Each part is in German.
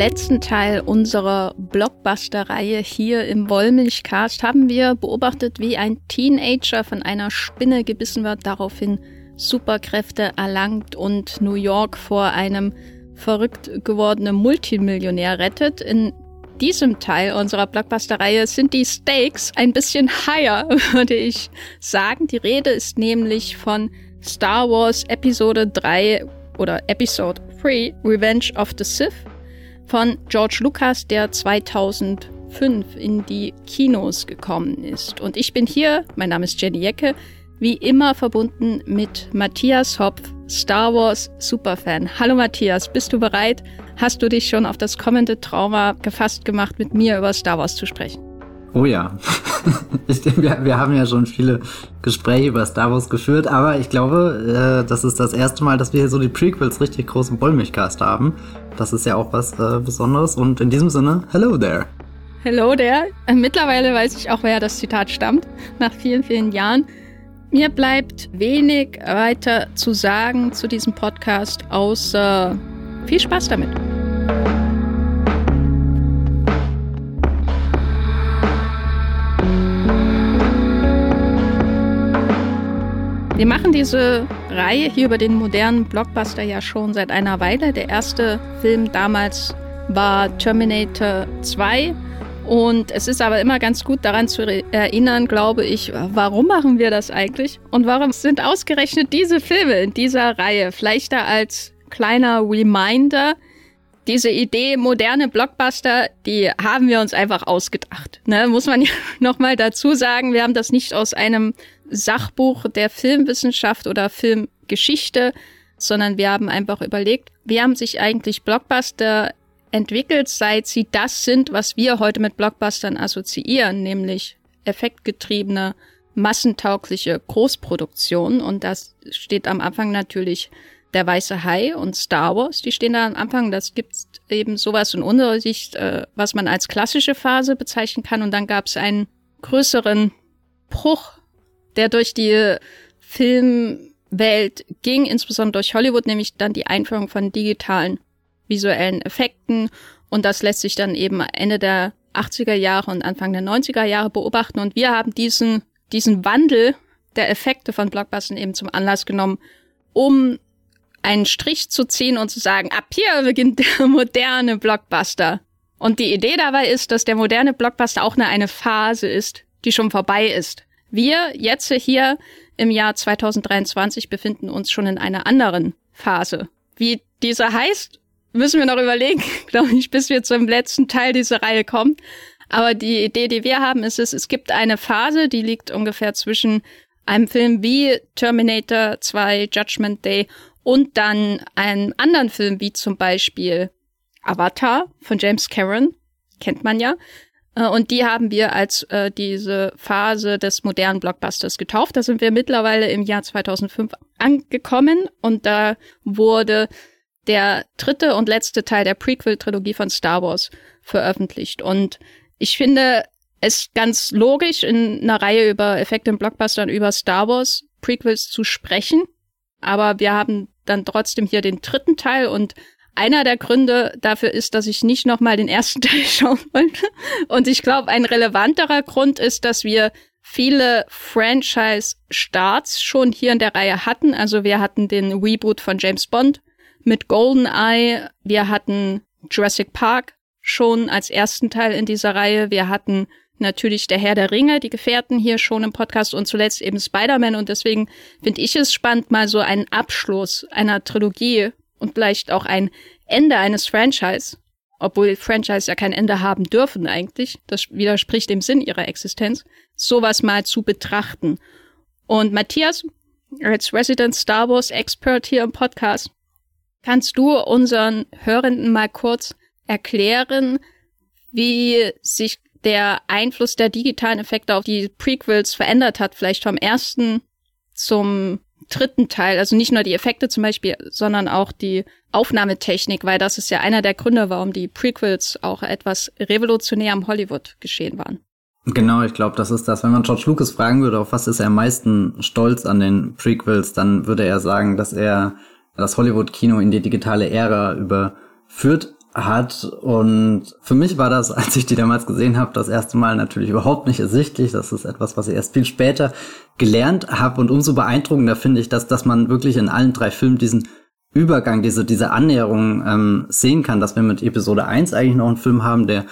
letzten Teil unserer Blockbuster-Reihe hier im Wollmilchcast haben wir beobachtet, wie ein Teenager von einer Spinne gebissen wird, daraufhin Superkräfte erlangt und New York vor einem verrückt gewordenen Multimillionär rettet. In diesem Teil unserer Blockbuster-Reihe sind die Stakes ein bisschen higher, würde ich sagen. Die Rede ist nämlich von Star Wars Episode 3 oder Episode 3 Revenge of the Sith von George Lucas, der 2005 in die Kinos gekommen ist. Und ich bin hier, mein Name ist Jenny Jecke, wie immer verbunden mit Matthias Hopf, Star Wars Superfan. Hallo Matthias, bist du bereit? Hast du dich schon auf das kommende Trauma gefasst gemacht, mit mir über Star Wars zu sprechen? Oh ja. ich, wir, wir haben ja schon viele Gespräche über Star Wars geführt, aber ich glaube, äh, das ist das erste Mal, dass wir hier so die Prequels richtig groß im Bollmilchcast haben. Das ist ja auch was äh, Besonderes. Und in diesem Sinne, hello there. Hello there. Äh, mittlerweile weiß ich auch, wer das Zitat stammt, nach vielen, vielen Jahren. Mir bleibt wenig weiter zu sagen zu diesem Podcast, außer viel Spaß damit. Wir machen diese Reihe hier über den modernen Blockbuster ja schon seit einer Weile. Der erste Film damals war Terminator 2. Und es ist aber immer ganz gut daran zu erinnern, glaube ich, warum machen wir das eigentlich? Und warum sind ausgerechnet diese Filme in dieser Reihe? Vielleicht da als kleiner Reminder. Diese Idee, moderne Blockbuster, die haben wir uns einfach ausgedacht. Ne? Muss man ja nochmal dazu sagen, wir haben das nicht aus einem Sachbuch der Filmwissenschaft oder Filmgeschichte, sondern wir haben einfach überlegt, wie haben sich eigentlich Blockbuster entwickelt, seit sie das sind, was wir heute mit Blockbustern assoziieren, nämlich effektgetriebene, massentaugliche Großproduktion. Und das steht am Anfang natürlich der Weiße Hai und Star Wars, die stehen da am Anfang. Das gibt eben sowas in unserer Sicht, äh, was man als klassische Phase bezeichnen kann. Und dann gab es einen größeren Bruch der durch die Filmwelt ging, insbesondere durch Hollywood, nämlich dann die Einführung von digitalen visuellen Effekten. Und das lässt sich dann eben Ende der 80er Jahre und Anfang der 90er Jahre beobachten. Und wir haben diesen, diesen Wandel der Effekte von Blockbustern eben zum Anlass genommen, um einen Strich zu ziehen und zu sagen, ab hier beginnt der moderne Blockbuster. Und die Idee dabei ist, dass der moderne Blockbuster auch nur eine Phase ist, die schon vorbei ist. Wir jetzt hier im Jahr 2023 befinden uns schon in einer anderen Phase. Wie diese heißt, müssen wir noch überlegen, glaube ich, bis wir zum letzten Teil dieser Reihe kommen. Aber die Idee, die wir haben, ist es, es gibt eine Phase, die liegt ungefähr zwischen einem Film wie Terminator 2, Judgment Day und dann einem anderen Film wie zum Beispiel Avatar von James Cameron, kennt man ja. Äh, und die haben wir als äh, diese Phase des modernen Blockbusters getauft. Da sind wir mittlerweile im Jahr 2005 angekommen und da wurde der dritte und letzte Teil der Prequel-Trilogie von Star Wars veröffentlicht. Und ich finde es ganz logisch, in einer Reihe über Effekte im Blockbuster und über Star Wars Prequels zu sprechen. Aber wir haben dann trotzdem hier den dritten Teil und einer der Gründe dafür ist, dass ich nicht nochmal den ersten Teil schauen wollte. Und ich glaube, ein relevanterer Grund ist, dass wir viele Franchise-Starts schon hier in der Reihe hatten. Also wir hatten den Reboot von James Bond mit GoldenEye. Wir hatten Jurassic Park schon als ersten Teil in dieser Reihe. Wir hatten natürlich der Herr der Ringe, die Gefährten hier schon im Podcast und zuletzt eben Spider-Man. Und deswegen finde ich es spannend, mal so einen Abschluss einer Trilogie und vielleicht auch ein Ende eines Franchise, obwohl Franchise ja kein Ende haben dürfen eigentlich, das widerspricht dem Sinn ihrer Existenz, sowas mal zu betrachten. Und Matthias, als Resident Star Wars Expert hier im Podcast, kannst du unseren Hörenden mal kurz erklären, wie sich der Einfluss der digitalen Effekte auf die Prequels verändert hat, vielleicht vom ersten zum dritten Teil, also nicht nur die Effekte zum Beispiel, sondern auch die Aufnahmetechnik, weil das ist ja einer der Gründe, warum die Prequels auch etwas revolutionär am Hollywood geschehen waren. Genau, ich glaube, das ist das. Wenn man George Lucas fragen würde, auf was ist er am meisten stolz an den Prequels, dann würde er sagen, dass er das Hollywood-Kino in die digitale Ära überführt hat. Und für mich war das, als ich die damals gesehen habe, das erste Mal natürlich überhaupt nicht ersichtlich. Das ist etwas, was ich erst viel später gelernt habe. Und umso beeindruckender finde ich, dass, dass man wirklich in allen drei Filmen diesen Übergang, diese, diese Annäherung ähm, sehen kann, dass wir mit Episode 1 eigentlich noch einen Film haben, der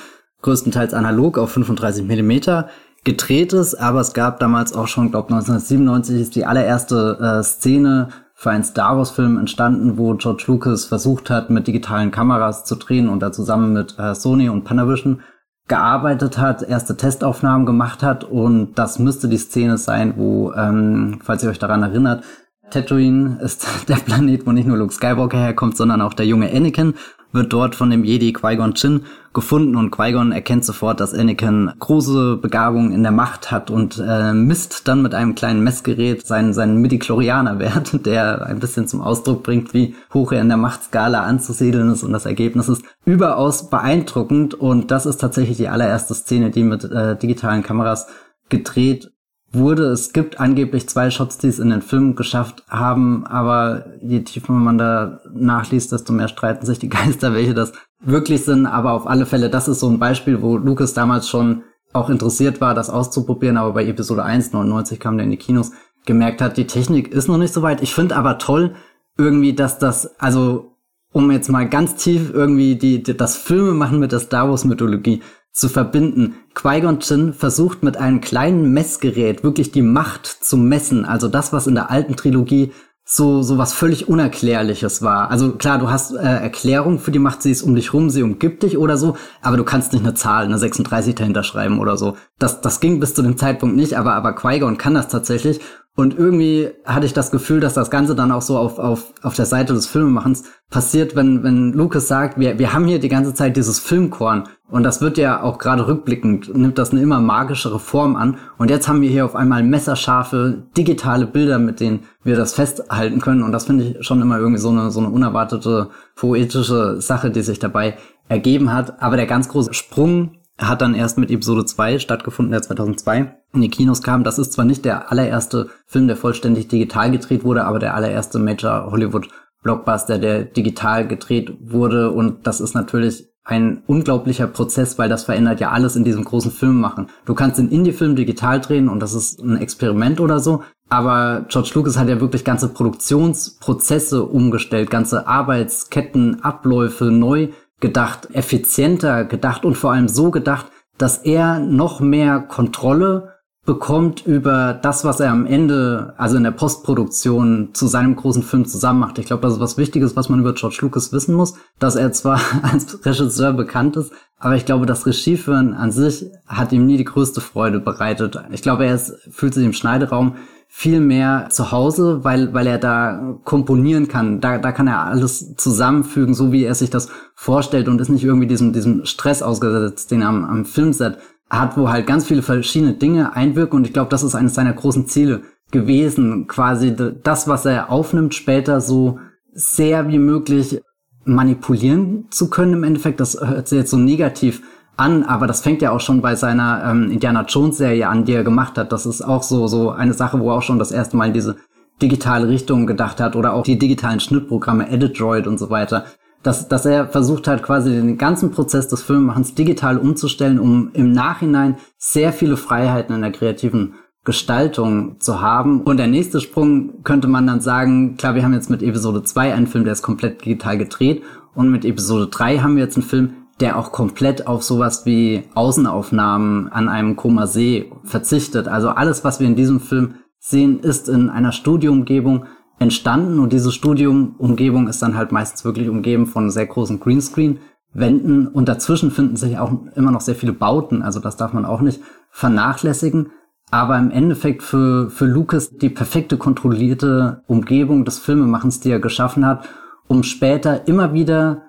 größtenteils analog auf 35 Millimeter gedreht ist, aber es gab damals auch schon, glaube 1997 ist die allererste äh, Szene für einen Star Wars Film entstanden, wo George Lucas versucht hat, mit digitalen Kameras zu drehen und da zusammen mit äh, Sony und Panavision gearbeitet hat, erste Testaufnahmen gemacht hat und das müsste die Szene sein, wo, ähm, falls ihr euch daran erinnert, Tatooine ist der Planet, wo nicht nur Luke Skywalker herkommt, sondern auch der junge Anakin wird dort von dem Jedi Qui-Gon Jinn gefunden und Qui-Gon erkennt sofort, dass Anakin große Begabung in der Macht hat und äh, misst dann mit einem kleinen Messgerät seinen, seinen Midi-Chlorianer-Wert, der ein bisschen zum Ausdruck bringt, wie hoch er in der Machtskala anzusiedeln ist und das Ergebnis ist überaus beeindruckend und das ist tatsächlich die allererste Szene, die mit äh, digitalen Kameras gedreht wurde. Es gibt angeblich zwei Shots, die es in den Film geschafft haben, aber je tiefer man da nachliest, desto mehr streiten sich die Geister, welche das wirklich sind. Aber auf alle Fälle, das ist so ein Beispiel, wo Lucas damals schon auch interessiert war, das auszuprobieren, aber bei Episode 1, 99 kam der in die Kinos, gemerkt hat, die Technik ist noch nicht so weit. Ich finde aber toll, irgendwie, dass das, also um jetzt mal ganz tief irgendwie die, die das Filme machen mit der Star Wars Mythologie zu verbinden. Qui-Gon Jinn versucht mit einem kleinen Messgerät wirklich die Macht zu messen, also das, was in der alten Trilogie so so was völlig unerklärliches war. Also klar, du hast äh, Erklärung für die Macht, sie ist um dich rum, sie umgibt dich oder so, aber du kannst nicht eine Zahl, eine 36 dahinter schreiben oder so. Das das ging bis zu dem Zeitpunkt nicht, aber aber Qui-Gon kann das tatsächlich und irgendwie hatte ich das Gefühl, dass das Ganze dann auch so auf, auf, auf der Seite des Filmemachens passiert, wenn, wenn Lucas sagt, wir, wir haben hier die ganze Zeit dieses Filmkorn. Und das wird ja auch gerade rückblickend, nimmt das eine immer magischere Form an. Und jetzt haben wir hier auf einmal messerscharfe digitale Bilder, mit denen wir das festhalten können. Und das finde ich schon immer irgendwie so eine, so eine unerwartete poetische Sache, die sich dabei ergeben hat. Aber der ganz große Sprung hat dann erst mit Episode 2 stattgefunden, der 2002 in die Kinos kam. Das ist zwar nicht der allererste Film, der vollständig digital gedreht wurde, aber der allererste Major Hollywood Blockbuster, der digital gedreht wurde. Und das ist natürlich ein unglaublicher Prozess, weil das verändert ja alles in diesem großen Film machen. Du kannst den Indie-Film digital drehen und das ist ein Experiment oder so. Aber George Lucas hat ja wirklich ganze Produktionsprozesse umgestellt, ganze Arbeitsketten, Abläufe neu gedacht, effizienter gedacht und vor allem so gedacht, dass er noch mehr Kontrolle bekommt über das, was er am Ende, also in der Postproduktion zu seinem großen Film zusammen macht. Ich glaube, das ist was Wichtiges, was man über George Lucas wissen muss, dass er zwar als Regisseur bekannt ist, aber ich glaube, das Regieführen an sich hat ihm nie die größte Freude bereitet. Ich glaube, er ist, fühlt sich im Schneideraum viel mehr zu Hause, weil, weil er da komponieren kann. Da, da kann er alles zusammenfügen, so wie er sich das vorstellt und ist nicht irgendwie diesem, diesem Stress ausgesetzt, den er am, am Filmset hat, wo halt ganz viele verschiedene Dinge einwirken. Und ich glaube, das ist eines seiner großen Ziele gewesen, quasi das, was er aufnimmt, später so sehr wie möglich manipulieren zu können im Endeffekt. Das hört sich jetzt so negativ an, aber das fängt ja auch schon bei seiner ähm, Indiana Jones Serie an, die er gemacht hat. Das ist auch so so eine Sache, wo er auch schon das erste Mal in diese digitale Richtung gedacht hat oder auch die digitalen Schnittprogramme Edit-Droid und so weiter. Dass, dass er versucht hat, quasi den ganzen Prozess des Filmemachens digital umzustellen, um im Nachhinein sehr viele Freiheiten in der kreativen Gestaltung zu haben. Und der nächste Sprung könnte man dann sagen, klar, wir haben jetzt mit Episode 2 einen Film, der ist komplett digital gedreht. Und mit Episode 3 haben wir jetzt einen Film, der auch komplett auf sowas wie Außenaufnahmen an einem Koma See verzichtet. Also alles, was wir in diesem Film sehen, ist in einer Studioumgebung entstanden und diese Studiumumgebung ist dann halt meistens wirklich umgeben von sehr großen Greenscreen-Wänden und dazwischen finden sich auch immer noch sehr viele Bauten, also das darf man auch nicht vernachlässigen. Aber im Endeffekt für, für Lucas die perfekte kontrollierte Umgebung des Filmemachens, die er geschaffen hat, um später immer wieder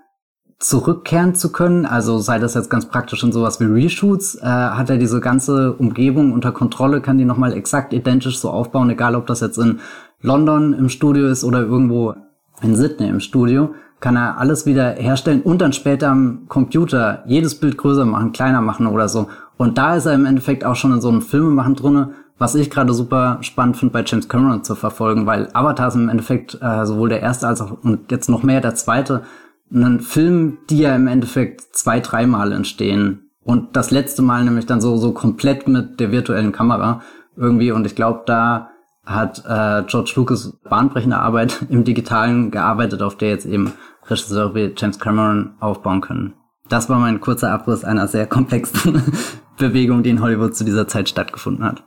zurückkehren zu können. Also sei das jetzt ganz praktisch in sowas wie Reshoots, äh, hat er diese ganze Umgebung unter Kontrolle, kann die nochmal exakt identisch so aufbauen, egal ob das jetzt in London im Studio ist oder irgendwo in Sydney im Studio, kann er alles wieder herstellen und dann später am Computer jedes Bild größer machen, kleiner machen oder so. Und da ist er im Endeffekt auch schon in so einem Filmemachen drinne, was ich gerade super spannend finde bei James Cameron zu verfolgen, weil Avatar ist im Endeffekt äh, sowohl der erste als auch und jetzt noch mehr der zweite einen Film, die ja im Endeffekt zwei, dreimal entstehen. Und das letzte Mal nämlich dann so, so komplett mit der virtuellen Kamera irgendwie. Und ich glaube, da hat äh, George Lucas bahnbrechende Arbeit im Digitalen gearbeitet, auf der jetzt eben Regisseure wie James Cameron aufbauen können. Das war mein kurzer Abriss einer sehr komplexen Bewegung, die in Hollywood zu dieser Zeit stattgefunden hat.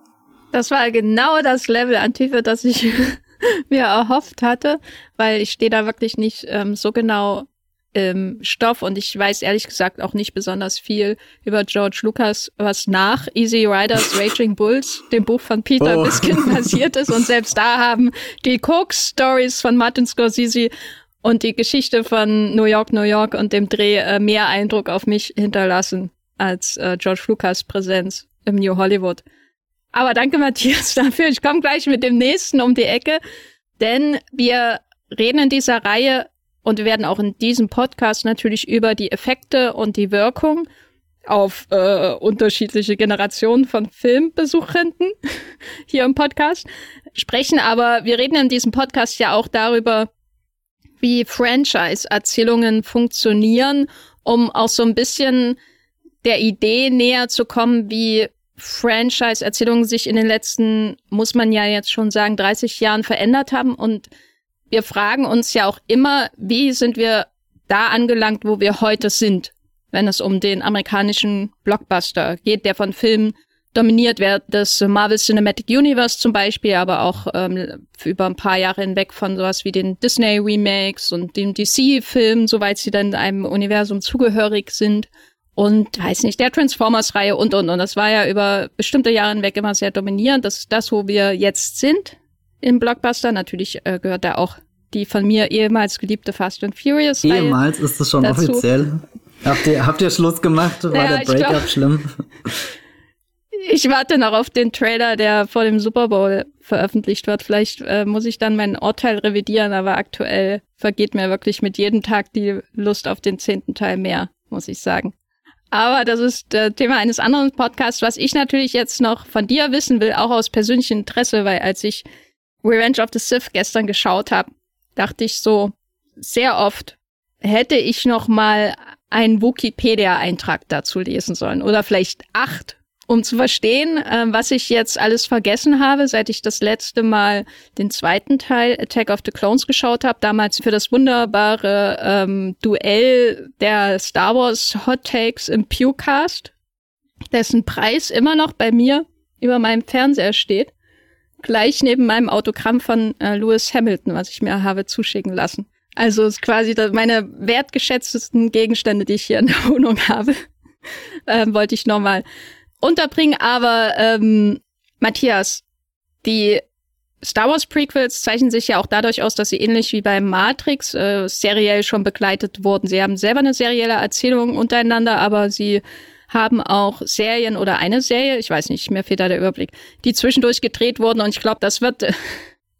Das war genau das Level an Tiefe, das ich mir erhofft hatte, weil ich stehe da wirklich nicht ähm, so genau im Stoff und ich weiß ehrlich gesagt auch nicht besonders viel über George Lucas, was nach Easy Riders Raging Bulls, dem Buch von Peter oh. Biskin passiert ist und selbst da haben die Coke Stories von Martin Scorsese und die Geschichte von New York, New York und dem Dreh äh, mehr Eindruck auf mich hinterlassen als äh, George Lucas Präsenz im New Hollywood. Aber danke Matthias dafür. Ich komme gleich mit dem nächsten um die Ecke, denn wir reden in dieser Reihe und wir werden auch in diesem Podcast natürlich über die Effekte und die Wirkung auf äh, unterschiedliche Generationen von Filmbesuchenden hier im Podcast sprechen. Aber wir reden in diesem Podcast ja auch darüber, wie Franchise-Erzählungen funktionieren, um auch so ein bisschen der Idee näher zu kommen, wie Franchise-Erzählungen sich in den letzten, muss man ja jetzt schon sagen, 30 Jahren verändert haben. Und wir fragen uns ja auch immer, wie sind wir da angelangt, wo wir heute sind, wenn es um den amerikanischen Blockbuster geht, der von Filmen dominiert wird das Marvel Cinematic Universe zum Beispiel, aber auch ähm, über ein paar Jahre hinweg von sowas wie den Disney Remakes und den DC-Filmen, soweit sie dann einem Universum zugehörig sind. Und weiß nicht, der Transformers-Reihe und und und. Das war ja über bestimmte Jahre hinweg immer sehr dominierend. Das ist das, wo wir jetzt sind im Blockbuster. Natürlich äh, gehört da auch die von mir ehemals geliebte Fast and Furious. ehemals ist es schon dazu. offiziell. Habt ihr, habt ihr Schluss gemacht? War ja, der Breakup schlimm? Ich warte noch auf den Trailer, der vor dem Super Bowl veröffentlicht wird. Vielleicht äh, muss ich dann mein Urteil revidieren, aber aktuell vergeht mir wirklich mit jedem Tag die Lust auf den zehnten Teil mehr, muss ich sagen. Aber das ist äh, Thema eines anderen Podcasts, was ich natürlich jetzt noch von dir wissen will, auch aus persönlichem Interesse, weil als ich Revenge of the Sith gestern geschaut habe, dachte ich so sehr oft, hätte ich noch mal einen Wikipedia-Eintrag dazu lesen sollen oder vielleicht acht um zu verstehen, äh, was ich jetzt alles vergessen habe, seit ich das letzte Mal den zweiten Teil Attack of the Clones geschaut habe, damals für das wunderbare ähm, Duell der Star Wars Hot Takes im Pewcast, dessen Preis immer noch bei mir über meinem Fernseher steht, gleich neben meinem Autogramm von äh, Lewis Hamilton, was ich mir habe zuschicken lassen. Also ist quasi meine wertgeschätztesten Gegenstände, die ich hier in der Wohnung habe, äh, wollte ich nochmal unterbringen, aber ähm, Matthias, die Star Wars Prequels zeichnen sich ja auch dadurch aus, dass sie ähnlich wie bei Matrix äh, seriell schon begleitet wurden. Sie haben selber eine serielle Erzählung untereinander, aber sie haben auch Serien oder eine Serie, ich weiß nicht, mir fehlt da der Überblick, die zwischendurch gedreht wurden und ich glaube, das wird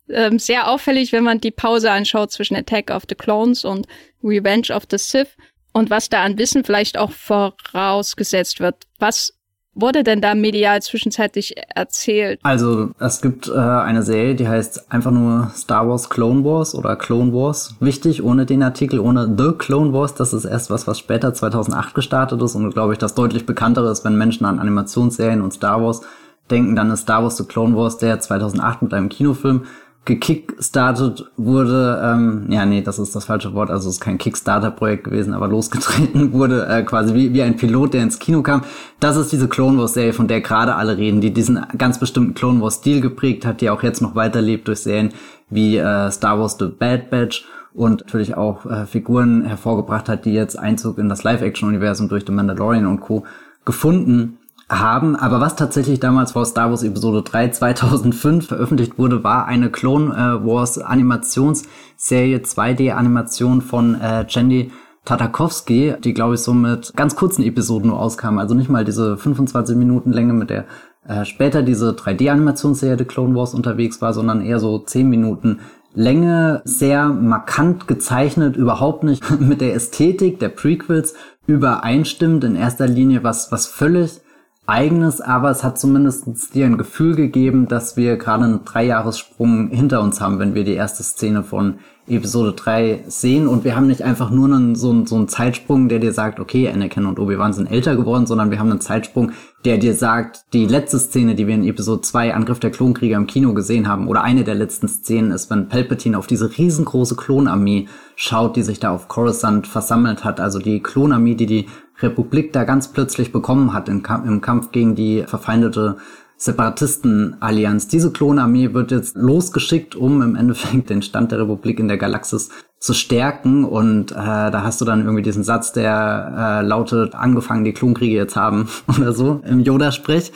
äh, sehr auffällig, wenn man die Pause anschaut zwischen Attack of the Clones und Revenge of the Sith und was da an Wissen vielleicht auch vorausgesetzt wird. Was wurde denn da medial zwischenzeitlich erzählt? Also es gibt äh, eine Serie, die heißt einfach nur Star Wars Clone Wars oder Clone Wars. Wichtig, ohne den Artikel, ohne The Clone Wars. Das ist erst was, was später 2008 gestartet ist und glaube ich das deutlich bekanntere ist, wenn Menschen an Animationsserien und Star Wars denken, dann ist Star Wars The Clone Wars der 2008 mit einem Kinofilm gekickstartet wurde, ähm, ja, nee, das ist das falsche Wort, also es ist kein Kickstarter-Projekt gewesen, aber losgetreten wurde, äh, quasi wie, wie ein Pilot, der ins Kino kam. Das ist diese Clone Wars-Serie, von der gerade alle reden, die diesen ganz bestimmten Clone Wars-Stil geprägt hat, die auch jetzt noch weiterlebt durch Serien wie äh, Star Wars The Bad Batch und natürlich auch äh, Figuren hervorgebracht hat, die jetzt Einzug in das Live-Action-Universum durch The Mandalorian und Co. gefunden haben. Aber was tatsächlich damals vor Star Wars Episode 3 2005 veröffentlicht wurde, war eine Clone äh, Wars Animationsserie, 2D Animation von äh, Jenny Tatakowski, die glaube ich so mit ganz kurzen Episoden nur auskam, also nicht mal diese 25 Minuten Länge, mit der äh, später diese 3D-Animationsserie The Clone Wars unterwegs war, sondern eher so 10 Minuten Länge, sehr markant gezeichnet, überhaupt nicht mit der Ästhetik der Prequels übereinstimmt, in erster Linie was, was völlig eigenes, aber es hat zumindest dir ein Gefühl gegeben, dass wir gerade einen Dreijahressprung hinter uns haben, wenn wir die erste Szene von Episode 3 sehen. Und wir haben nicht einfach nur einen, so, einen, so einen Zeitsprung, der dir sagt, okay, Anakin und Obi-Wan sind älter geworden, sondern wir haben einen Zeitsprung, der dir sagt, die letzte Szene, die wir in Episode 2 Angriff der Klonkrieger im Kino gesehen haben, oder eine der letzten Szenen ist, wenn Palpatine auf diese riesengroße Klonarmee schaut, die sich da auf Coruscant versammelt hat, also die Klonarmee, die die Republik da ganz plötzlich bekommen hat im Kampf gegen die verfeindete Separatistenallianz. Diese Klonarmee wird jetzt losgeschickt, um im Endeffekt den Stand der Republik in der Galaxis zu stärken. Und äh, da hast du dann irgendwie diesen Satz, der äh, lautet, angefangen die Klonkriege jetzt haben oder so im Yoda-Sprech.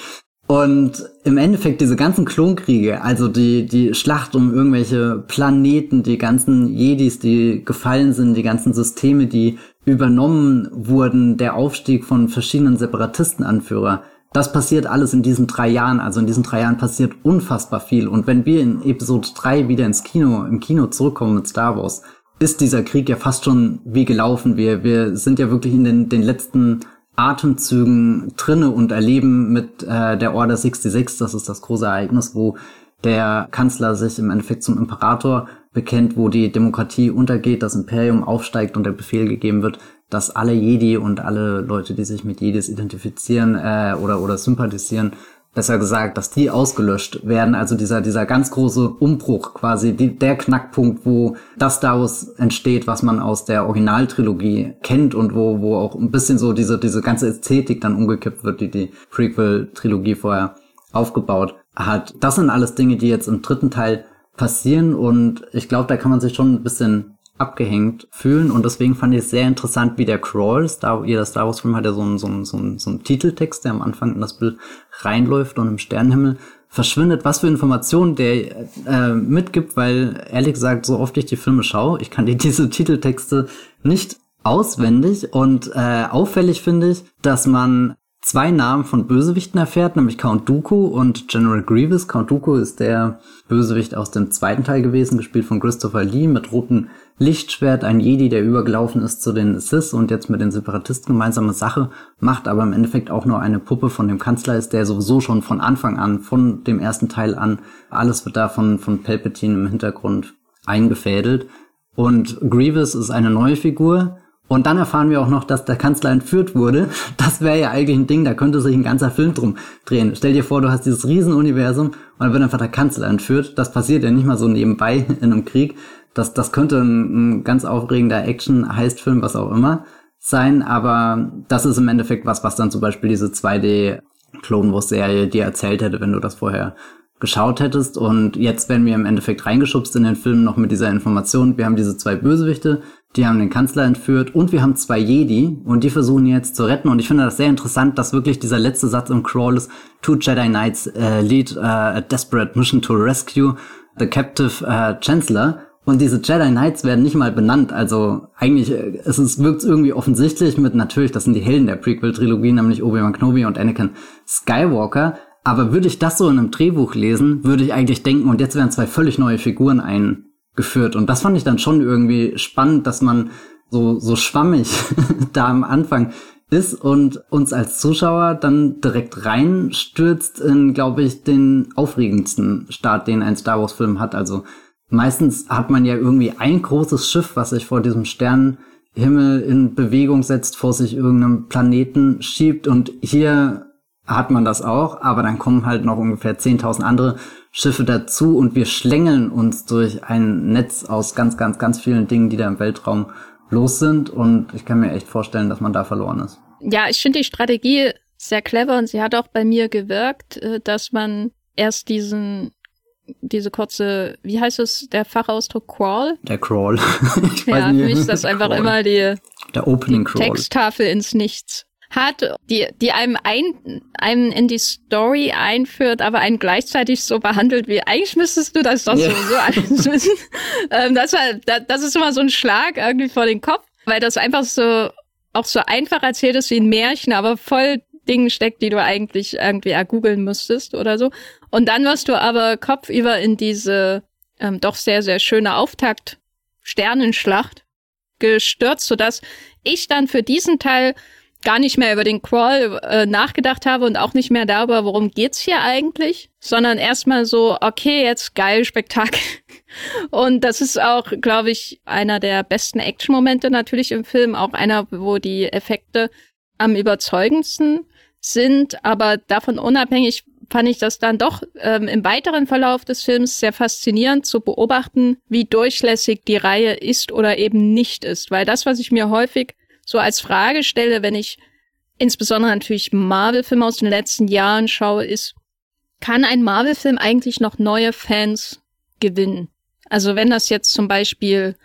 Und im Endeffekt diese ganzen Klonkriege, also die, die Schlacht um irgendwelche Planeten, die ganzen Jedis, die gefallen sind, die ganzen Systeme, die übernommen wurden, der Aufstieg von verschiedenen Separatistenanführer, das passiert alles in diesen drei Jahren. Also in diesen drei Jahren passiert unfassbar viel. Und wenn wir in Episode 3 wieder ins Kino, im Kino zurückkommen mit Star Wars, ist dieser Krieg ja fast schon wie gelaufen. Wir, wir sind ja wirklich in den, den letzten Atemzügen drinne und erleben mit äh, der Order 66, das ist das große Ereignis, wo der Kanzler sich im Endeffekt zum Imperator bekennt, wo die Demokratie untergeht, das Imperium aufsteigt und der Befehl gegeben wird, dass alle Jedi und alle Leute, die sich mit Jedis identifizieren äh, oder, oder sympathisieren, besser gesagt, dass die ausgelöscht werden. Also dieser, dieser ganz große Umbruch quasi, die, der Knackpunkt, wo das daraus entsteht, was man aus der Originaltrilogie kennt und wo, wo auch ein bisschen so diese, diese ganze Ästhetik dann umgekippt wird, die die Prequel-Trilogie vorher aufgebaut hat. Das sind alles Dinge, die jetzt im dritten Teil passieren und ich glaube, da kann man sich schon ein bisschen abgehängt fühlen und deswegen fand ich es sehr interessant, wie der Crawl, Star, jeder Star Wars Film hat ja so einen, so, einen, so, einen, so einen Titeltext, der am Anfang in das Bild reinläuft und im Sternenhimmel verschwindet, was für Informationen der äh, mitgibt, weil ehrlich gesagt, so oft ich die Filme schaue, ich kann dir diese Titeltexte nicht auswendig und äh, auffällig finde ich, dass man zwei Namen von Bösewichten erfährt, nämlich Count Dooku und General Grievous. Count Dooku ist der Bösewicht aus dem zweiten Teil gewesen, gespielt von Christopher Lee mit roten Lichtschwert, ein Jedi, der übergelaufen ist zu den Sith und jetzt mit den Separatisten gemeinsame Sache macht, aber im Endeffekt auch nur eine Puppe von dem Kanzler ist, der sowieso schon von Anfang an, von dem ersten Teil an, alles wird da von, von Palpatine im Hintergrund eingefädelt. Und Grievous ist eine neue Figur, und dann erfahren wir auch noch, dass der Kanzler entführt wurde. Das wäre ja eigentlich ein Ding, da könnte sich ein ganzer Film drum drehen. Stell dir vor, du hast dieses Riesenuniversum und dann wird einfach der Kanzler entführt. Das passiert ja nicht mal so nebenbei in einem Krieg, das, das könnte ein, ein ganz aufregender Action-Heist-Film, was auch immer, sein, aber das ist im Endeffekt was, was dann zum Beispiel diese 2D Clone Wars Serie dir erzählt hätte, wenn du das vorher geschaut hättest. Und jetzt werden wir im Endeffekt reingeschubst in den Film noch mit dieser Information. Wir haben diese zwei Bösewichte, die haben den Kanzler entführt und wir haben zwei Jedi und die versuchen jetzt zu retten. Und ich finde das sehr interessant, dass wirklich dieser letzte Satz im Crawl ist, Two Jedi Knights uh, lead uh, a desperate mission to rescue the captive uh, Chancellor. Und diese Jedi Knights werden nicht mal benannt. Also eigentlich äh, es ist, wirkt irgendwie offensichtlich mit, natürlich, das sind die Helden der Prequel-Trilogie, nämlich Obi-Wan Kenobi und Anakin Skywalker. Aber würde ich das so in einem Drehbuch lesen, würde ich eigentlich denken, und jetzt werden zwei völlig neue Figuren eingeführt. Und das fand ich dann schon irgendwie spannend, dass man so, so schwammig da am Anfang ist und uns als Zuschauer dann direkt reinstürzt in, glaube ich, den aufregendsten Start, den ein Star Wars-Film hat. Also meistens hat man ja irgendwie ein großes Schiff, was sich vor diesem Sternenhimmel in Bewegung setzt, vor sich irgendeinem Planeten schiebt. Und hier hat man das auch, aber dann kommen halt noch ungefähr 10.000 andere Schiffe dazu. Und wir schlängeln uns durch ein Netz aus ganz, ganz, ganz vielen Dingen, die da im Weltraum los sind. Und ich kann mir echt vorstellen, dass man da verloren ist. Ja, ich finde die Strategie sehr clever und sie hat auch bei mir gewirkt, äh, dass man erst diesen diese kurze, wie heißt es, der Fachausdruck Crawl? Der Crawl. ich ja, für mich ist das einfach Crawl. immer die, der Opening die Texttafel ins Nichts hat, die, die einem, ein, einem in die Story einführt, aber einen gleichzeitig so behandelt wie, eigentlich müsstest du das doch ja. sowieso alles wissen. ähm, das, war, das ist immer so ein Schlag irgendwie vor den Kopf, weil das einfach so, auch so einfach erzählt ist wie ein Märchen, aber voll Dingen steckt, die du eigentlich irgendwie ergoogeln müsstest oder so. Und dann wirst du aber kopfüber in diese ähm, doch sehr, sehr schöne Auftakt Sternenschlacht gestürzt, sodass ich dann für diesen Teil gar nicht mehr über den Crawl äh, nachgedacht habe und auch nicht mehr darüber, worum geht's hier eigentlich, sondern erstmal so, okay, jetzt geil, Spektakel. Und das ist auch, glaube ich, einer der besten Action-Momente natürlich im Film. Auch einer, wo die Effekte am überzeugendsten sind. Aber davon unabhängig fand ich das dann doch ähm, im weiteren Verlauf des Films sehr faszinierend zu beobachten, wie durchlässig die Reihe ist oder eben nicht ist. Weil das, was ich mir häufig so als Frage stelle, wenn ich insbesondere natürlich Marvel-Filme aus den letzten Jahren schaue, ist, kann ein Marvel-Film eigentlich noch neue Fans gewinnen? Also wenn das jetzt zum Beispiel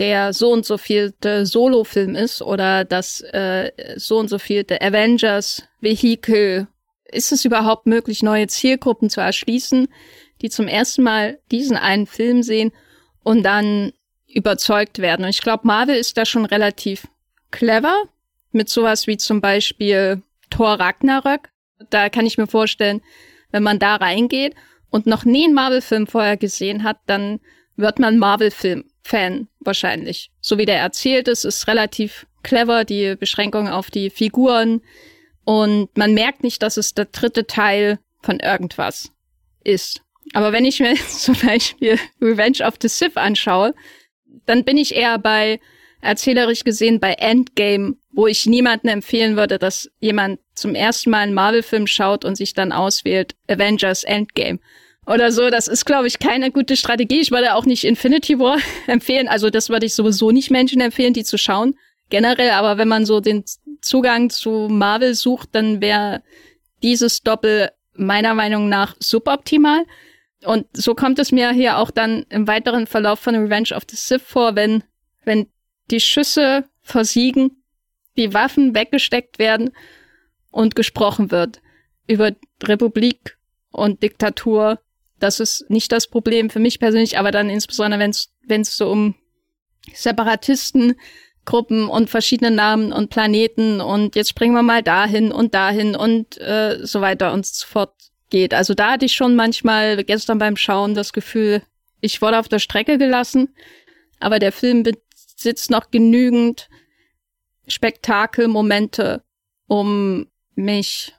der so und so vielte Solo-Film ist oder das äh, so und so vielte Avengers-Vehikel, ist es überhaupt möglich, neue Zielgruppen zu erschließen, die zum ersten Mal diesen einen Film sehen und dann überzeugt werden? Und ich glaube, Marvel ist da schon relativ clever mit sowas wie zum Beispiel Thor Ragnarök. Da kann ich mir vorstellen, wenn man da reingeht und noch nie einen Marvel-Film vorher gesehen hat, dann wird man Marvel-Film-Fan wahrscheinlich. So wie der erzählt ist, ist relativ clever, die Beschränkung auf die Figuren. Und man merkt nicht, dass es der dritte Teil von irgendwas ist. Aber wenn ich mir jetzt zum Beispiel Revenge of the Sith anschaue, dann bin ich eher bei erzählerisch gesehen bei Endgame, wo ich niemandem empfehlen würde, dass jemand zum ersten Mal einen Marvel-Film schaut und sich dann auswählt Avengers Endgame oder so. Das ist, glaube ich, keine gute Strategie. Ich würde auch nicht Infinity War empfehlen. Also das würde ich sowieso nicht Menschen empfehlen, die zu schauen. Generell, aber wenn man so den Zugang zu Marvel sucht, dann wäre dieses Doppel meiner Meinung nach suboptimal. Und so kommt es mir hier auch dann im weiteren Verlauf von Revenge of the Sith vor, wenn, wenn die Schüsse versiegen, die Waffen weggesteckt werden und gesprochen wird über Republik und Diktatur. Das ist nicht das Problem für mich persönlich, aber dann insbesondere, wenn es so um Separatistengruppen und verschiedene Namen und Planeten und jetzt springen wir mal dahin und dahin und äh, so weiter und so fort geht. Also da hatte ich schon manchmal gestern beim Schauen das Gefühl, ich wurde auf der Strecke gelassen, aber der Film besitzt noch genügend Spektakelmomente, um mich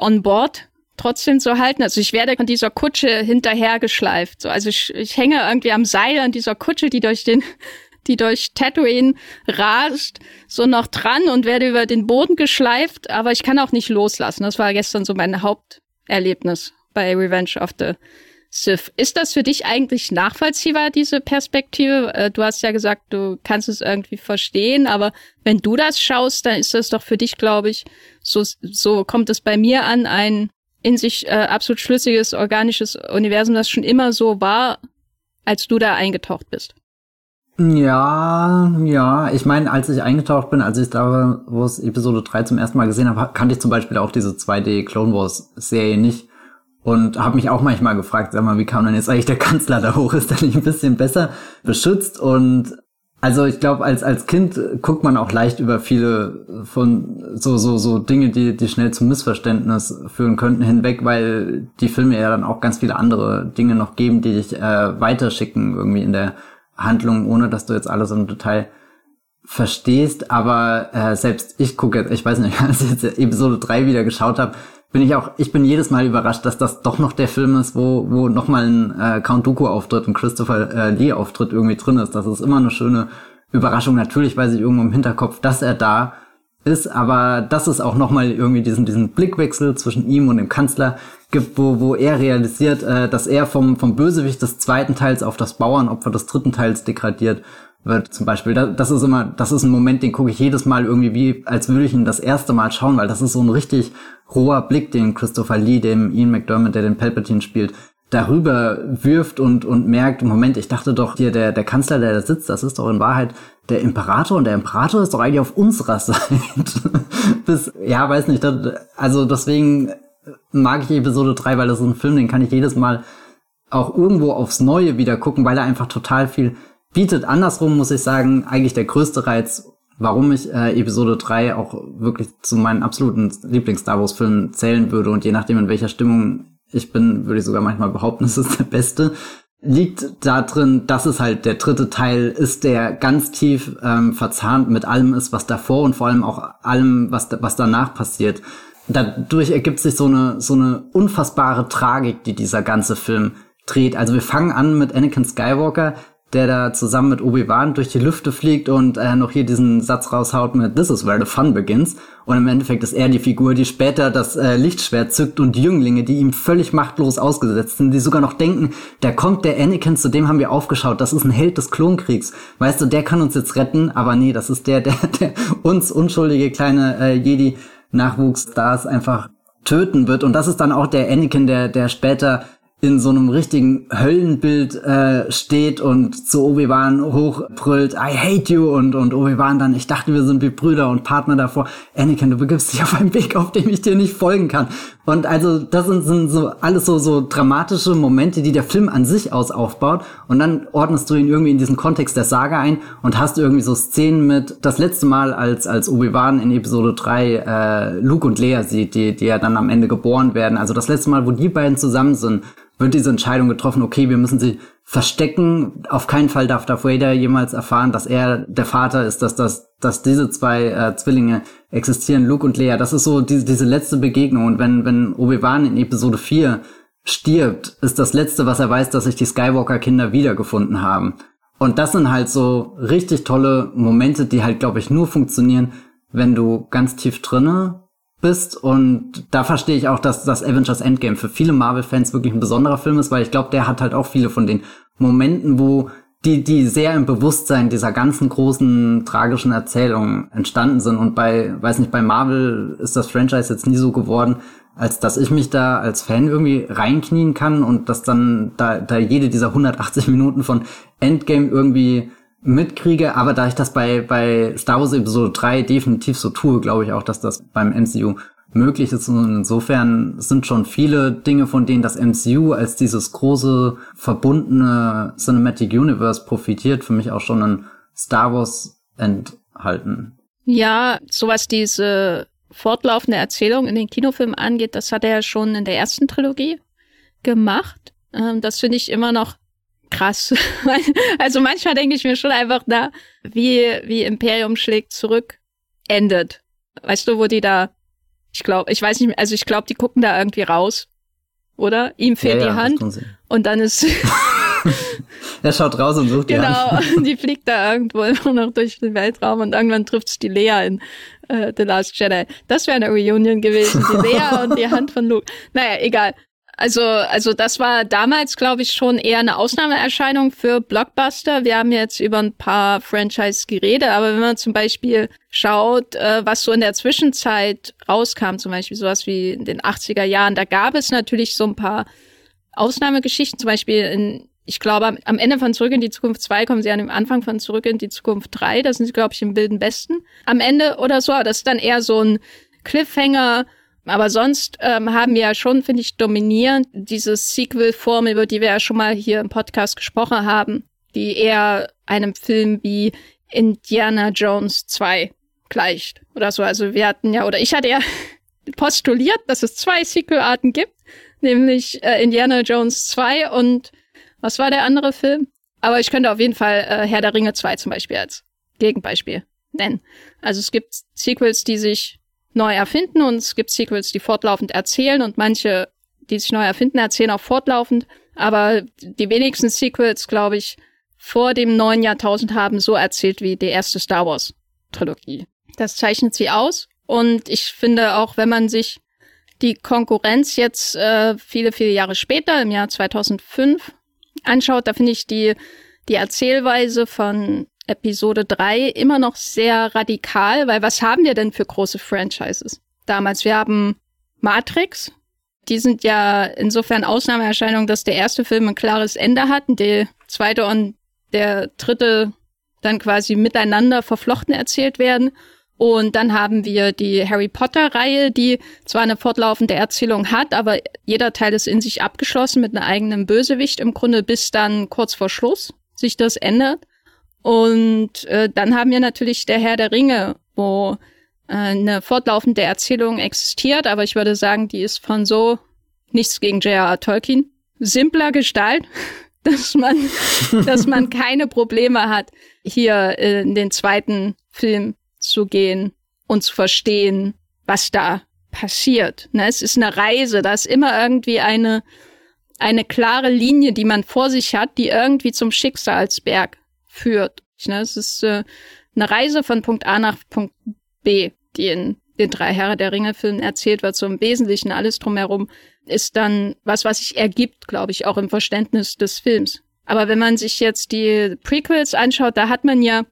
on board trotzdem zu halten. Also ich werde von dieser Kutsche hinterhergeschleift. So, also ich, ich hänge irgendwie am Seil an dieser Kutsche, die durch den, die durch Tatooine rast, so noch dran und werde über den Boden geschleift, aber ich kann auch nicht loslassen. Das war gestern so mein Haupterlebnis bei Revenge of the Sith. Ist das für dich eigentlich nachvollziehbar, diese Perspektive? Äh, du hast ja gesagt, du kannst es irgendwie verstehen, aber wenn du das schaust, dann ist das doch für dich, glaube ich, so, so kommt es bei mir an, ein in sich äh, absolut schlüssiges, organisches Universum, das schon immer so war, als du da eingetaucht bist. Ja, ja. Ich meine, als ich eingetaucht bin, als ich da wo es Episode 3 zum ersten Mal gesehen habe, kannte ich zum Beispiel auch diese 2D Clone Wars Serie nicht. Und habe mich auch manchmal gefragt, sag mal, wie kam denn jetzt eigentlich der Kanzler da hoch? Ist er nicht ein bisschen besser beschützt? Und also ich glaube, als, als Kind guckt man auch leicht über viele von so, so, so Dinge, die, die schnell zum Missverständnis führen könnten, hinweg, weil die Filme ja dann auch ganz viele andere Dinge noch geben, die dich äh, weiterschicken irgendwie in der Handlung, ohne dass du jetzt alles im Detail verstehst. Aber äh, selbst ich gucke jetzt, ich weiß nicht, als ich jetzt Episode 3 wieder geschaut habe, bin ich auch, ich bin jedes Mal überrascht, dass das doch noch der Film ist, wo, wo nochmal ein äh, Count Dooku Auftritt, ein Christopher äh, Lee Auftritt irgendwie drin ist. Das ist immer eine schöne Überraschung. Natürlich weiß ich irgendwo im Hinterkopf, dass er da ist, aber dass es auch nochmal irgendwie diesen, diesen Blickwechsel zwischen ihm und dem Kanzler gibt, wo, wo er realisiert, äh, dass er vom, vom Bösewicht des zweiten Teils auf das Bauernopfer des dritten Teils degradiert wird zum Beispiel. Das ist immer, das ist ein Moment, den gucke ich jedes Mal irgendwie wie, als würde ich ihn das erste Mal schauen, weil das ist so ein richtig roher Blick, den Christopher Lee, dem Ian McDermott, der den Palpatine spielt, darüber wirft und, und merkt, Moment, ich dachte doch hier, der, der Kanzler, der da sitzt, das ist doch in Wahrheit der Imperator und der Imperator ist doch eigentlich auf unserer Seite. Bis, ja, weiß nicht, das, also deswegen mag ich Episode 3, weil das ist ein Film, den kann ich jedes Mal auch irgendwo aufs Neue wieder gucken, weil er einfach total viel bietet andersrum, muss ich sagen, eigentlich der größte Reiz, warum ich äh, Episode 3 auch wirklich zu meinen absoluten Lieblings-Star Wars-Filmen zählen würde. Und je nachdem, in welcher Stimmung ich bin, würde ich sogar manchmal behaupten, es ist der beste. Liegt da drin, dass es halt der dritte Teil ist, der ganz tief ähm, verzahnt mit allem ist, was davor und vor allem auch allem, was, was danach passiert. Dadurch ergibt sich so eine, so eine unfassbare Tragik, die dieser ganze Film dreht. Also wir fangen an mit Anakin Skywalker, der da zusammen mit Obi-Wan durch die Lüfte fliegt und äh, noch hier diesen Satz raushaut mit This is where the fun begins. Und im Endeffekt ist er die Figur, die später das äh, Lichtschwert zückt und die Jünglinge, die ihm völlig machtlos ausgesetzt sind, die sogar noch denken, der kommt der Anakin, zu dem haben wir aufgeschaut, das ist ein Held des Klonkriegs. Weißt du, der kann uns jetzt retten, aber nee, das ist der, der, der uns unschuldige kleine äh, Jedi-Nachwuchsstars einfach töten wird. Und das ist dann auch der Anakin, der, der später in so einem richtigen Höllenbild äh, steht und zu Obi-Wan hochbrüllt, I hate you und, und Obi-Wan dann, ich dachte, wir sind wie Brüder und Partner davor. Anakin, du begibst dich auf einen Weg, auf dem ich dir nicht folgen kann. Und also das sind, sind so alles so, so dramatische Momente, die der Film an sich aus aufbaut und dann ordnest du ihn irgendwie in diesen Kontext der Saga ein und hast irgendwie so Szenen mit, das letzte Mal, als, als Obi-Wan in Episode 3 äh, Luke und Leia sieht, die, die ja dann am Ende geboren werden. Also das letzte Mal, wo die beiden zusammen sind, wird diese Entscheidung getroffen, okay, wir müssen sie verstecken. Auf keinen Fall darf Darth Vader jemals erfahren, dass er der Vater ist, dass, dass, dass diese zwei äh, Zwillinge existieren, Luke und Leia. Das ist so diese, diese letzte Begegnung. Und wenn, wenn Obi-Wan in Episode 4 stirbt, ist das Letzte, was er weiß, dass sich die Skywalker-Kinder wiedergefunden haben. Und das sind halt so richtig tolle Momente, die halt, glaube ich, nur funktionieren, wenn du ganz tief drinne bist. Und da verstehe ich auch, dass das Avengers Endgame für viele Marvel-Fans wirklich ein besonderer Film ist, weil ich glaube, der hat halt auch viele von den Momenten, wo die, die sehr im Bewusstsein dieser ganzen großen tragischen Erzählungen entstanden sind. Und bei, weiß nicht, bei Marvel ist das Franchise jetzt nie so geworden, als dass ich mich da als Fan irgendwie reinknien kann und dass dann da, da jede dieser 180 Minuten von Endgame irgendwie mitkriege, aber da ich das bei, bei Star Wars Episode 3 definitiv so tue, glaube ich auch, dass das beim MCU möglich ist. Und insofern sind schon viele Dinge, von denen das MCU als dieses große, verbundene Cinematic Universe profitiert, für mich auch schon in Star Wars enthalten. Ja, sowas diese fortlaufende Erzählung in den Kinofilmen angeht, das hat er ja schon in der ersten Trilogie gemacht. Ähm, das finde ich immer noch krass. also manchmal denke ich mir schon einfach da, wie, wie Imperium schlägt zurück endet. Weißt du, wo die da, ich glaube, ich weiß nicht mehr, also ich glaube, die gucken da irgendwie raus. Oder? Ihm fehlt ja, ja, die Hand. Und dann ist. er schaut raus und sucht die genau, Hand. Genau, die fliegt da irgendwo noch durch den Weltraum und irgendwann trifft es die Lea in äh, The Last Jedi. Das wäre eine Reunion gewesen, die Lea und die Hand von Luke. Naja, egal. Also, also das war damals, glaube ich, schon eher eine Ausnahmeerscheinung für Blockbuster. Wir haben jetzt über ein paar Franchise geredet, aber wenn man zum Beispiel schaut, äh, was so in der Zwischenzeit rauskam, zum Beispiel sowas wie in den 80er Jahren, da gab es natürlich so ein paar Ausnahmegeschichten, zum Beispiel in ich glaube, am Ende von Zurück in die Zukunft 2 kommen sie an dem Anfang von Zurück in die Zukunft 3. Da sind sie, glaube ich, im wilden Besten. Am Ende oder so. Das ist dann eher so ein Cliffhanger, aber sonst ähm, haben wir ja schon, finde ich, dominierend diese Sequel-Form, über die wir ja schon mal hier im Podcast gesprochen haben, die eher einem Film wie Indiana Jones 2 gleicht oder so. Also wir hatten ja, oder ich hatte ja postuliert, dass es zwei Sequel-Arten gibt, nämlich äh, Indiana Jones 2 und was war der andere Film? Aber ich könnte auf jeden Fall äh, Herr der Ringe 2 zum Beispiel als Gegenbeispiel nennen. Also es gibt Sequels, die sich neu erfinden und es gibt Sequels, die fortlaufend erzählen und manche, die sich neu erfinden, erzählen auch fortlaufend. Aber die wenigsten Sequels, glaube ich, vor dem neuen Jahrtausend haben so erzählt wie die erste Star Wars Trilogie. Das zeichnet sie aus und ich finde auch, wenn man sich die Konkurrenz jetzt äh, viele, viele Jahre später, im Jahr 2005, anschaut, da finde ich die, die Erzählweise von Episode 3 immer noch sehr radikal, weil was haben wir denn für große Franchises? Damals, wir haben Matrix. Die sind ja insofern Ausnahmeerscheinung, dass der erste Film ein klares Ende hat und der zweite und der dritte dann quasi miteinander verflochten erzählt werden. Und dann haben wir die Harry Potter-Reihe, die zwar eine fortlaufende Erzählung hat, aber jeder Teil ist in sich abgeschlossen mit einem eigenen Bösewicht im Grunde, bis dann kurz vor Schluss sich das ändert. Und äh, dann haben wir natürlich der Herr der Ringe, wo äh, eine fortlaufende Erzählung existiert, aber ich würde sagen, die ist von so nichts gegen J.R.R. Tolkien simpler Gestalt, dass man, dass man keine Probleme hat, hier in den zweiten Film zu gehen und zu verstehen, was da passiert. Ne? Es ist eine Reise, da ist immer irgendwie eine eine klare Linie, die man vor sich hat, die irgendwie zum Schicksalsberg führt. Ne? Es ist äh, eine Reise von Punkt A nach Punkt B, die in den drei Herren der Ringe-Filmen erzählt wird, so im Wesentlichen alles drumherum, ist dann was, was sich ergibt, glaube ich, auch im Verständnis des Films. Aber wenn man sich jetzt die Prequels anschaut, da hat man ja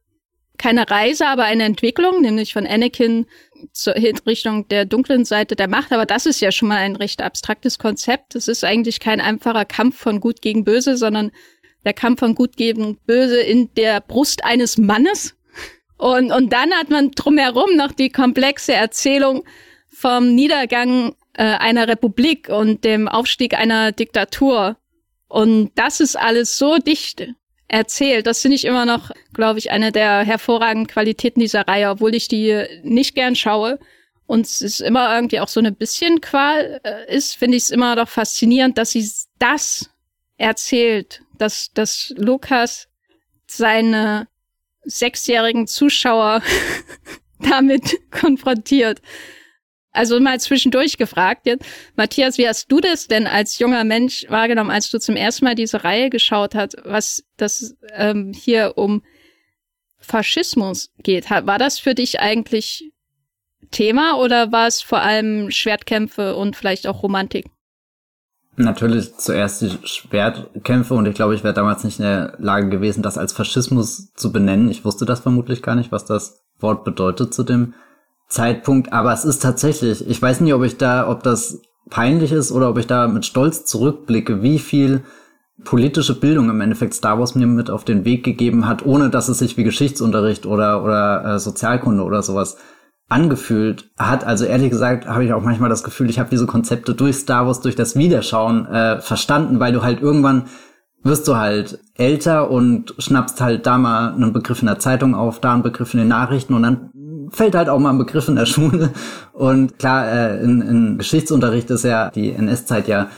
keine Reise, aber eine Entwicklung, nämlich von Anakin zur Richtung der dunklen Seite der Macht. Aber das ist ja schon mal ein recht abstraktes Konzept. Es ist eigentlich kein einfacher Kampf von Gut gegen Böse, sondern der Kampf von Gut gegen Böse in der Brust eines Mannes. Und, und dann hat man drumherum noch die komplexe Erzählung vom Niedergang äh, einer Republik und dem Aufstieg einer Diktatur. Und das ist alles so dicht erzählt. Das finde ich immer noch, glaube ich, eine der hervorragenden Qualitäten dieser Reihe, obwohl ich die nicht gern schaue. Und es ist immer irgendwie auch so eine bisschen Qual äh, ist, finde ich es immer noch faszinierend, dass sie das erzählt, dass, dass Lukas seine sechsjährigen Zuschauer damit konfrontiert. Also mal zwischendurch gefragt jetzt. Matthias, wie hast du das denn als junger Mensch wahrgenommen, als du zum ersten Mal diese Reihe geschaut hast, was das ähm, hier um Faschismus geht? War das für dich eigentlich Thema oder war es vor allem Schwertkämpfe und vielleicht auch Romantik? Natürlich zuerst die Schwertkämpfe und ich glaube, ich wäre damals nicht in der Lage gewesen, das als Faschismus zu benennen. Ich wusste das vermutlich gar nicht, was das Wort bedeutet zu dem Zeitpunkt, aber es ist tatsächlich, ich weiß nicht, ob ich da, ob das peinlich ist oder ob ich da mit Stolz zurückblicke, wie viel politische Bildung im Endeffekt Star Wars mir mit auf den Weg gegeben hat, ohne dass es sich wie Geschichtsunterricht oder, oder äh, Sozialkunde oder sowas angefühlt hat. Also ehrlich gesagt habe ich auch manchmal das Gefühl, ich habe diese Konzepte durch Star Wars, durch das Wiederschauen äh, verstanden, weil du halt irgendwann wirst du halt älter und schnappst halt da mal einen Begriff in der Zeitung auf, da einen Begriff in den Nachrichten und dann fällt halt auch mal ein Begriff in der Schule. Und klar, äh, in, in Geschichtsunterricht ist ja die NS-Zeit ja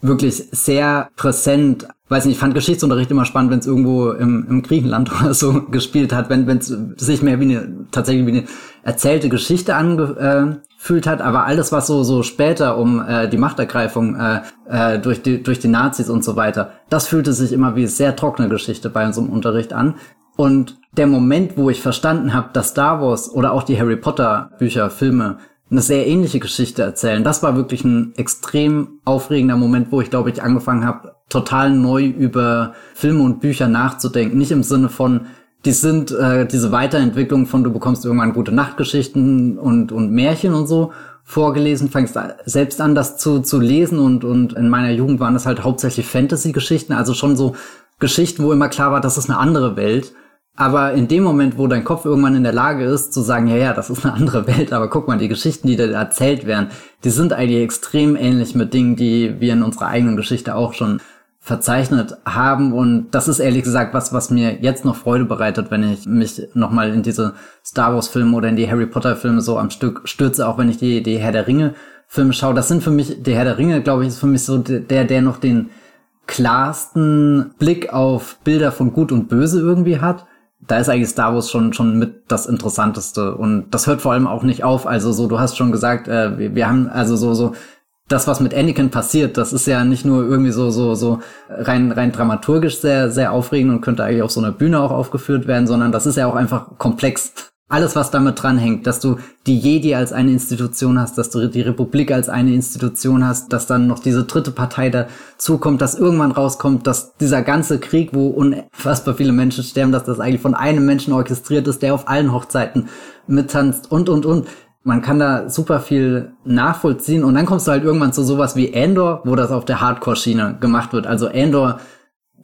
wirklich sehr präsent. Weiß nicht, ich fand Geschichtsunterricht immer spannend, wenn es irgendwo im, im Griechenland oder so gespielt hat, wenn es sich mehr wie eine tatsächlich wie eine erzählte Geschichte angefühlt hat. Aber alles, was so so später um äh, die Machtergreifung äh, äh, durch die durch die Nazis und so weiter, das fühlte sich immer wie sehr trockene Geschichte bei unserem Unterricht an. Und der Moment, wo ich verstanden habe, dass Star Wars oder auch die Harry Potter Bücher, Filme eine sehr ähnliche Geschichte erzählen, das war wirklich ein extrem aufregender Moment, wo ich glaube ich angefangen habe, total neu über Filme und Bücher nachzudenken. Nicht im Sinne von, die sind äh, diese Weiterentwicklung von du bekommst irgendwann gute Nachtgeschichten und, und Märchen und so vorgelesen, fängst selbst an, das zu, zu lesen und, und in meiner Jugend waren das halt hauptsächlich Fantasy-Geschichten, also schon so Geschichten, wo immer klar war, das ist eine andere Welt. Aber in dem Moment, wo dein Kopf irgendwann in der Lage ist, zu sagen, ja, ja, das ist eine andere Welt, aber guck mal, die Geschichten, die da erzählt werden, die sind eigentlich extrem ähnlich mit Dingen, die wir in unserer eigenen Geschichte auch schon verzeichnet haben. Und das ist ehrlich gesagt was, was mir jetzt noch Freude bereitet, wenn ich mich nochmal in diese Star Wars Filme oder in die Harry Potter Filme so am Stück stürze, auch wenn ich die, die Herr der Ringe Filme schaue. Das sind für mich, der Herr der Ringe, glaube ich, ist für mich so der, der noch den klarsten Blick auf Bilder von Gut und Böse irgendwie hat da ist eigentlich Star Wars schon schon mit das Interessanteste und das hört vor allem auch nicht auf. Also so, du hast schon gesagt, äh, wir, wir haben also so so das, was mit Anakin passiert, das ist ja nicht nur irgendwie so so so rein rein dramaturgisch sehr sehr aufregend und könnte eigentlich auf so einer Bühne auch aufgeführt werden, sondern das ist ja auch einfach komplex alles, was damit dranhängt, dass du die Jedi als eine Institution hast, dass du die Republik als eine Institution hast, dass dann noch diese dritte Partei dazukommt, dass irgendwann rauskommt, dass dieser ganze Krieg, wo unfassbar viele Menschen sterben, dass das eigentlich von einem Menschen orchestriert ist, der auf allen Hochzeiten mittanzt und, und, und. Man kann da super viel nachvollziehen. Und dann kommst du halt irgendwann zu sowas wie Andor, wo das auf der Hardcore-Schiene gemacht wird. Also Andor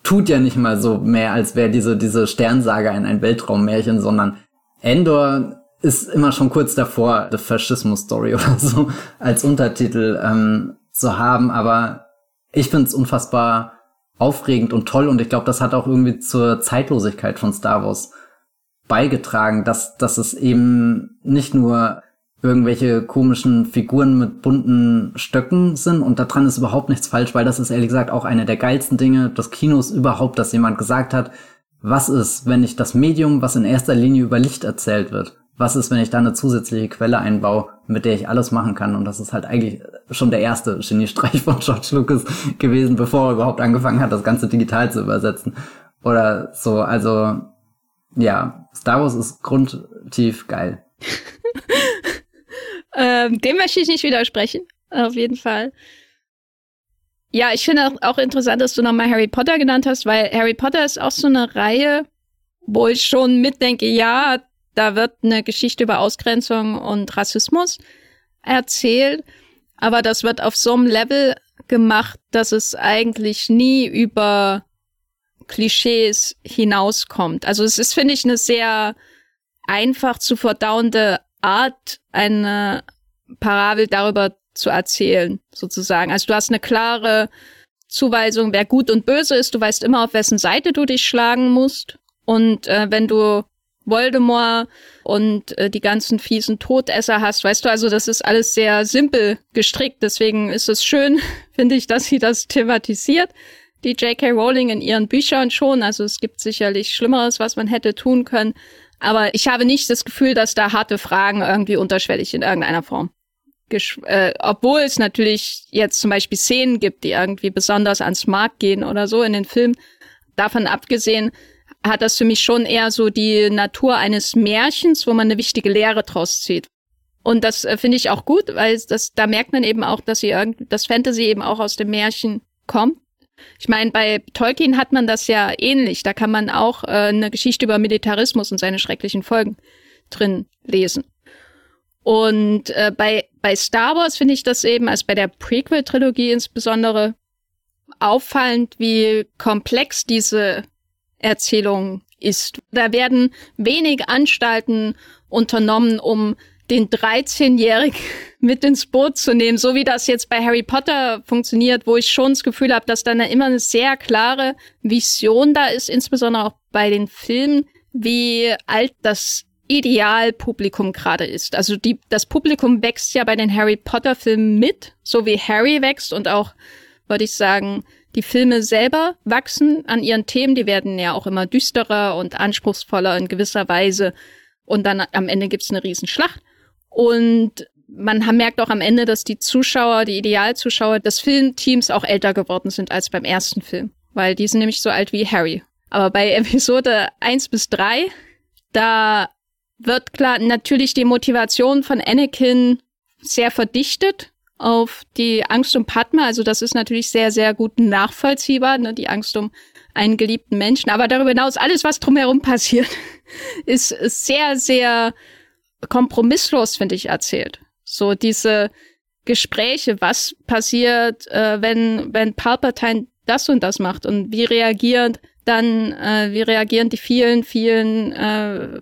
tut ja nicht mal so mehr, als wäre diese, diese Sternsage ein, ein Weltraummärchen, sondern Endor ist immer schon kurz davor, The Faschismus Story oder so als Untertitel ähm, zu haben, aber ich finde es unfassbar aufregend und toll. Und ich glaube, das hat auch irgendwie zur Zeitlosigkeit von Star Wars beigetragen, dass, dass es eben nicht nur irgendwelche komischen Figuren mit bunten Stöcken sind und daran ist überhaupt nichts falsch, weil das ist ehrlich gesagt auch eine der geilsten Dinge des Kinos überhaupt, dass jemand gesagt hat, was ist, wenn ich das Medium, was in erster Linie über Licht erzählt wird, was ist, wenn ich da eine zusätzliche Quelle einbaue, mit der ich alles machen kann? Und das ist halt eigentlich schon der erste Geniestreich von George Lucas gewesen, bevor er überhaupt angefangen hat, das Ganze digital zu übersetzen. Oder so, also, ja, Star Wars ist grundtief geil. ähm, dem möchte ich nicht widersprechen, auf jeden Fall. Ja, ich finde auch, auch interessant, dass du nochmal Harry Potter genannt hast, weil Harry Potter ist auch so eine Reihe, wo ich schon mitdenke, ja, da wird eine Geschichte über Ausgrenzung und Rassismus erzählt, aber das wird auf so einem Level gemacht, dass es eigentlich nie über Klischees hinauskommt. Also es ist, finde ich, eine sehr einfach zu verdauende Art, eine Parabel darüber zu erzählen, sozusagen. Also du hast eine klare Zuweisung, wer gut und böse ist. Du weißt immer, auf wessen Seite du dich schlagen musst. Und äh, wenn du Voldemort und äh, die ganzen fiesen Todesser hast, weißt du, also das ist alles sehr simpel gestrickt. Deswegen ist es schön, finde ich, dass sie das thematisiert. Die J.K. Rowling in ihren Büchern schon. Also es gibt sicherlich Schlimmeres, was man hätte tun können. Aber ich habe nicht das Gefühl, dass da harte Fragen irgendwie unterschwellig in irgendeiner Form. Gesch äh, obwohl es natürlich jetzt zum Beispiel Szenen gibt, die irgendwie besonders ans Markt gehen oder so in den Filmen. Davon abgesehen hat das für mich schon eher so die Natur eines Märchens, wo man eine wichtige Lehre draus zieht. Und das äh, finde ich auch gut, weil das, da merkt man eben auch, dass sie irgendwie, dass Fantasy eben auch aus dem Märchen kommt. Ich meine, bei Tolkien hat man das ja ähnlich. Da kann man auch äh, eine Geschichte über Militarismus und seine schrecklichen Folgen drin lesen. Und äh, bei, bei Star Wars finde ich das eben, als bei der Prequel-Trilogie insbesondere, auffallend, wie komplex diese Erzählung ist. Da werden wenig Anstalten unternommen, um den 13-Jährigen mit ins Boot zu nehmen, so wie das jetzt bei Harry Potter funktioniert, wo ich schon das Gefühl habe, dass da immer eine sehr klare Vision da ist, insbesondere auch bei den Filmen, wie alt das Idealpublikum gerade ist. Also die, das Publikum wächst ja bei den Harry Potter Filmen mit, so wie Harry wächst und auch, würde ich sagen, die Filme selber wachsen an ihren Themen. Die werden ja auch immer düsterer und anspruchsvoller in gewisser Weise. Und dann am Ende gibt's eine Riesenschlacht. Und man merkt auch am Ende, dass die Zuschauer, die Idealzuschauer des Filmteams auch älter geworden sind als beim ersten Film. Weil die sind nämlich so alt wie Harry. Aber bei Episode 1 bis 3, da wird klar natürlich die Motivation von Anakin sehr verdichtet auf die Angst um Padma. Also das ist natürlich sehr, sehr gut nachvollziehbar, ne? die Angst um einen geliebten Menschen. Aber darüber hinaus, alles, was drumherum passiert, ist sehr, sehr kompromisslos, finde ich, erzählt. So diese Gespräche, was passiert, äh, wenn, wenn Palpatine das und das macht und wie reagiert dann, äh, wie reagieren die vielen, vielen äh,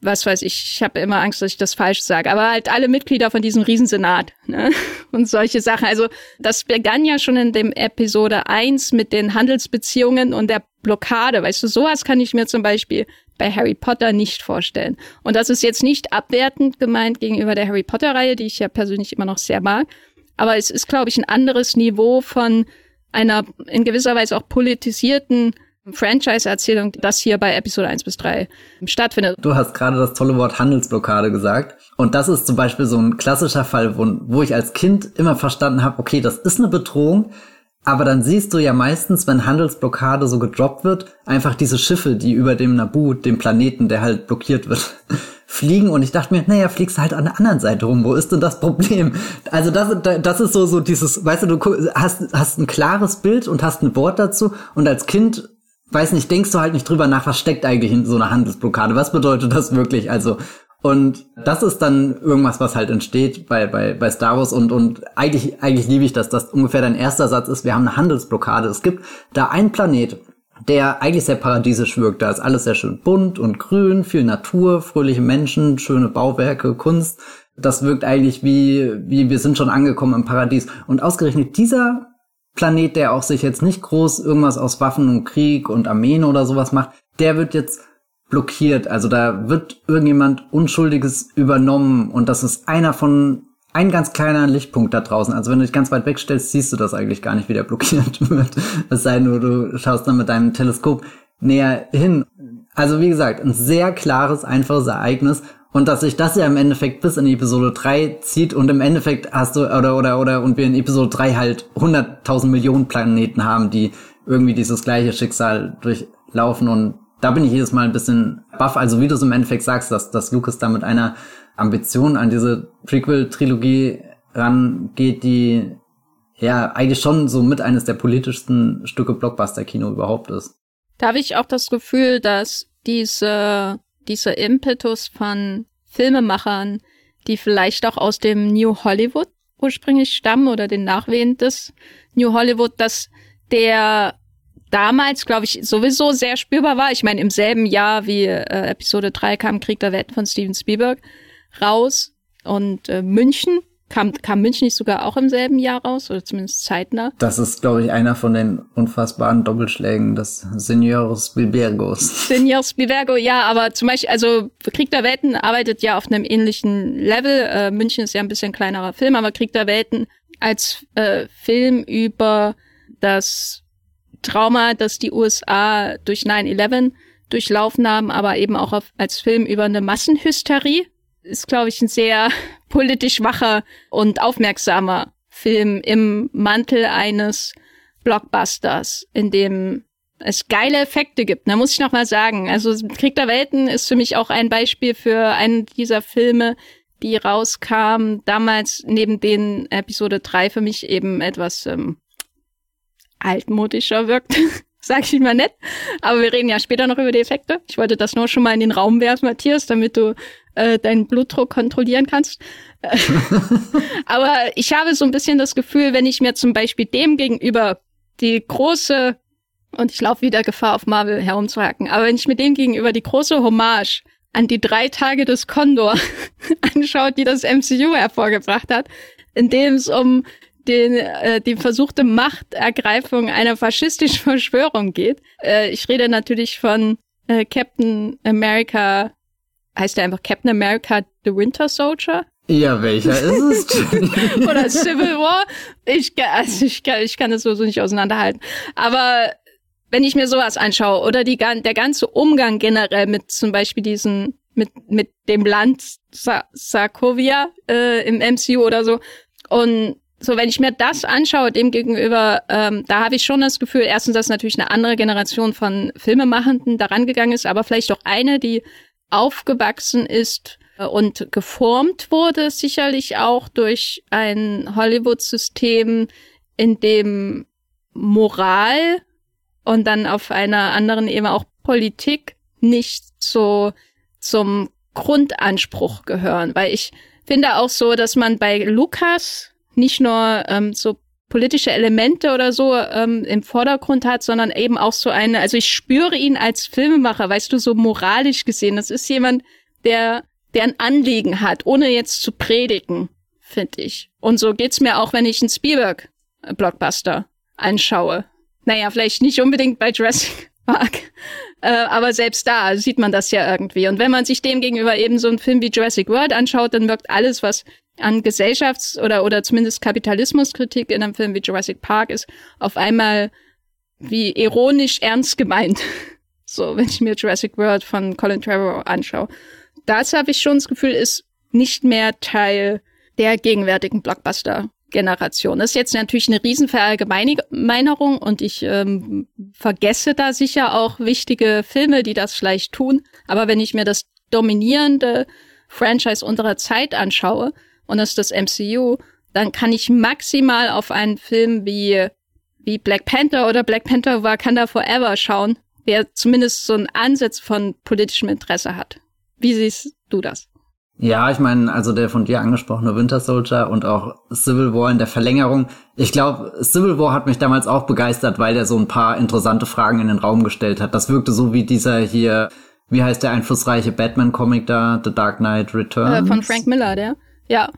was weiß ich, ich habe immer Angst, dass ich das falsch sage, aber halt alle Mitglieder von diesem Riesensenat ne? und solche Sachen. Also das begann ja schon in dem Episode 1 mit den Handelsbeziehungen und der Blockade. Weißt du, sowas kann ich mir zum Beispiel bei Harry Potter nicht vorstellen. Und das ist jetzt nicht abwertend gemeint gegenüber der Harry Potter-Reihe, die ich ja persönlich immer noch sehr mag. Aber es ist, glaube ich, ein anderes Niveau von einer in gewisser Weise auch politisierten Franchise-Erzählung, das hier bei Episode 1 bis 3 stattfindet. Du hast gerade das tolle Wort Handelsblockade gesagt. Und das ist zum Beispiel so ein klassischer Fall, wo, wo ich als Kind immer verstanden habe, okay, das ist eine Bedrohung, aber dann siehst du ja meistens, wenn Handelsblockade so gedroppt wird, einfach diese Schiffe, die über dem Nabu, dem Planeten, der halt blockiert wird, fliegen. Und ich dachte mir, naja, fliegst halt an der anderen Seite rum. Wo ist denn das Problem? Also das, das ist so, so dieses, weißt du, du hast, hast ein klares Bild und hast ein Wort dazu. Und als Kind weiß nicht, denkst du halt nicht drüber nach, was steckt eigentlich in so einer Handelsblockade? Was bedeutet das wirklich? Also, und das ist dann irgendwas, was halt entsteht bei, bei, bei Star Wars und, und eigentlich, eigentlich liebe ich das, dass ungefähr dein erster Satz ist, wir haben eine Handelsblockade. Es gibt da einen Planet, der eigentlich sehr paradiesisch wirkt. Da ist alles sehr schön bunt und grün, viel Natur, fröhliche Menschen, schöne Bauwerke, Kunst. Das wirkt eigentlich wie, wie wir sind schon angekommen im Paradies. Und ausgerechnet dieser Planet, der auch sich jetzt nicht groß irgendwas aus Waffen und Krieg und Armeen oder sowas macht, der wird jetzt blockiert. Also da wird irgendjemand Unschuldiges übernommen und das ist einer von ein ganz kleiner Lichtpunkt da draußen. Also wenn du dich ganz weit wegstellst, siehst du das eigentlich gar nicht, wie der blockiert wird. Es sei nur, du schaust dann mit deinem Teleskop näher hin. Also wie gesagt, ein sehr klares, einfaches Ereignis Und dass sich das ja im Endeffekt bis in Episode 3 zieht und im Endeffekt hast du, oder, oder, oder, und wir in Episode 3 halt 100.000 Millionen Planeten haben, die irgendwie dieses gleiche Schicksal durchlaufen und da bin ich jedes Mal ein bisschen baff. Also wie du es im Endeffekt sagst, dass, dass Lucas da mit einer Ambition an diese Prequel-Trilogie rangeht, die ja eigentlich schon so mit eines der politischsten Stücke Blockbuster-Kino überhaupt ist. Da habe ich auch das Gefühl, dass diese, dieser Impetus von Filmemachern, die vielleicht auch aus dem New Hollywood ursprünglich stammen oder den Nachwehen des New Hollywood, dass der damals, glaube ich, sowieso sehr spürbar war. Ich meine, im selben Jahr wie äh, Episode 3 kam Krieg der Wetten von Steven Spielberg raus und äh, München Kam, kam München nicht sogar auch im selben Jahr raus oder zumindest zeitnah? Das ist, glaube ich, einer von den unfassbaren Doppelschlägen des Senior Spielbergos. Senior Spielbergo, ja, aber zum Beispiel, also Krieg der Welten arbeitet ja auf einem ähnlichen Level. Äh, München ist ja ein bisschen kleinerer Film, aber Krieg der Welten als äh, Film über das Trauma, das die USA durch 9-11 durchlaufen haben, aber eben auch auf, als Film über eine Massenhysterie ist, glaube ich, ein sehr politisch wacher und aufmerksamer Film im Mantel eines Blockbusters, in dem es geile Effekte gibt. Da muss ich noch mal sagen. Also Krieg der Welten ist für mich auch ein Beispiel für einen dieser Filme, die rauskamen, damals neben den Episode 3 für mich eben etwas ähm, altmodischer wirkt. Sag ich mal nett. Aber wir reden ja später noch über die Effekte. Ich wollte das nur schon mal in den Raum werfen, Matthias, damit du äh, deinen Blutdruck kontrollieren kannst. Aber ich habe so ein bisschen das Gefühl, wenn ich mir zum Beispiel dem gegenüber die große, und ich laufe wieder Gefahr, auf Marvel herumzuhacken, aber wenn ich mir dem gegenüber die große Hommage an die drei Tage des Condor anschaut, die das MCU hervorgebracht hat, in dem es um den, äh, die versuchte Machtergreifung einer faschistischen Verschwörung geht. Äh, ich rede natürlich von äh, Captain America heißt der einfach Captain America The Winter Soldier? Ja, welcher ist es? Oder Civil War? Ich, also ich, kann, ich kann das so, so nicht auseinanderhalten. Aber wenn ich mir sowas anschaue oder die, der ganze Umgang generell mit zum Beispiel diesen, mit, mit dem Land Sa Sarkovia äh, im MCU oder so und so, wenn ich mir das anschaue, dem gegenüber, ähm, da habe ich schon das Gefühl, erstens, dass natürlich eine andere Generation von Filmemachenden daran gegangen ist, aber vielleicht auch eine, die aufgewachsen ist äh, und geformt wurde, sicherlich auch durch ein Hollywood-System, in dem Moral und dann auf einer anderen Ebene auch Politik nicht so zum Grundanspruch gehören. Weil ich finde auch so, dass man bei Lukas nicht nur ähm, so politische Elemente oder so ähm, im Vordergrund hat, sondern eben auch so eine, also ich spüre ihn als Filmemacher, weißt du, so moralisch gesehen. Das ist jemand, der, der ein Anliegen hat, ohne jetzt zu predigen, finde ich. Und so geht's mir auch, wenn ich einen Spielberg-Blockbuster anschaue. Naja, vielleicht nicht unbedingt bei Jurassic Park, äh, aber selbst da sieht man das ja irgendwie. Und wenn man sich dem gegenüber eben so einen Film wie Jurassic World anschaut, dann wirkt alles, was an Gesellschafts- oder, oder zumindest Kapitalismuskritik in einem Film wie Jurassic Park ist auf einmal wie ironisch ernst gemeint. So, wenn ich mir Jurassic World von Colin Trevorrow anschaue. Das habe ich schon das Gefühl, ist nicht mehr Teil der gegenwärtigen Blockbuster-Generation. Das ist jetzt natürlich eine Riesenverallgemeinerung und ich ähm, vergesse da sicher auch wichtige Filme, die das vielleicht tun. Aber wenn ich mir das dominierende Franchise unserer Zeit anschaue, und das ist das MCU, dann kann ich maximal auf einen Film wie, wie Black Panther oder Black Panther Wakanda Forever schauen, der zumindest so einen Ansatz von politischem Interesse hat. Wie siehst du das? Ja, ich meine, also der von dir angesprochene Winter Soldier und auch Civil War in der Verlängerung. Ich glaube, Civil War hat mich damals auch begeistert, weil der so ein paar interessante Fragen in den Raum gestellt hat. Das wirkte so wie dieser hier, wie heißt der einflussreiche Batman-Comic da, The Dark Knight Returns? Äh, von Frank Miller, der. Ja.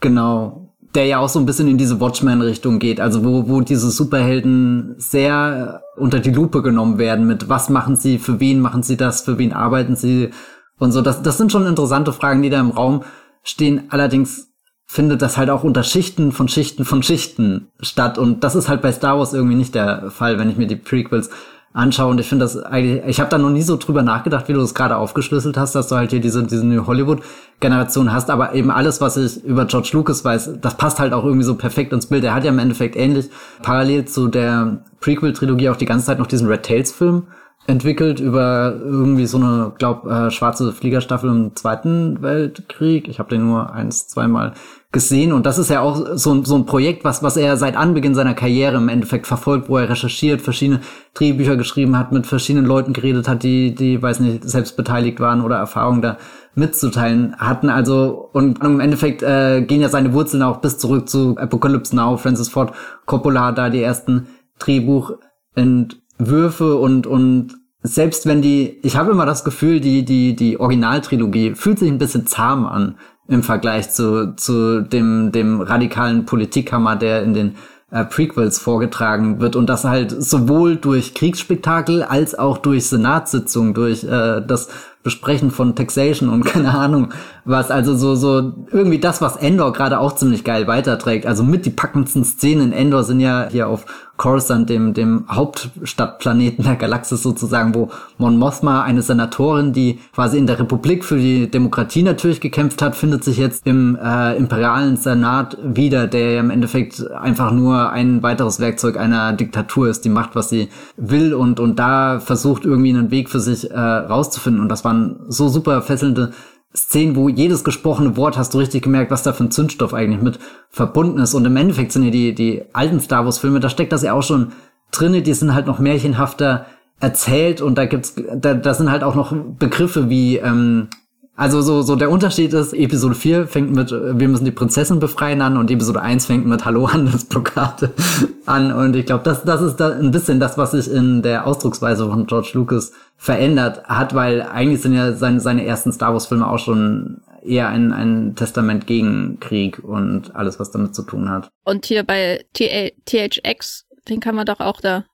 Genau. Der ja auch so ein bisschen in diese Watchmen-Richtung geht, also wo, wo diese Superhelden sehr unter die Lupe genommen werden mit was machen sie, für wen machen sie das, für wen arbeiten sie und so. Das, das sind schon interessante Fragen, die da im Raum stehen. Allerdings findet das halt auch unter Schichten von Schichten von Schichten statt. Und das ist halt bei Star Wars irgendwie nicht der Fall, wenn ich mir die Prequels anschaue. Und ich finde das eigentlich, ich habe da noch nie so drüber nachgedacht, wie du es gerade aufgeschlüsselt hast, dass du halt hier diese, diese New Hollywood-Generation hast. Aber eben alles, was ich über George Lucas weiß, das passt halt auch irgendwie so perfekt ins Bild. Er hat ja im Endeffekt ähnlich parallel zu der Prequel-Trilogie auch die ganze Zeit noch diesen Red Tails-Film entwickelt über irgendwie so eine, glaub, äh, schwarze Fliegerstaffel im Zweiten Weltkrieg. Ich habe den nur eins, zweimal gesehen und das ist ja auch so, so ein Projekt, was, was er seit Anbeginn seiner Karriere im Endeffekt verfolgt, wo er recherchiert, verschiedene Drehbücher geschrieben hat, mit verschiedenen Leuten geredet hat, die, die, weiß nicht, selbst beteiligt waren oder Erfahrungen da mitzuteilen hatten. Also, und im Endeffekt äh, gehen ja seine Wurzeln auch bis zurück zu Apocalypse Now, Francis Ford Coppola, da die ersten Drehbuchentwürfe und, und selbst wenn die, ich habe immer das Gefühl, die, die, die Originaltrilogie fühlt sich ein bisschen zahm an im Vergleich zu, zu dem, dem radikalen Politikhammer, der in den äh, Prequels vorgetragen wird und das halt sowohl durch Kriegsspektakel als auch durch Senatssitzungen, durch äh, das Besprechen von Taxation und keine Ahnung was. Also so, so irgendwie das, was Endor gerade auch ziemlich geil weiterträgt. Also mit die packendsten Szenen in Endor sind ja hier auf Coruscant, dem, dem Hauptstadtplaneten der Galaxis sozusagen, wo Mon Mothma, eine Senatorin, die quasi in der Republik für die Demokratie natürlich gekämpft hat, findet sich jetzt im äh, imperialen Senat wieder, der ja im Endeffekt einfach nur ein weiteres Werkzeug einer Diktatur ist, die macht, was sie will und, und da versucht irgendwie einen Weg für sich äh, rauszufinden. Und das waren so super fesselnde Szenen, wo jedes gesprochene Wort hast du richtig gemerkt, was da für ein Zündstoff eigentlich mit verbunden ist. Und im Endeffekt sind ja die, die alten Star Wars Filme, da steckt das ja auch schon drinne, die sind halt noch märchenhafter erzählt und da gibt's, da, da sind halt auch noch Begriffe wie, ähm, also so, so der Unterschied ist, Episode 4 fängt mit Wir müssen die Prinzessin befreien an und Episode 1 fängt mit Hallo Handelsblockade an. Und ich glaube, das, das ist da ein bisschen das, was sich in der Ausdrucksweise von George Lucas verändert hat, weil eigentlich sind ja seine, seine ersten Star Wars-Filme auch schon eher ein, ein Testament gegen Krieg und alles, was damit zu tun hat. Und hier bei THX, den kann man doch auch da.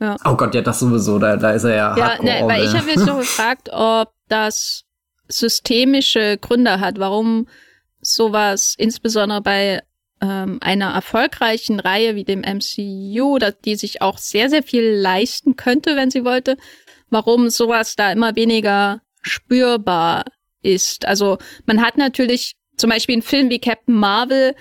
Ja. Oh Gott, ja, das sowieso, da, da ist er ja. Ja, ne, weil ich habe jetzt so gefragt, ob das systemische Gründe hat, warum sowas insbesondere bei ähm, einer erfolgreichen Reihe wie dem MCU, die sich auch sehr, sehr viel leisten könnte, wenn sie wollte, warum sowas da immer weniger spürbar ist. Also man hat natürlich zum Beispiel einen Film wie Captain Marvel,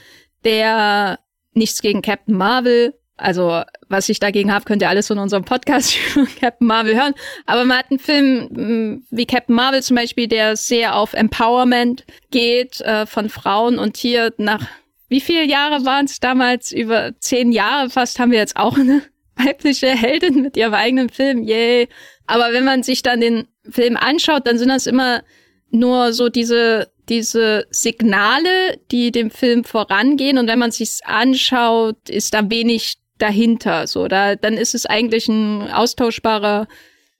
der nichts gegen Captain Marvel, also, was ich dagegen habe, könnt ihr alles von unserem Podcast über Captain Marvel hören. Aber man hat einen Film mm, wie Captain Marvel zum Beispiel, der sehr auf Empowerment geht äh, von Frauen. Und hier nach wie viele Jahre waren es damals? Über zehn Jahre fast haben wir jetzt auch eine weibliche Heldin mit ihrem eigenen Film. Yay. Aber wenn man sich dann den Film anschaut, dann sind das immer nur so diese diese Signale, die dem Film vorangehen. Und wenn man sich's anschaut, ist da wenig dahinter. So, da, dann ist es eigentlich ein austauschbarer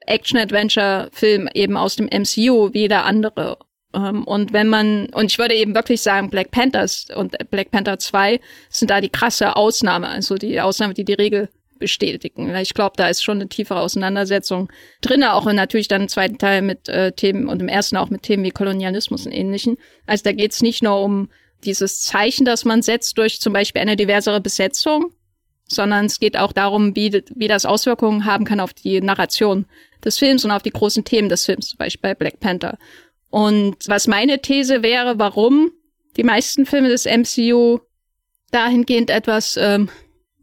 Action-Adventure-Film eben aus dem MCU wie der andere. Ähm, und wenn man, und ich würde eben wirklich sagen, Black Panthers und Black Panther 2 sind da die krasse Ausnahme, also die Ausnahme, die die Regel bestätigen. Ich glaube, da ist schon eine tiefere Auseinandersetzung drin, auch natürlich dann im zweiten Teil mit äh, Themen und im ersten auch mit Themen wie Kolonialismus und ähnlichen. Also da geht es nicht nur um dieses Zeichen, das man setzt durch zum Beispiel eine diversere Besetzung, sondern es geht auch darum, wie, wie das Auswirkungen haben kann auf die Narration des Films und auf die großen Themen des Films, zum Beispiel bei Black Panther. Und was meine These wäre, warum die meisten Filme des MCU dahingehend etwas ähm,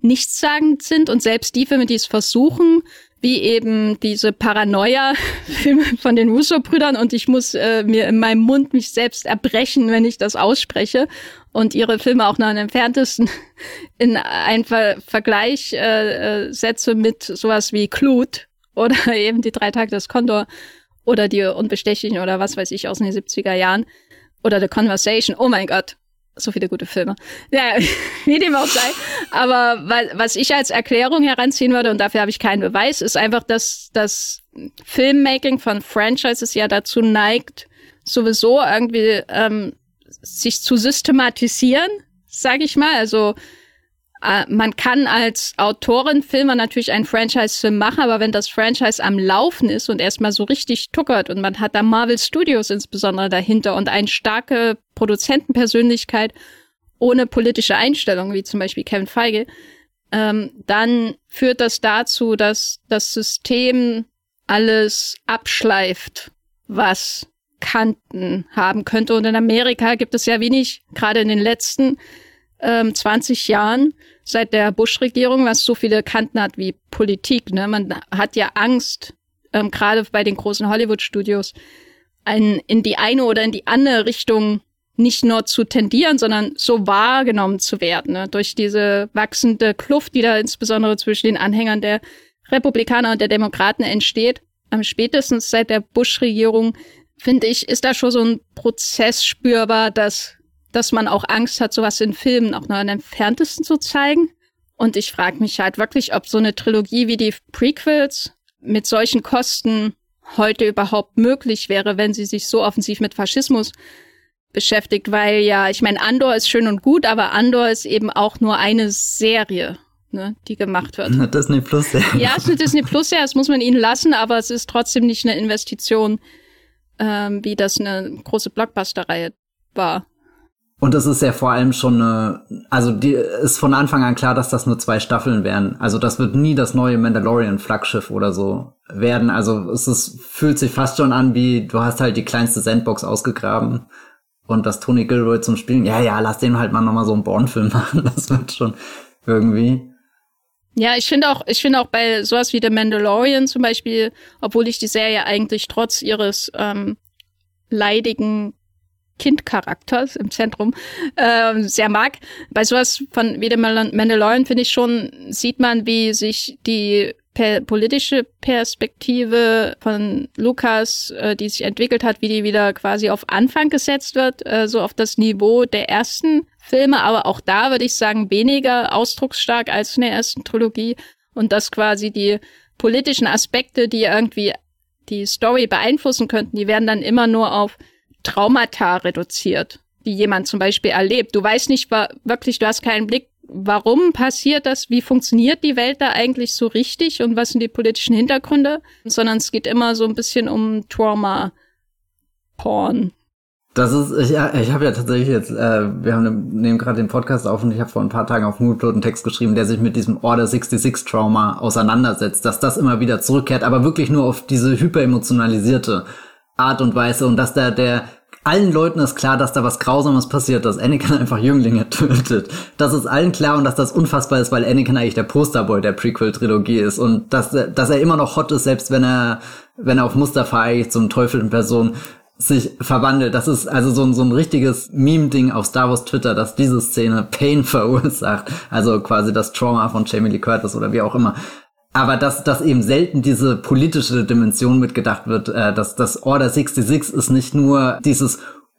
nichtssagend sind und selbst die Filme, die es versuchen, wie eben diese Paranoia-Filme von den Russo-Brüdern und ich muss äh, mir in meinem Mund mich selbst erbrechen, wenn ich das ausspreche und ihre Filme auch noch am entferntesten in einen Ver Vergleich äh, äh, setze mit sowas wie Clute oder eben die drei Tage des Kondor oder die Unbestechlichen oder was weiß ich aus den 70er Jahren oder The Conversation. Oh mein Gott, so viele gute Filme. Ja, wie dem auch sei. Aber was ich als Erklärung heranziehen würde, und dafür habe ich keinen Beweis, ist einfach, dass das Filmmaking von Franchises ja dazu neigt, sowieso irgendwie ähm, sich zu systematisieren, sage ich mal. Also man kann als Autorin, Filmer natürlich einen Franchise-Film machen, aber wenn das Franchise am Laufen ist und erstmal so richtig tuckert und man hat da Marvel Studios insbesondere dahinter und eine starke Produzentenpersönlichkeit ohne politische Einstellung, wie zum Beispiel Kevin Feige, ähm, dann führt das dazu, dass das System alles abschleift, was Kanten haben könnte. Und in Amerika gibt es ja wenig, gerade in den letzten ähm, 20 Jahren, seit der Bush-Regierung, was so viele Kanten hat wie Politik. Ne? Man hat ja Angst, ähm, gerade bei den großen Hollywood-Studios, in die eine oder in die andere Richtung nicht nur zu tendieren, sondern so wahrgenommen zu werden. Ne? Durch diese wachsende Kluft, die da insbesondere zwischen den Anhängern der Republikaner und der Demokraten entsteht. Am spätestens seit der Bush-Regierung, finde ich, ist da schon so ein Prozess spürbar, dass, dass man auch Angst hat, sowas in Filmen auch nur am entferntesten zu zeigen. Und ich frage mich halt wirklich, ob so eine Trilogie wie die Prequels mit solchen Kosten heute überhaupt möglich wäre, wenn sie sich so offensiv mit Faschismus beschäftigt, weil ja, ich meine, Andor ist schön und gut, aber Andor ist eben auch nur eine Serie, ne, die gemacht wird. Eine Disney Plus Serie. Ja, es ist eine Disney Plus Serie, das muss man ihnen lassen, aber es ist trotzdem nicht eine Investition, ähm, wie das eine große Blockbuster-Reihe war. Und es ist ja vor allem schon eine, also die ist von Anfang an klar, dass das nur zwei Staffeln werden. Also das wird nie das neue Mandalorian-Flaggschiff oder so werden. Also es ist, fühlt sich fast schon an wie, du hast halt die kleinste Sandbox ausgegraben und das Tony Gilroy zum Spielen, ja, ja, lass den halt mal nochmal so einen Born-Film machen. Das wird schon irgendwie. Ja, ich finde auch, ich finde auch bei sowas wie The Mandalorian zum Beispiel, obwohl ich die Serie eigentlich trotz ihres ähm, leidigen Kindcharakters im Zentrum äh, sehr mag. Bei sowas von wie The Mandalorian finde ich schon, sieht man, wie sich die per politische Perspektive von Lukas, äh, die sich entwickelt hat, wie die wieder quasi auf Anfang gesetzt wird, äh, so auf das Niveau der ersten Filme, aber auch da würde ich sagen weniger ausdrucksstark als in der ersten Trilogie und dass quasi die politischen Aspekte, die irgendwie die Story beeinflussen könnten, die werden dann immer nur auf Traumata reduziert, die jemand zum Beispiel erlebt. Du weißt nicht wirklich, du hast keinen Blick, warum passiert das, wie funktioniert die Welt da eigentlich so richtig und was sind die politischen Hintergründe, sondern es geht immer so ein bisschen um Trauma-Porn. Das ist, ich, ich habe ja tatsächlich jetzt, äh, wir haben, nehmen gerade den Podcast auf und ich habe vor ein paar Tagen auf Moodplot einen Text geschrieben, der sich mit diesem Order 66 Trauma auseinandersetzt, dass das immer wieder zurückkehrt, aber wirklich nur auf diese hyperemotionalisierte Art und Weise und dass da der allen Leuten ist klar, dass da was Grausames passiert, dass Anakin einfach Jünglinge tötet. Das ist allen klar und dass das unfassbar ist, weil Anakin eigentlich der Posterboy der Prequel-Trilogie ist und dass, dass er immer noch hot ist, selbst wenn er, wenn er auf Mustafa eigentlich zum Teufel in Person sich verwandelt. Das ist also so ein, so ein richtiges Meme-Ding auf Star Wars Twitter, dass diese Szene Pain verursacht. Also quasi das Trauma von Jamie Lee Curtis oder wie auch immer aber dass, dass eben selten diese politische Dimension mitgedacht wird, äh, dass das Order 66 ist nicht nur dieses,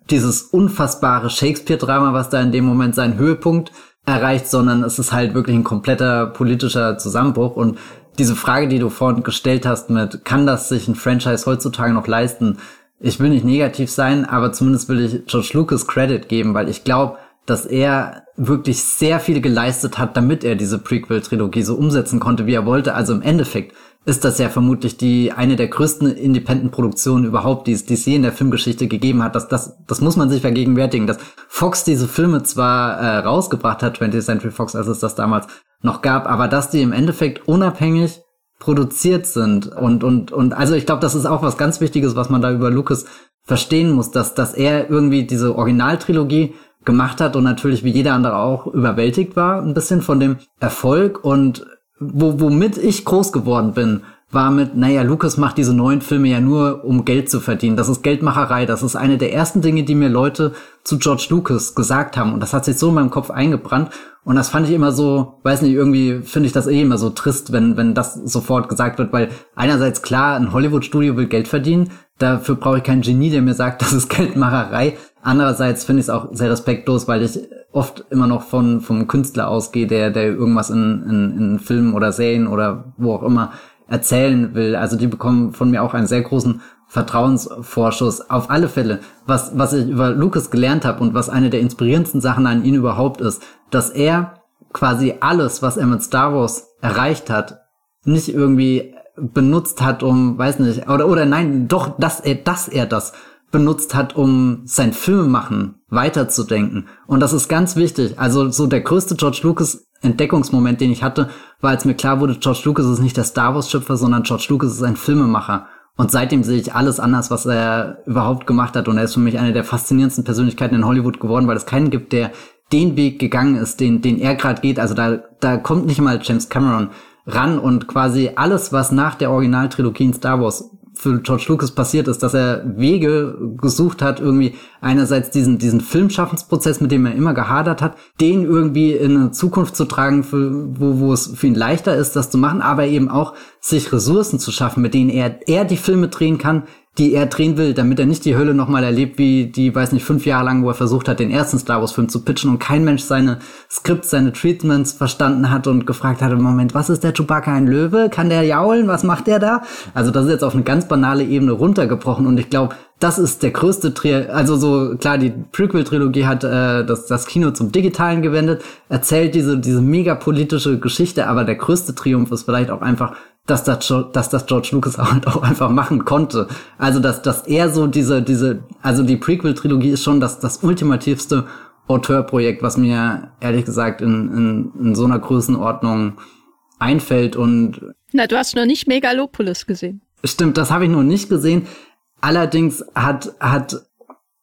dieses unfassbare Shakespeare-Drama, was da in dem Moment seinen Höhepunkt erreicht, sondern es ist halt wirklich ein kompletter politischer Zusammenbruch und diese Frage, die du vorhin gestellt hast mit, kann das sich ein Franchise heutzutage noch leisten? Ich will nicht negativ sein, aber zumindest will ich George Lucas Credit geben, weil ich glaube, dass er wirklich sehr viel geleistet hat, damit er diese Prequel-Trilogie so umsetzen konnte, wie er wollte. Also im Endeffekt ist das ja vermutlich die eine der größten Independent-Produktionen überhaupt, die es, die es je in der Filmgeschichte gegeben hat. Das, das, das muss man sich vergegenwärtigen, dass Fox diese Filme zwar äh, rausgebracht hat, 20th Century Fox, als es das damals noch gab, aber dass die im Endeffekt unabhängig produziert sind und und und also ich glaube, das ist auch was ganz Wichtiges, was man da über Lucas verstehen muss, dass dass er irgendwie diese Originaltrilogie gemacht hat und natürlich wie jeder andere auch überwältigt war, ein bisschen von dem Erfolg und wo, womit ich groß geworden bin, war mit, naja, Lucas macht diese neuen Filme ja nur, um Geld zu verdienen. Das ist Geldmacherei. Das ist eine der ersten Dinge, die mir Leute zu George Lucas gesagt haben. Und das hat sich so in meinem Kopf eingebrannt. Und das fand ich immer so, weiß nicht, irgendwie finde ich das eh immer so trist, wenn, wenn das sofort gesagt wird, weil einerseits klar, ein Hollywood-Studio will Geld verdienen. Dafür brauche ich keinen Genie, der mir sagt, das ist Geldmacherei. Andererseits finde ich es auch sehr respektlos, weil ich oft immer noch von vom Künstler ausgehe, der der irgendwas in, in, in Filmen oder Serien oder wo auch immer erzählen will. Also die bekommen von mir auch einen sehr großen Vertrauensvorschuss. Auf alle Fälle, was was ich über Lucas gelernt habe und was eine der inspirierendsten Sachen an ihn überhaupt ist, dass er quasi alles, was er mit Star Wars erreicht hat, nicht irgendwie benutzt hat, um, weiß nicht, oder oder nein, doch, dass er, dass er das benutzt hat, um sein Filmemachen weiterzudenken. Und das ist ganz wichtig. Also so der größte George Lucas Entdeckungsmoment, den ich hatte, war, als mir klar wurde, George Lucas ist nicht der Star Wars-Schöpfer, sondern George Lucas ist ein Filmemacher. Und seitdem sehe ich alles anders, was er überhaupt gemacht hat. Und er ist für mich eine der faszinierendsten Persönlichkeiten in Hollywood geworden, weil es keinen gibt, der den Weg gegangen ist, den, den er gerade geht. Also da, da kommt nicht mal James Cameron ran und quasi alles, was nach der Originaltrilogie in Star Wars für George Lucas passiert ist, dass er Wege gesucht hat, irgendwie einerseits diesen, diesen Filmschaffensprozess, mit dem er immer gehadert hat, den irgendwie in eine Zukunft zu tragen, für, wo, wo es für ihn leichter ist, das zu machen, aber eben auch sich Ressourcen zu schaffen, mit denen er, er die Filme drehen kann, die er drehen will, damit er nicht die Hölle nochmal erlebt, wie die, weiß nicht, fünf Jahre lang, wo er versucht hat, den ersten Star Wars-Film zu pitchen und kein Mensch seine Skripts, seine Treatments verstanden hat und gefragt hat, im Moment, was ist der Chewbacca, ein Löwe? Kann der jaulen? Was macht der da? Also das ist jetzt auf eine ganz banale Ebene runtergebrochen und ich glaube, das ist der größte Tri also so klar die Prequel Trilogie hat äh, das das Kino zum digitalen gewendet erzählt diese diese mega politische Geschichte aber der größte Triumph ist vielleicht auch einfach dass das, dass das George Lucas halt auch einfach machen konnte. Also, dass, dass er so diese, diese, also die Prequel-Trilogie ist schon das, das ultimativste Auteurprojekt, was mir ehrlich gesagt in, in, in so einer Größenordnung einfällt und. Na, du hast noch nicht Megalopolis gesehen. Stimmt, das habe ich noch nicht gesehen. Allerdings hat, hat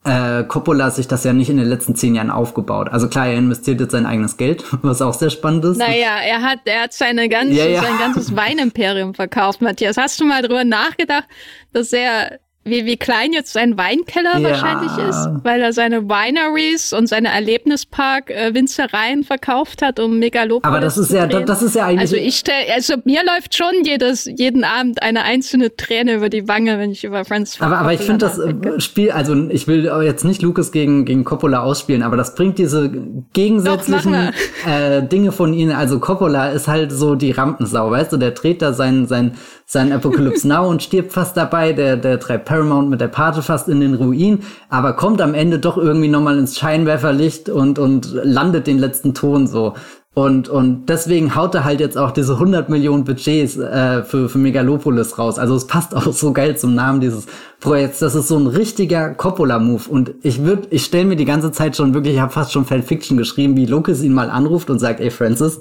äh, Coppola sich das ja nicht in den letzten zehn Jahren aufgebaut. Also klar, er investiert jetzt sein eigenes Geld, was auch sehr spannend ist. Naja, er hat, er hat seine ganze, ja, ja. sein ganzes Weinimperium verkauft, Matthias. Hast du mal drüber nachgedacht, dass er wie, wie klein jetzt sein Weinkeller ja. wahrscheinlich ist, weil er seine Wineries und seine Erlebnispark-Winzereien äh, verkauft hat, um Megalopolis Aber das ist ja, drehen. das ist ja eigentlich. Also ich stell, also mir läuft schon jedes, jeden Abend eine einzelne Träne über die Wange, wenn ich über Friends Aber, aber ich finde das äh, Spiel, also ich will jetzt nicht Lucas gegen, gegen Coppola ausspielen, aber das bringt diese gegensätzlichen Doch, äh, Dinge von ihnen. Also Coppola ist halt so die Rampensau, weißt du, der dreht da sein, sein, sein Apocalypse Now und stirbt fast dabei, der, der treibt Paramount mit der Pate fast in den Ruin, aber kommt am Ende doch irgendwie nochmal ins Scheinwerferlicht und, und landet den letzten Ton so. Und, und deswegen haut er halt jetzt auch diese 100 Millionen Budgets äh, für, für Megalopolis raus. Also es passt auch so geil zum Namen dieses Projekts. Das ist so ein richtiger Coppola-Move. Und ich würde, ich stelle mir die ganze Zeit schon wirklich, ich habe fast schon Fanfiction geschrieben, wie Lucas ihn mal anruft und sagt, ey Francis,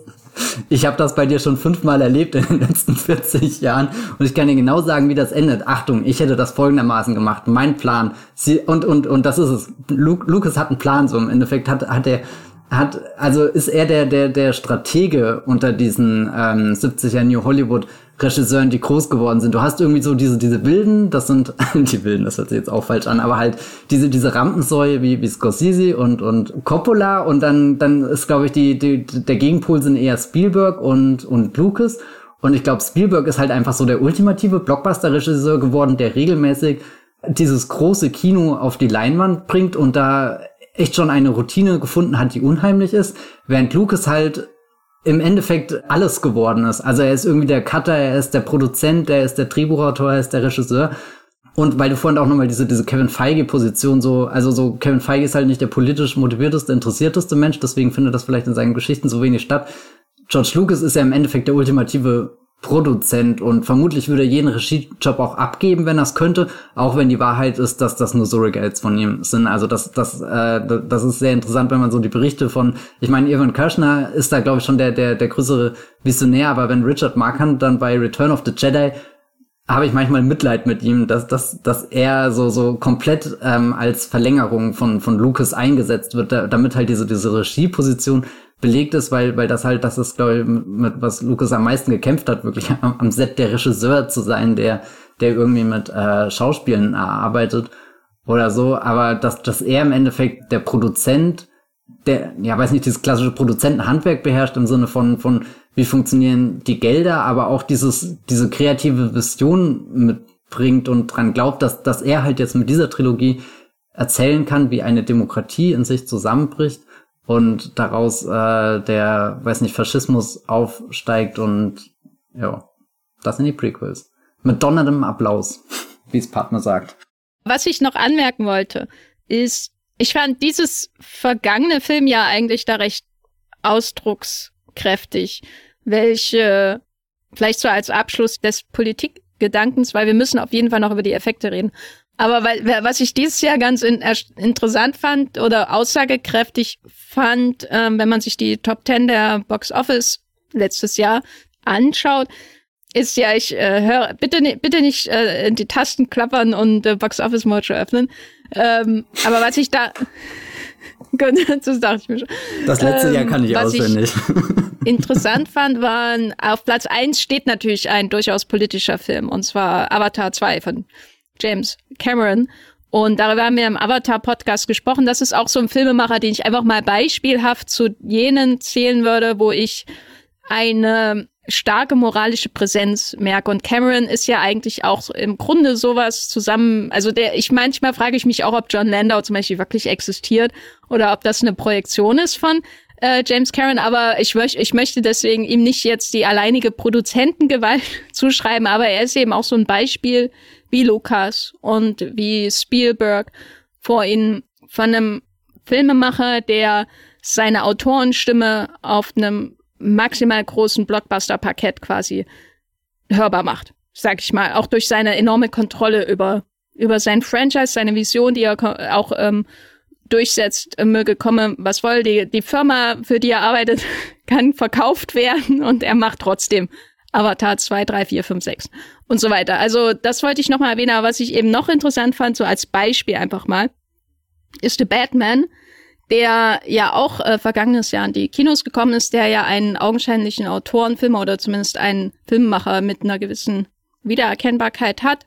ich habe das bei dir schon fünfmal erlebt in den letzten 40 Jahren und ich kann dir genau sagen, wie das endet. Achtung, ich hätte das folgendermaßen gemacht. Mein Plan. Sie, und, und, und das ist es. Luke, Lucas hat einen Plan so. Im Endeffekt hat, hat er hat, also ist er der, der, der Stratege unter diesen ähm, 70er New Hollywood Regisseuren, die groß geworden sind. Du hast irgendwie so diese, diese Wilden, das sind, die Wilden, das hört sich jetzt auch falsch an, aber halt diese, diese Rampensäue wie, wie Scorsese und, und Coppola und dann, dann ist, glaube ich, die, die, der Gegenpol sind eher Spielberg und, und Lucas. Und ich glaube, Spielberg ist halt einfach so der ultimative Blockbuster-Regisseur geworden, der regelmäßig dieses große Kino auf die Leinwand bringt und da echt schon eine Routine gefunden hat, die unheimlich ist, während Lucas halt im Endeffekt alles geworden ist. Also er ist irgendwie der Cutter, er ist der Produzent, er ist der Drehbuchautor, er ist der Regisseur. Und weil du vorhin auch nochmal diese, diese Kevin Feige-Position so, also so, Kevin Feige ist halt nicht der politisch motivierteste, interessierteste Mensch, deswegen findet das vielleicht in seinen Geschichten so wenig statt. George Lucas ist ja im Endeffekt der ultimative Produzent und vermutlich würde er jeden Regiejob auch abgeben, wenn er es könnte, auch wenn die Wahrheit ist, dass das nur Surrogates von ihm sind. Also das, das, äh, das ist sehr interessant, wenn man so die Berichte von, ich meine, Irvin Kirschner ist da, glaube ich, schon der, der, der größere Visionär, aber wenn Richard Markham dann bei Return of the Jedi habe ich manchmal Mitleid mit ihm, dass, dass, dass er so, so komplett ähm, als Verlängerung von, von Lucas eingesetzt wird, damit halt diese, diese Regieposition belegt ist, weil, weil das halt, das ist, glaube ich, mit, was Lucas am meisten gekämpft hat, wirklich am, am Set der Regisseur zu sein, der, der irgendwie mit äh, Schauspielen arbeitet oder so, aber dass, dass er im Endeffekt der Produzent, der, ja, weiß nicht, dieses klassische Produzentenhandwerk beherrscht im Sinne von, von, wie funktionieren die Gelder, aber auch dieses, diese kreative Vision mitbringt und dran glaubt, dass, dass er halt jetzt mit dieser Trilogie erzählen kann, wie eine Demokratie in sich zusammenbricht und daraus äh, der, weiß nicht, Faschismus aufsteigt und ja, das sind die Prequels. Mit donnerndem Applaus, wie es Partner sagt. Was ich noch anmerken wollte, ist, ich fand dieses vergangene Filmjahr eigentlich da recht ausdruckskräftig, welche vielleicht so als Abschluss des Politikgedankens, weil wir müssen auf jeden Fall noch über die Effekte reden, Aber weil, was ich dieses Jahr ganz in, interessant fand oder aussagekräftig fand, ähm, wenn man sich die Top Ten der Box Office letztes Jahr anschaut, ist ja, ich äh, höre, bitte, bitte nicht äh, die Tasten klappern und äh, Box Office Mojo öffnen. Ähm, aber was ich da das dachte ich mir schon. Das letzte ähm, Jahr kann ich auswendig. Ich interessant fand, waren auf Platz eins steht natürlich ein durchaus politischer Film, und zwar Avatar 2 von James Cameron. Und darüber haben wir im Avatar-Podcast gesprochen. Das ist auch so ein Filmemacher, den ich einfach mal beispielhaft zu jenen zählen würde, wo ich eine starke moralische Präsenz. Merke. Und Cameron ist ja eigentlich auch im Grunde sowas zusammen, also der, ich manchmal frage ich mich auch, ob John Landau zum Beispiel wirklich existiert oder ob das eine Projektion ist von äh, James Cameron, aber ich, ich möchte deswegen ihm nicht jetzt die alleinige Produzentengewalt zuschreiben, aber er ist eben auch so ein Beispiel wie Lucas und wie Spielberg vor ihnen von einem Filmemacher, der seine Autorenstimme auf einem maximal großen Blockbuster-Parkett quasi hörbar macht, sag ich mal. Auch durch seine enorme Kontrolle über, über sein Franchise, seine Vision, die er auch ähm, durchsetzt, äh, möge kommen, was woll. Die, die Firma, für die er arbeitet, kann verkauft werden und er macht trotzdem Avatar 2, 3, 4, 5, 6 und so weiter. Also das wollte ich nochmal erwähnen, aber was ich eben noch interessant fand, so als Beispiel einfach mal, ist The Batman, der ja auch äh, vergangenes Jahr in die Kinos gekommen ist, der ja einen augenscheinlichen Autorenfilmer oder zumindest einen Filmemacher mit einer gewissen Wiedererkennbarkeit hat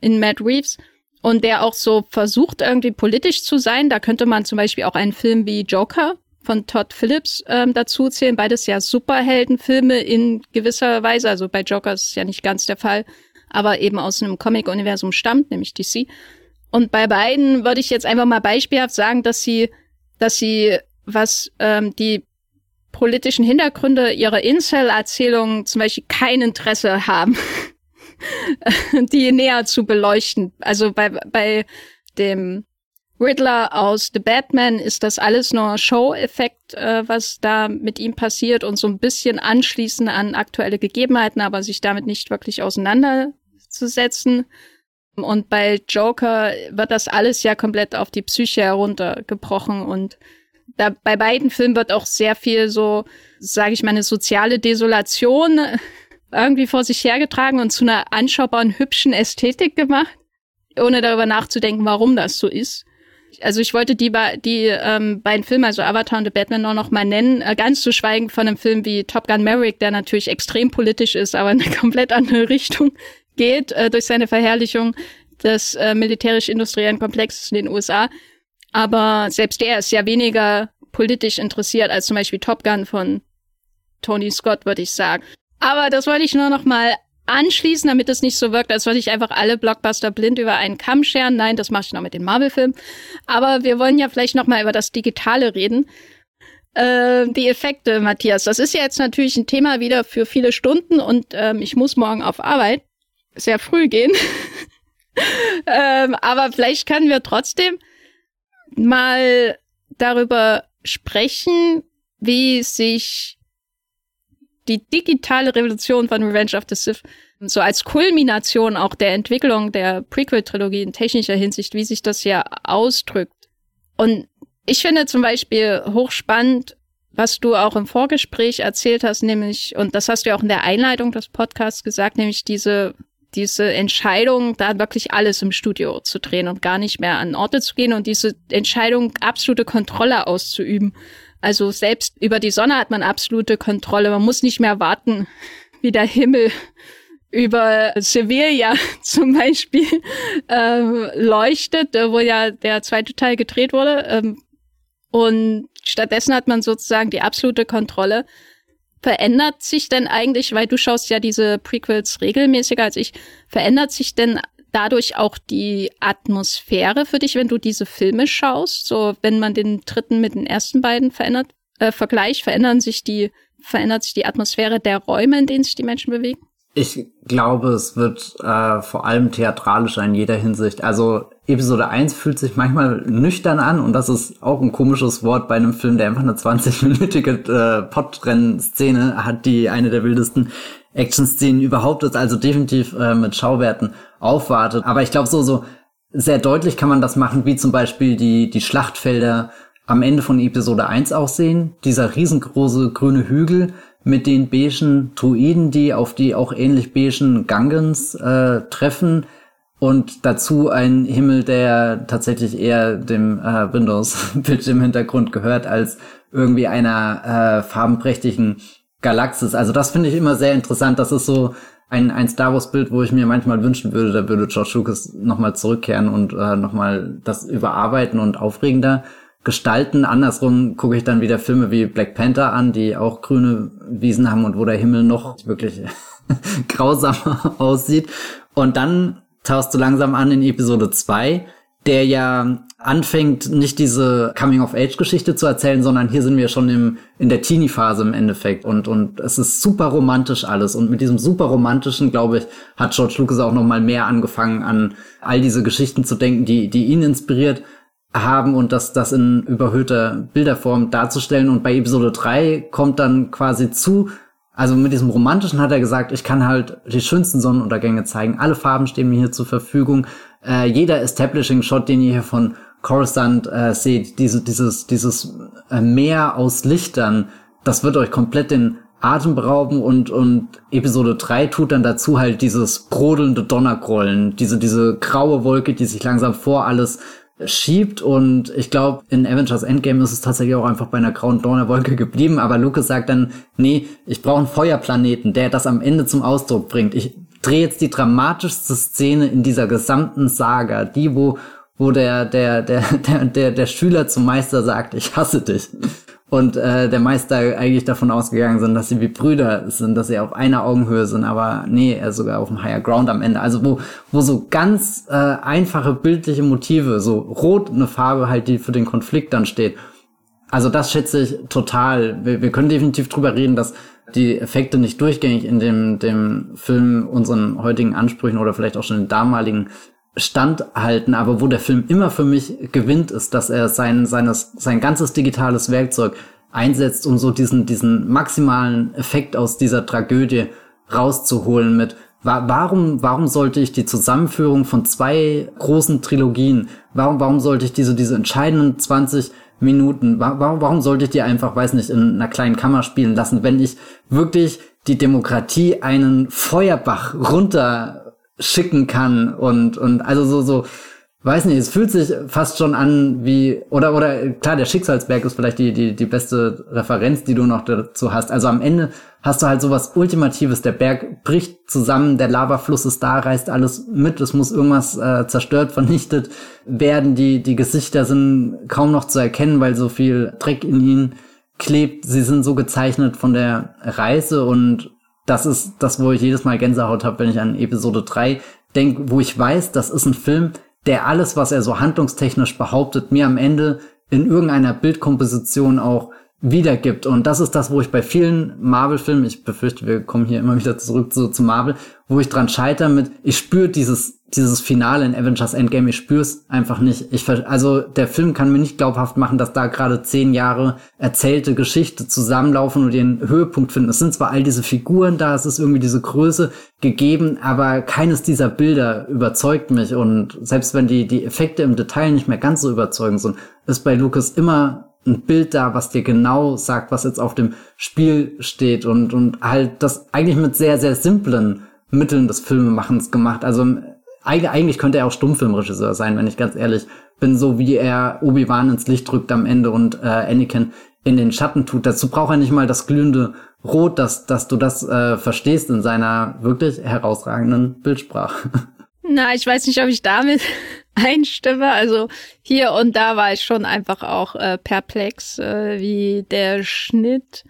in Matt Reeves und der auch so versucht irgendwie politisch zu sein. Da könnte man zum Beispiel auch einen Film wie Joker von Todd Phillips ähm, dazu zählen. Beides ja Superheldenfilme in gewisser Weise. Also bei Joker ist es ja nicht ganz der Fall, aber eben aus einem Comic-Universum stammt, nämlich DC. Und bei beiden würde ich jetzt einfach mal beispielhaft sagen, dass sie dass sie, was ähm, die politischen Hintergründe ihrer Incel-Erzählungen zum Beispiel kein Interesse haben, die näher zu beleuchten. Also bei, bei dem Riddler aus The Batman ist das alles nur Show-Effekt, äh, was da mit ihm passiert und so ein bisschen anschließen an aktuelle Gegebenheiten, aber sich damit nicht wirklich auseinanderzusetzen. Und bei Joker wird das alles ja komplett auf die Psyche heruntergebrochen. Und da bei beiden Filmen wird auch sehr viel so, sage ich mal, eine soziale Desolation irgendwie vor sich hergetragen und zu einer anschaubaren, hübschen Ästhetik gemacht, ohne darüber nachzudenken, warum das so ist. Also ich wollte die, die ähm, beiden Filme, also Avatar und The Batman, auch noch mal nennen, äh, ganz zu schweigen von einem Film wie Top Gun Maverick, der natürlich extrem politisch ist, aber in eine komplett andere Richtung geht äh, durch seine Verherrlichung des äh, militärisch-industriellen Komplexes in den USA. Aber selbst der ist ja weniger politisch interessiert als zum Beispiel Top Gun von Tony Scott, würde ich sagen. Aber das wollte ich nur noch mal anschließen, damit es nicht so wirkt, als würde ich einfach alle Blockbuster blind über einen Kamm scheren. Nein, das mache ich noch mit den Marvel-Filmen. Aber wir wollen ja vielleicht noch mal über das Digitale reden. Äh, die Effekte, Matthias, das ist ja jetzt natürlich ein Thema wieder für viele Stunden und ähm, ich muss morgen auf Arbeit sehr früh gehen. ähm, aber vielleicht können wir trotzdem mal darüber sprechen, wie sich die digitale Revolution von Revenge of the Sith so als Kulmination auch der Entwicklung der Prequel-Trilogie in technischer Hinsicht, wie sich das ja ausdrückt. Und ich finde zum Beispiel hochspannend, was du auch im Vorgespräch erzählt hast, nämlich, und das hast du ja auch in der Einleitung des Podcasts gesagt, nämlich diese diese Entscheidung, da wirklich alles im Studio zu drehen und gar nicht mehr an Orte zu gehen und diese Entscheidung, absolute Kontrolle auszuüben. Also selbst über die Sonne hat man absolute Kontrolle. Man muss nicht mehr warten, wie der Himmel über Sevilla zum Beispiel ähm, leuchtet, wo ja der zweite Teil gedreht wurde. Ähm, und stattdessen hat man sozusagen die absolute Kontrolle verändert sich denn eigentlich, weil du schaust ja diese Prequels regelmäßiger als ich, verändert sich denn dadurch auch die Atmosphäre für dich, wenn du diese Filme schaust? So, wenn man den dritten mit den ersten beiden verändert, äh, Vergleich, verändern sich die, verändert sich die Atmosphäre der Räume, in denen sich die Menschen bewegen? Ich glaube, es wird äh, vor allem theatralischer in jeder Hinsicht. Also Episode 1 fühlt sich manchmal nüchtern an und das ist auch ein komisches Wort bei einem Film, der einfach eine 20-minütige äh, Podrennen-Szene hat, die eine der wildesten Action-Szenen überhaupt ist, also definitiv äh, mit Schauwerten aufwartet. Aber ich glaube so, so sehr deutlich kann man das machen, wie zum Beispiel die, die Schlachtfelder am Ende von Episode 1 aussehen. Dieser riesengroße grüne Hügel mit den beigen Druiden, die auf die auch ähnlich beigen Gangens äh, treffen. Und dazu ein Himmel, der tatsächlich eher dem äh, Windows-Bildschirmhintergrund gehört, als irgendwie einer äh, farbenprächtigen Galaxis. Also das finde ich immer sehr interessant. Das ist so ein, ein Star Wars-Bild, wo ich mir manchmal wünschen würde, da würde George Lucas nochmal zurückkehren und äh, nochmal das überarbeiten und aufregender gestalten. Andersrum gucke ich dann wieder Filme wie Black Panther an, die auch grüne Wiesen haben und wo der Himmel noch wirklich grausamer aussieht. Und dann tauchst du langsam an in Episode 2, der ja anfängt, nicht diese Coming-of-Age-Geschichte zu erzählen, sondern hier sind wir schon im, in der Teenie-Phase im Endeffekt und, und es ist super romantisch alles und mit diesem super romantischen, glaube ich, hat George Lucas auch noch mal mehr angefangen an all diese Geschichten zu denken, die, die ihn inspiriert haben und das, das in überhöhter Bilderform darzustellen und bei Episode 3 kommt dann quasi zu also mit diesem Romantischen hat er gesagt, ich kann halt die schönsten Sonnenuntergänge zeigen. Alle Farben stehen mir hier zur Verfügung. Äh, jeder Establishing-Shot, den ihr hier von Coruscant äh, seht, diese, dieses, dieses äh, Meer aus Lichtern, das wird euch komplett den Atem berauben und, und Episode 3 tut dann dazu halt dieses brodelnde Donnergrollen, diese, diese graue Wolke, die sich langsam vor alles schiebt und ich glaube, in Avengers Endgame ist es tatsächlich auch einfach bei einer grauen Donnerwolke geblieben, aber Lucas sagt dann, nee, ich brauche einen Feuerplaneten, der das am Ende zum Ausdruck bringt. Ich drehe jetzt die dramatischste Szene in dieser gesamten Saga, die, wo wo der, der, der, der, der, der Schüler zum Meister sagt, ich hasse dich. Und äh, der Meister eigentlich davon ausgegangen sind, dass sie wie Brüder sind, dass sie auf einer Augenhöhe sind, aber nee, er sogar auf dem Higher Ground am Ende. Also wo, wo so ganz äh, einfache bildliche Motive, so rot eine Farbe halt, die für den Konflikt dann steht. Also das schätze ich total. Wir, wir können definitiv drüber reden, dass die Effekte nicht durchgängig in dem, dem Film unseren heutigen Ansprüchen oder vielleicht auch schon den damaligen standhalten, aber wo der Film immer für mich gewinnt, ist, dass er sein, seines, sein ganzes digitales Werkzeug einsetzt, um so diesen, diesen maximalen Effekt aus dieser Tragödie rauszuholen mit Warum, warum sollte ich die Zusammenführung von zwei großen Trilogien, warum, warum sollte ich diese, diese entscheidenden 20 Minuten, warum, warum sollte ich die einfach, weiß nicht, in einer kleinen Kammer spielen lassen, wenn ich wirklich die Demokratie einen Feuerbach runter schicken kann und, und also so, so, weiß nicht, es fühlt sich fast schon an wie, oder, oder, klar, der Schicksalsberg ist vielleicht die, die, die beste Referenz, die du noch dazu hast. Also am Ende hast du halt sowas Ultimatives. Der Berg bricht zusammen, der Lavafluss ist da, reißt alles mit, es muss irgendwas äh, zerstört, vernichtet werden. Die, die Gesichter sind kaum noch zu erkennen, weil so viel Dreck in ihnen klebt. Sie sind so gezeichnet von der Reise und das ist das, wo ich jedes Mal Gänsehaut habe, wenn ich an Episode 3 denke, wo ich weiß, das ist ein Film, der alles, was er so handlungstechnisch behauptet, mir am Ende in irgendeiner Bildkomposition auch wiedergibt. Und das ist das, wo ich bei vielen Marvel-Filmen, ich befürchte, wir kommen hier immer wieder zurück zu, zu Marvel, wo ich dran scheitere mit, ich spüre dieses dieses Finale in Avengers Endgame, ich spür's einfach nicht. Ich, also der Film kann mir nicht glaubhaft machen, dass da gerade zehn Jahre erzählte Geschichte zusammenlaufen und ihren Höhepunkt finden. Es sind zwar all diese Figuren da, es ist irgendwie diese Größe gegeben, aber keines dieser Bilder überzeugt mich. Und selbst wenn die, die Effekte im Detail nicht mehr ganz so überzeugend sind, ist bei Lucas immer ein Bild da, was dir genau sagt, was jetzt auf dem Spiel steht und, und halt das eigentlich mit sehr, sehr simplen Mitteln des Filmemachens gemacht. Also eigentlich könnte er auch Stummfilmregisseur sein, wenn ich ganz ehrlich bin, so wie er Obi-Wan ins Licht drückt am Ende und äh, Anakin in den Schatten tut. Dazu braucht er nicht mal das glühende Rot, dass, dass du das äh, verstehst in seiner wirklich herausragenden Bildsprache. Na, ich weiß nicht, ob ich damit einstimme. Also hier und da war ich schon einfach auch äh, perplex, äh, wie der Schnitt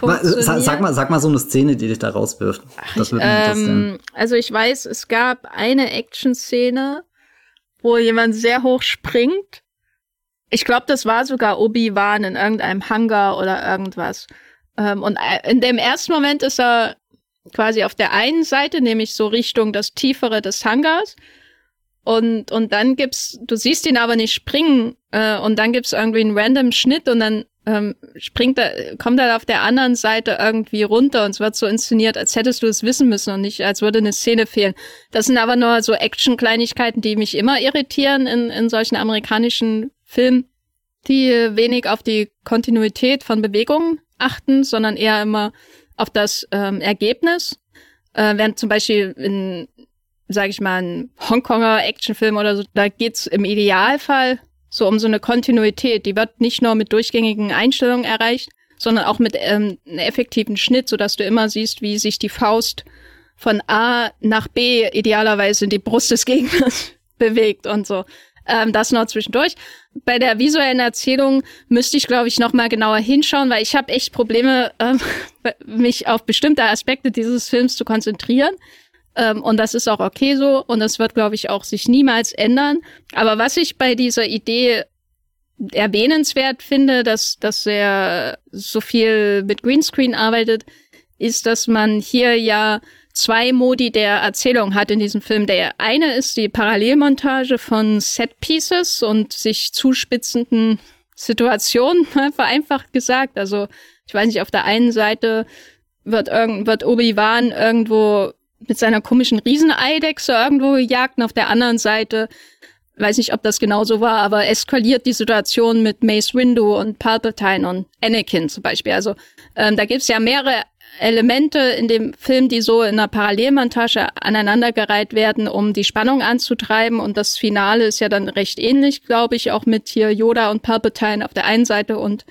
Sag mal, sag mal so eine Szene, die dich da rauswirft. Mich ähm, Also ich weiß, es gab eine Action-Szene, wo jemand sehr hoch springt. Ich glaube, das war sogar Obi-Wan in irgendeinem Hangar oder irgendwas. Ähm, und äh, in dem ersten Moment ist er quasi auf der einen Seite, nämlich so Richtung das Tiefere des Hangars. Und, und dann gibt's, du siehst ihn aber nicht springen, äh, und dann gibt's irgendwie einen random Schnitt und dann ähm, springt er, kommt er auf der anderen Seite irgendwie runter und es wird so inszeniert, als hättest du es wissen müssen und nicht, als würde eine Szene fehlen. Das sind aber nur so Action-Kleinigkeiten, die mich immer irritieren in, in solchen amerikanischen Filmen, die wenig auf die Kontinuität von Bewegungen achten, sondern eher immer auf das ähm, Ergebnis. Äh, während zum Beispiel in, sage ich mal, ein Hongkonger Actionfilm oder so, da geht's im Idealfall so um so eine Kontinuität. Die wird nicht nur mit durchgängigen Einstellungen erreicht, sondern auch mit ähm, einem effektiven Schnitt, sodass du immer siehst, wie sich die Faust von A nach B idealerweise in die Brust des Gegners bewegt und so. Ähm, das noch zwischendurch. Bei der visuellen Erzählung müsste ich, glaube ich, noch mal genauer hinschauen, weil ich habe echt Probleme, ähm, mich auf bestimmte Aspekte dieses Films zu konzentrieren. Ähm, und das ist auch okay so. Und das wird, glaube ich, auch sich niemals ändern. Aber was ich bei dieser Idee erwähnenswert finde, dass, dass er so viel mit Greenscreen arbeitet, ist, dass man hier ja zwei Modi der Erzählung hat in diesem Film. Der eine ist die Parallelmontage von Set Pieces und sich zuspitzenden Situationen, vereinfacht gesagt. Also, ich weiß nicht, auf der einen Seite wird, irgend, wird Obi-Wan irgendwo mit seiner komischen Rieseneidechse irgendwo gejagt und auf der anderen Seite, weiß nicht, ob das genau so war, aber eskaliert die Situation mit Mace Windu und Palpatine und Anakin zum Beispiel. Also ähm, da gibt's ja mehrere Elemente in dem Film, die so in einer Parallelmontage aneinandergereiht werden, um die Spannung anzutreiben. Und das Finale ist ja dann recht ähnlich, glaube ich, auch mit hier Yoda und Palpatine auf der einen Seite und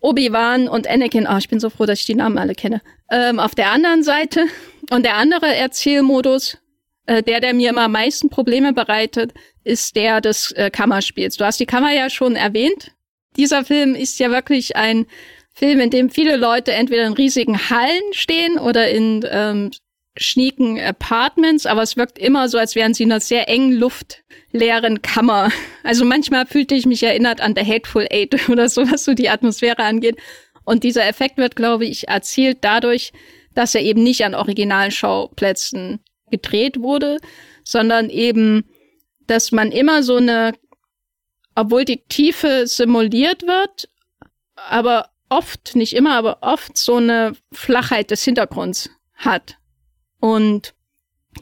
Obi-Wan und Anakin, oh, ich bin so froh, dass ich die Namen alle kenne, ähm, auf der anderen Seite. Und der andere Erzählmodus, äh, der, der mir immer am meisten Probleme bereitet, ist der des äh, Kammerspiels. Du hast die Kammer ja schon erwähnt. Dieser Film ist ja wirklich ein Film, in dem viele Leute entweder in riesigen Hallen stehen oder in ähm, schnieken Apartments, aber es wirkt immer so, als wären sie in einer sehr engen, luftleeren Kammer. Also manchmal fühlte ich mich erinnert an The Hateful Eight oder so, was so die Atmosphäre angeht. Und dieser Effekt wird, glaube ich, erzielt dadurch, dass er eben nicht an originalen Schauplätzen gedreht wurde, sondern eben, dass man immer so eine, obwohl die Tiefe simuliert wird, aber oft, nicht immer, aber oft so eine Flachheit des Hintergrunds hat. Und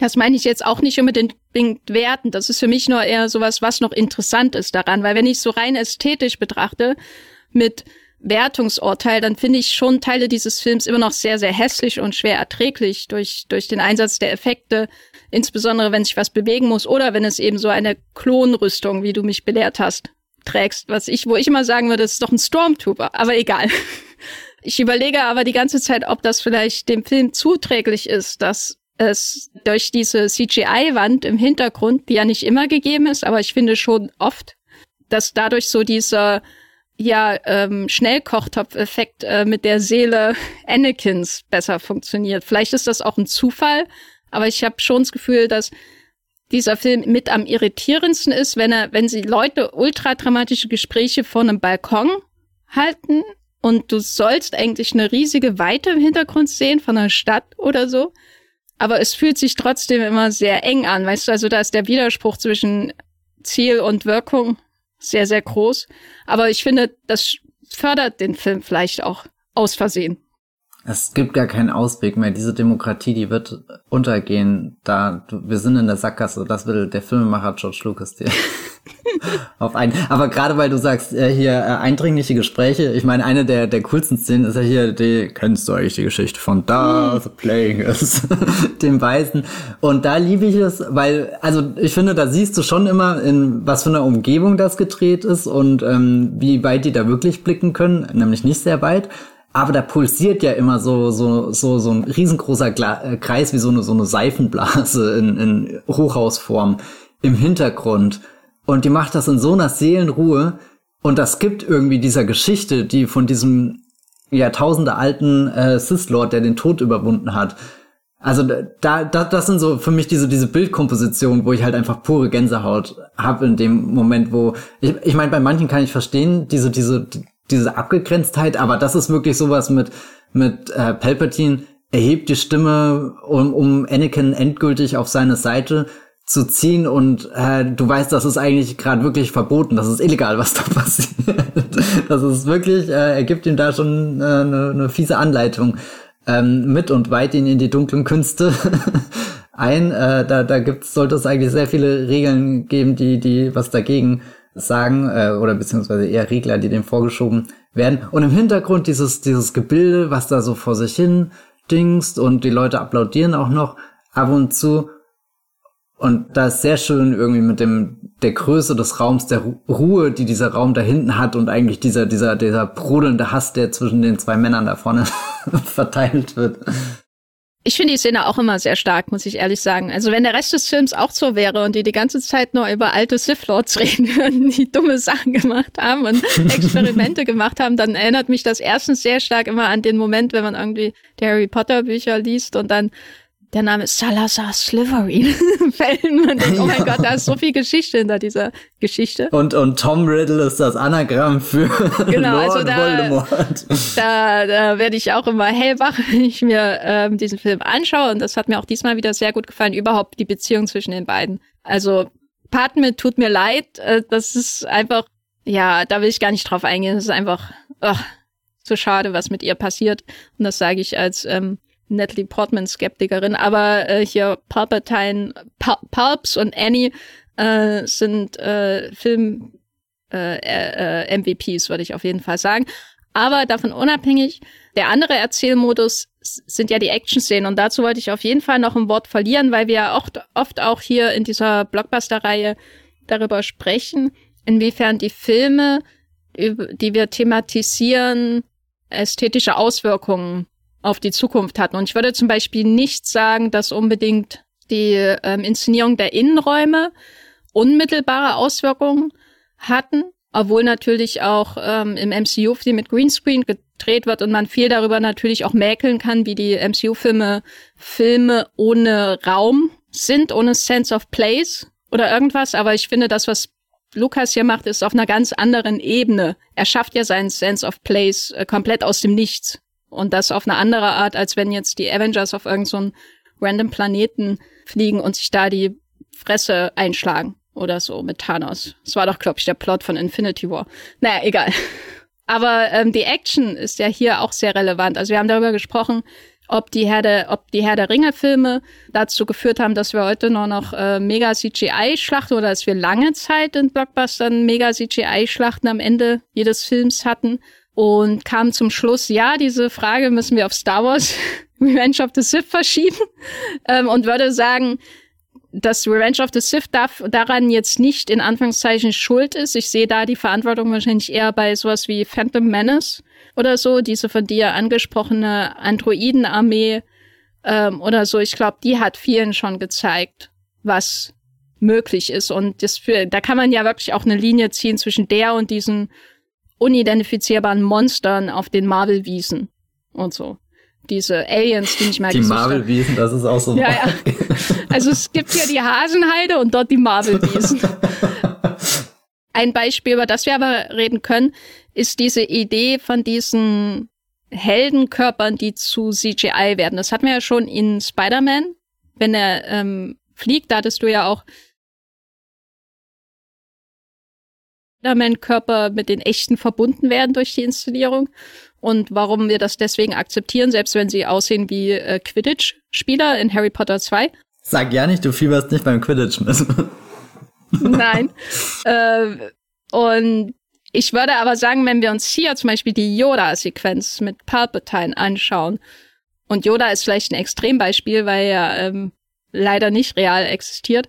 das meine ich jetzt auch nicht unbedingt werten. Das ist für mich nur eher sowas, was noch interessant ist daran. Weil wenn ich so rein ästhetisch betrachte, mit Wertungsurteil, dann finde ich schon Teile dieses Films immer noch sehr, sehr hässlich und schwer erträglich durch, durch den Einsatz der Effekte, insbesondere wenn sich was bewegen muss oder wenn es eben so eine Klonrüstung, wie du mich belehrt hast, trägst, was ich, wo ich immer sagen würde, ist doch ein Stormtrooper, aber egal. Ich überlege aber die ganze Zeit, ob das vielleicht dem Film zuträglich ist, dass es durch diese CGI-Wand im Hintergrund, die ja nicht immer gegeben ist, aber ich finde schon oft, dass dadurch so dieser ja ähm, Schnellkochtopf-Effekt äh, mit der Seele Anakins besser funktioniert. Vielleicht ist das auch ein Zufall, aber ich habe schon das Gefühl, dass dieser Film mit am irritierendsten ist, wenn er, wenn sie Leute ultra dramatische Gespräche vor einem Balkon halten und du sollst eigentlich eine riesige Weite im Hintergrund sehen von einer Stadt oder so. Aber es fühlt sich trotzdem immer sehr eng an, weißt du, also da ist der Widerspruch zwischen Ziel und Wirkung sehr, sehr groß. Aber ich finde, das fördert den Film vielleicht auch aus Versehen. Es gibt gar keinen Ausweg mehr. Diese Demokratie, die wird untergehen. Da, wir sind in der Sackgasse. Das will der Filmemacher George Lucas dir auf ein. Aber gerade weil du sagst, äh, hier äh, eindringliche Gespräche. Ich meine, eine der der coolsten Szenen ist ja hier die. Kennst du eigentlich die Geschichte von Darth hm. Plagueis, dem Weißen? Und da liebe ich es, weil also ich finde, da siehst du schon immer in was für einer Umgebung das gedreht ist und ähm, wie weit die da wirklich blicken können, nämlich nicht sehr weit aber da pulsiert ja immer so so so so ein riesengroßer Gla äh, Kreis wie so eine so eine Seifenblase in, in Hochhausform im Hintergrund und die macht das in so einer Seelenruhe und das gibt irgendwie dieser Geschichte, die von diesem Jahrtausende alten äh, Sith Lord, der den Tod überwunden hat. Also da, da das sind so für mich diese diese Bildkomposition, wo ich halt einfach pure Gänsehaut habe in dem Moment, wo ich ich meine bei manchen kann ich verstehen, diese diese diese Abgegrenztheit, aber das ist wirklich sowas mit, mit äh, Palpatine erhebt die Stimme, um, um Anakin endgültig auf seine Seite zu ziehen und äh, du weißt, das ist eigentlich gerade wirklich verboten, das ist illegal, was da passiert. das ist wirklich, äh, er gibt ihm da schon eine äh, ne, fiese Anleitung ähm, mit und weit ihn in die dunklen Künste ein. Äh, da da gibt's, sollte es eigentlich sehr viele Regeln geben, die, die was dagegen sagen, äh, oder beziehungsweise eher Regler, die dem vorgeschoben werden. Und im Hintergrund dieses, dieses Gebilde, was da so vor sich hin dingst und die Leute applaudieren auch noch ab und zu. Und da ist sehr schön irgendwie mit dem, der Größe des Raums, der Ruhe, die dieser Raum da hinten hat und eigentlich dieser, dieser, dieser brodelnde Hass, der zwischen den zwei Männern da vorne verteilt wird. Ich finde die Szene auch immer sehr stark, muss ich ehrlich sagen. Also wenn der Rest des Films auch so wäre und die die ganze Zeit nur über alte Sith Lords reden würden, die dumme Sachen gemacht haben und Experimente gemacht haben, dann erinnert mich das erstens sehr stark immer an den Moment, wenn man irgendwie die Harry Potter Bücher liest und dann der Name ist Salazar Slytherin fällt. Man denkt, oh mein. Gott, da ist so viel Geschichte hinter dieser Geschichte. Und, und Tom Riddle ist das Anagramm für genau, Lord also da, Voldemort. Da, da werde ich auch immer hellwach, wenn ich mir ähm, diesen Film anschaue. Und das hat mir auch diesmal wieder sehr gut gefallen, überhaupt die Beziehung zwischen den beiden. Also Padme tut mir leid. Äh, das ist einfach, ja, da will ich gar nicht drauf eingehen. Das ist einfach ach, so schade, was mit ihr passiert. Und das sage ich als ähm, Natalie Portman Skeptikerin, aber äh, hier Palpatine, Pul Pulps und Annie äh, sind äh, Film äh, äh, MVPs, würde ich auf jeden Fall sagen. Aber davon unabhängig, der andere Erzählmodus sind ja die Action-Szenen und dazu wollte ich auf jeden Fall noch ein Wort verlieren, weil wir ja oft, oft auch hier in dieser Blockbuster-Reihe darüber sprechen, inwiefern die Filme, die wir thematisieren, ästhetische Auswirkungen auf die Zukunft hatten. Und ich würde zum Beispiel nicht sagen, dass unbedingt die ähm, Inszenierung der Innenräume unmittelbare Auswirkungen hatten, obwohl natürlich auch ähm, im MCU viel mit Greenscreen gedreht wird und man viel darüber natürlich auch mäkeln kann, wie die MCU-Filme Filme ohne Raum sind, ohne Sense of Place oder irgendwas. Aber ich finde, das, was Lukas hier macht, ist auf einer ganz anderen Ebene. Er schafft ja seinen Sense of Place äh, komplett aus dem Nichts. Und das auf eine andere Art, als wenn jetzt die Avengers auf irgendeinen so random Planeten fliegen und sich da die Fresse einschlagen oder so mit Thanos. Das war doch, glaube ich, der Plot von Infinity War. Naja, egal. Aber ähm, die Action ist ja hier auch sehr relevant. Also wir haben darüber gesprochen, ob die Herr der, ob die Herr der Ringe-Filme dazu geführt haben, dass wir heute nur noch äh, mega CGI-Schlachten oder dass wir lange Zeit in Blockbustern mega CGI-Schlachten am Ende jedes Films hatten und kam zum Schluss, ja, diese Frage müssen wir auf Star Wars Revenge of the Sith verschieben ähm, und würde sagen, dass Revenge of the Sith darf, daran jetzt nicht in Anführungszeichen schuld ist. Ich sehe da die Verantwortung wahrscheinlich eher bei sowas wie Phantom Menace oder so, diese von dir angesprochene Androidenarmee ähm, oder so. Ich glaube, die hat vielen schon gezeigt, was möglich ist. Und das für, da kann man ja wirklich auch eine Linie ziehen zwischen der und diesen unidentifizierbaren Monstern auf den Marvel-Wiesen und so. Diese Aliens, die nicht mehr Die Marvel-Wiesen, das ist auch so. Ja, ja. Also es gibt hier die Hasenheide und dort die Marvel-Wiesen. Ein Beispiel, über das wir aber reden können, ist diese Idee von diesen Heldenkörpern, die zu CGI werden. Das hatten wir ja schon in Spider-Man, wenn er ähm, fliegt, da hattest du ja auch Spider-Man-Körper mit den echten verbunden werden durch die Inszenierung und warum wir das deswegen akzeptieren, selbst wenn sie aussehen wie äh, Quidditch-Spieler in Harry Potter 2. Sag ja nicht, du fieberst nicht beim Quidditch mit. Nein. äh, und ich würde aber sagen, wenn wir uns hier zum Beispiel die Yoda-Sequenz mit Palpatine anschauen, und Yoda ist vielleicht ein Extrembeispiel, weil er ähm, leider nicht real existiert,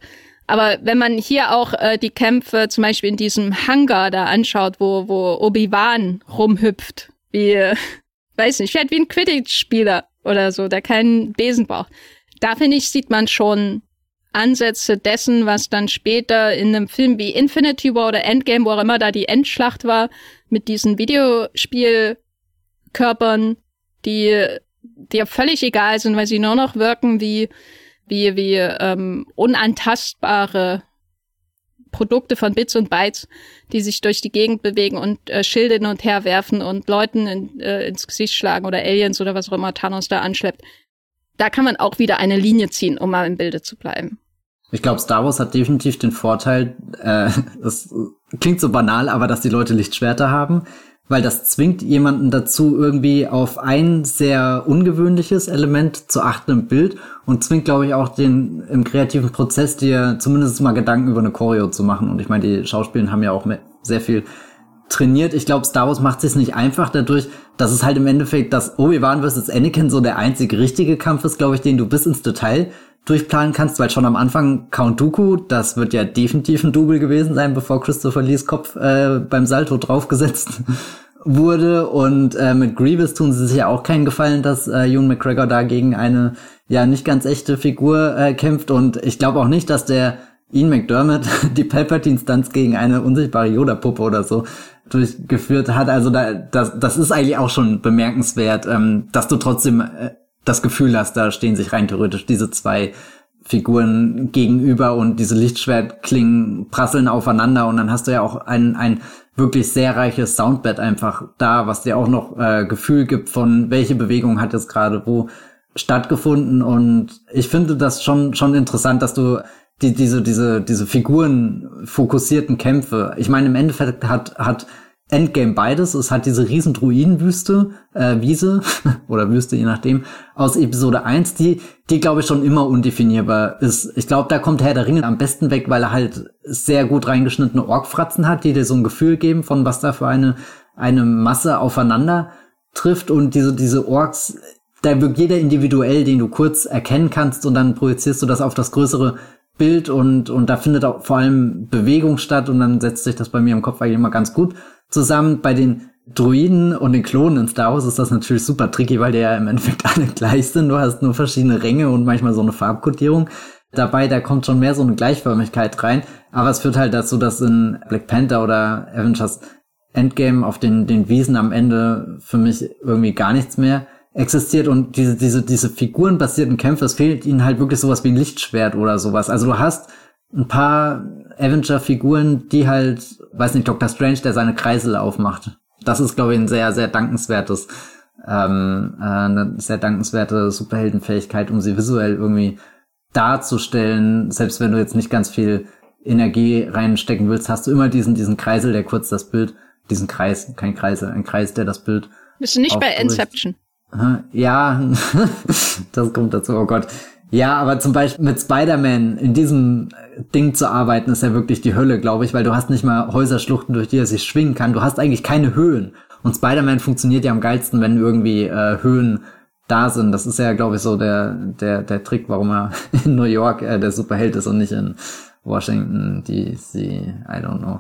aber wenn man hier auch äh, die Kämpfe zum Beispiel in diesem Hangar da anschaut, wo, wo Obi-Wan rumhüpft, wie, äh, weiß nicht, vielleicht wie ein Quidditch-Spieler oder so, der keinen Besen braucht. Da finde ich, sieht man schon Ansätze dessen, was dann später in einem Film wie Infinity War oder Endgame, wo auch immer da die Endschlacht war, mit diesen Videospielkörpern, die dir völlig egal sind, weil sie nur noch wirken wie wie, wie ähm, unantastbare Produkte von Bits und Bytes, die sich durch die Gegend bewegen und äh, Schilde hin und her werfen und Leuten in, äh, ins Gesicht schlagen oder Aliens oder was auch immer Thanos da anschleppt. Da kann man auch wieder eine Linie ziehen, um mal im Bilde zu bleiben. Ich glaube, Star Wars hat definitiv den Vorteil, äh, das klingt so banal, aber dass die Leute Lichtschwerter haben, weil das zwingt jemanden dazu, irgendwie auf ein sehr ungewöhnliches Element zu achten im Bild und zwingt, glaube ich, auch den im kreativen Prozess dir zumindest mal Gedanken über eine Choreo zu machen. Und ich meine, die Schauspieler haben ja auch sehr viel trainiert. Ich glaube, Star Wars macht es nicht einfach dadurch, dass es halt im Endeffekt das Obi-Wan vs. Anakin so der einzige richtige Kampf ist, glaube ich, den du bis ins Detail durchplanen kannst, weil schon am Anfang Count Dooku, das wird ja definitiv ein Double gewesen sein, bevor Christopher Lees Kopf äh, beim Salto draufgesetzt wurde. Und äh, mit Grievous tun sie sich ja auch keinen Gefallen, dass äh, Ewan McGregor da gegen eine ja nicht ganz echte Figur äh, kämpft. Und ich glaube auch nicht, dass der Ian McDermott die Palpatine-Stunts gegen eine unsichtbare Yoda-Puppe oder so durchgeführt hat. Also da, das, das ist eigentlich auch schon bemerkenswert, ähm, dass du trotzdem äh, das Gefühl hast, da stehen sich rein theoretisch diese zwei Figuren gegenüber und diese Lichtschwertklingen prasseln aufeinander und dann hast du ja auch ein, ein wirklich sehr reiches Soundbed einfach da, was dir auch noch äh, Gefühl gibt von welche Bewegung hat jetzt gerade wo stattgefunden und ich finde das schon schon interessant, dass du die, diese diese diese Figuren fokussierten Kämpfe. Ich meine im Endeffekt hat hat Endgame beides. Es hat diese riesen Druidenwüste, äh, Wiese oder Wüste, je nachdem, aus Episode 1, die, die glaube ich schon immer undefinierbar ist. Ich glaube, da kommt Herr der Ringe am besten weg, weil er halt sehr gut reingeschnittene Orkfratzen hat, die dir so ein Gefühl geben, von was da für eine, eine Masse aufeinander trifft und diese, diese Orks, da wirkt jeder individuell, den du kurz erkennen kannst und dann projizierst du das auf das größere Bild und, und da findet auch vor allem Bewegung statt und dann setzt sich das bei mir im Kopf eigentlich immer ganz gut zusammen. Bei den Druiden und den Klonen in Star Wars ist das natürlich super tricky, weil die ja im Endeffekt alle gleich sind. Du hast nur verschiedene Ränge und manchmal so eine Farbkodierung. Dabei, da kommt schon mehr so eine Gleichförmigkeit rein. Aber es führt halt dazu, dass in Black Panther oder Avengers Endgame auf den, den Wiesen am Ende für mich irgendwie gar nichts mehr existiert und diese, diese, diese figurenbasierten Kämpfe, es fehlt ihnen halt wirklich sowas wie ein Lichtschwert oder sowas. Also du hast ein paar Avenger-Figuren, die halt, weiß nicht, Dr. Strange, der seine Kreisel aufmacht. Das ist, glaube ich, ein sehr, sehr dankenswertes, ähm, äh, eine sehr dankenswerte Superheldenfähigkeit, um sie visuell irgendwie darzustellen. Selbst wenn du jetzt nicht ganz viel Energie reinstecken willst, hast du immer diesen, diesen Kreisel, der kurz das Bild, diesen Kreis, kein Kreisel, ein Kreis, der das Bild. Bist du nicht bei Inception? Ja, das kommt dazu, oh Gott. Ja, aber zum Beispiel mit Spider-Man in diesem Ding zu arbeiten, ist ja wirklich die Hölle, glaube ich, weil du hast nicht mal Häuserschluchten, durch die er sich schwingen kann. Du hast eigentlich keine Höhen. Und Spider-Man funktioniert ja am geilsten, wenn irgendwie äh, Höhen da sind. Das ist ja, glaube ich, so der, der, der Trick, warum er in New York äh, der Superheld ist und nicht in Washington DC. I don't know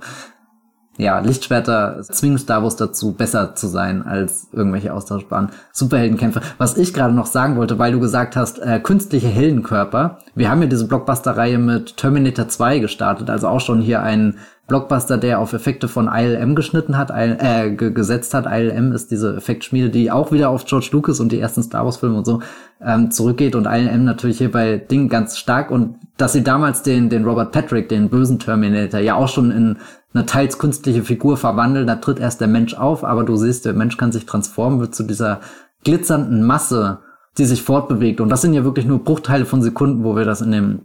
ja, Lichtschwerter zwingen Star Wars dazu, besser zu sein als irgendwelche austauschbaren Superheldenkämpfe. Was ich gerade noch sagen wollte, weil du gesagt hast, äh, künstliche Heldenkörper. Wir haben ja diese Blockbuster-Reihe mit Terminator 2 gestartet, also auch schon hier ein Blockbuster, der auf Effekte von ILM geschnitten hat, äh, gesetzt hat. ILM ist diese Effektschmiede, die auch wieder auf George Lucas und die ersten Star Wars Filme und so ähm, zurückgeht und ILM natürlich hier bei Dingen ganz stark und dass sie damals den, den Robert Patrick, den bösen Terminator, ja auch schon in eine teils künstliche Figur verwandeln, da tritt erst der Mensch auf, aber du siehst, der Mensch kann sich transformen, wird zu dieser glitzernden Masse, die sich fortbewegt. Und das sind ja wirklich nur Bruchteile von Sekunden, wo wir das in dem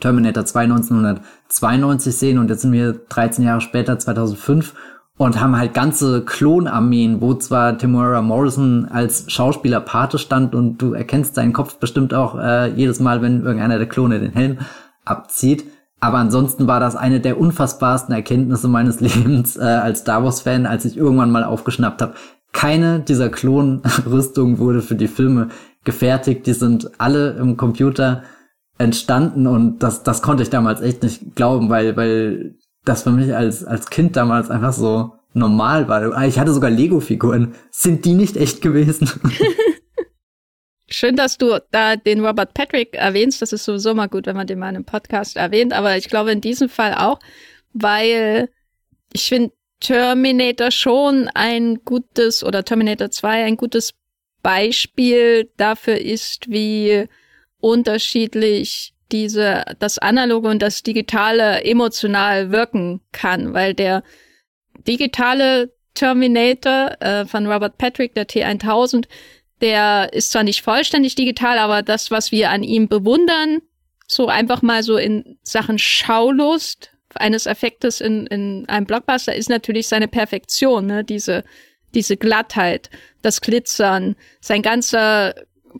Terminator 2 1992 sehen und jetzt sind wir 13 Jahre später, 2005 und haben halt ganze Klonarmeen, wo zwar Timora Morrison als Schauspieler Pate stand und du erkennst seinen Kopf bestimmt auch äh, jedes Mal, wenn irgendeiner der Klone den Helm abzieht. Aber ansonsten war das eine der unfassbarsten Erkenntnisse meines Lebens äh, als Star Wars-Fan, als ich irgendwann mal aufgeschnappt habe. Keine dieser Klonrüstungen wurde für die Filme gefertigt. Die sind alle im Computer entstanden und das, das konnte ich damals echt nicht glauben, weil, weil das für mich als, als Kind damals einfach so normal war. Ich hatte sogar Lego-Figuren. Sind die nicht echt gewesen? Schön, dass du da den Robert Patrick erwähnst. Das ist sowieso mal gut, wenn man den mal in einem Podcast erwähnt. Aber ich glaube in diesem Fall auch, weil ich finde Terminator schon ein gutes oder Terminator 2 ein gutes Beispiel dafür ist, wie unterschiedlich diese, das Analoge und das Digitale emotional wirken kann, weil der digitale Terminator äh, von Robert Patrick, der T1000, der ist zwar nicht vollständig digital, aber das, was wir an ihm bewundern, so einfach mal so in Sachen Schaulust eines Effektes in, in einem Blockbuster ist natürlich seine Perfektion, ne? Diese, diese Glattheit, das Glitzern, sein ganzer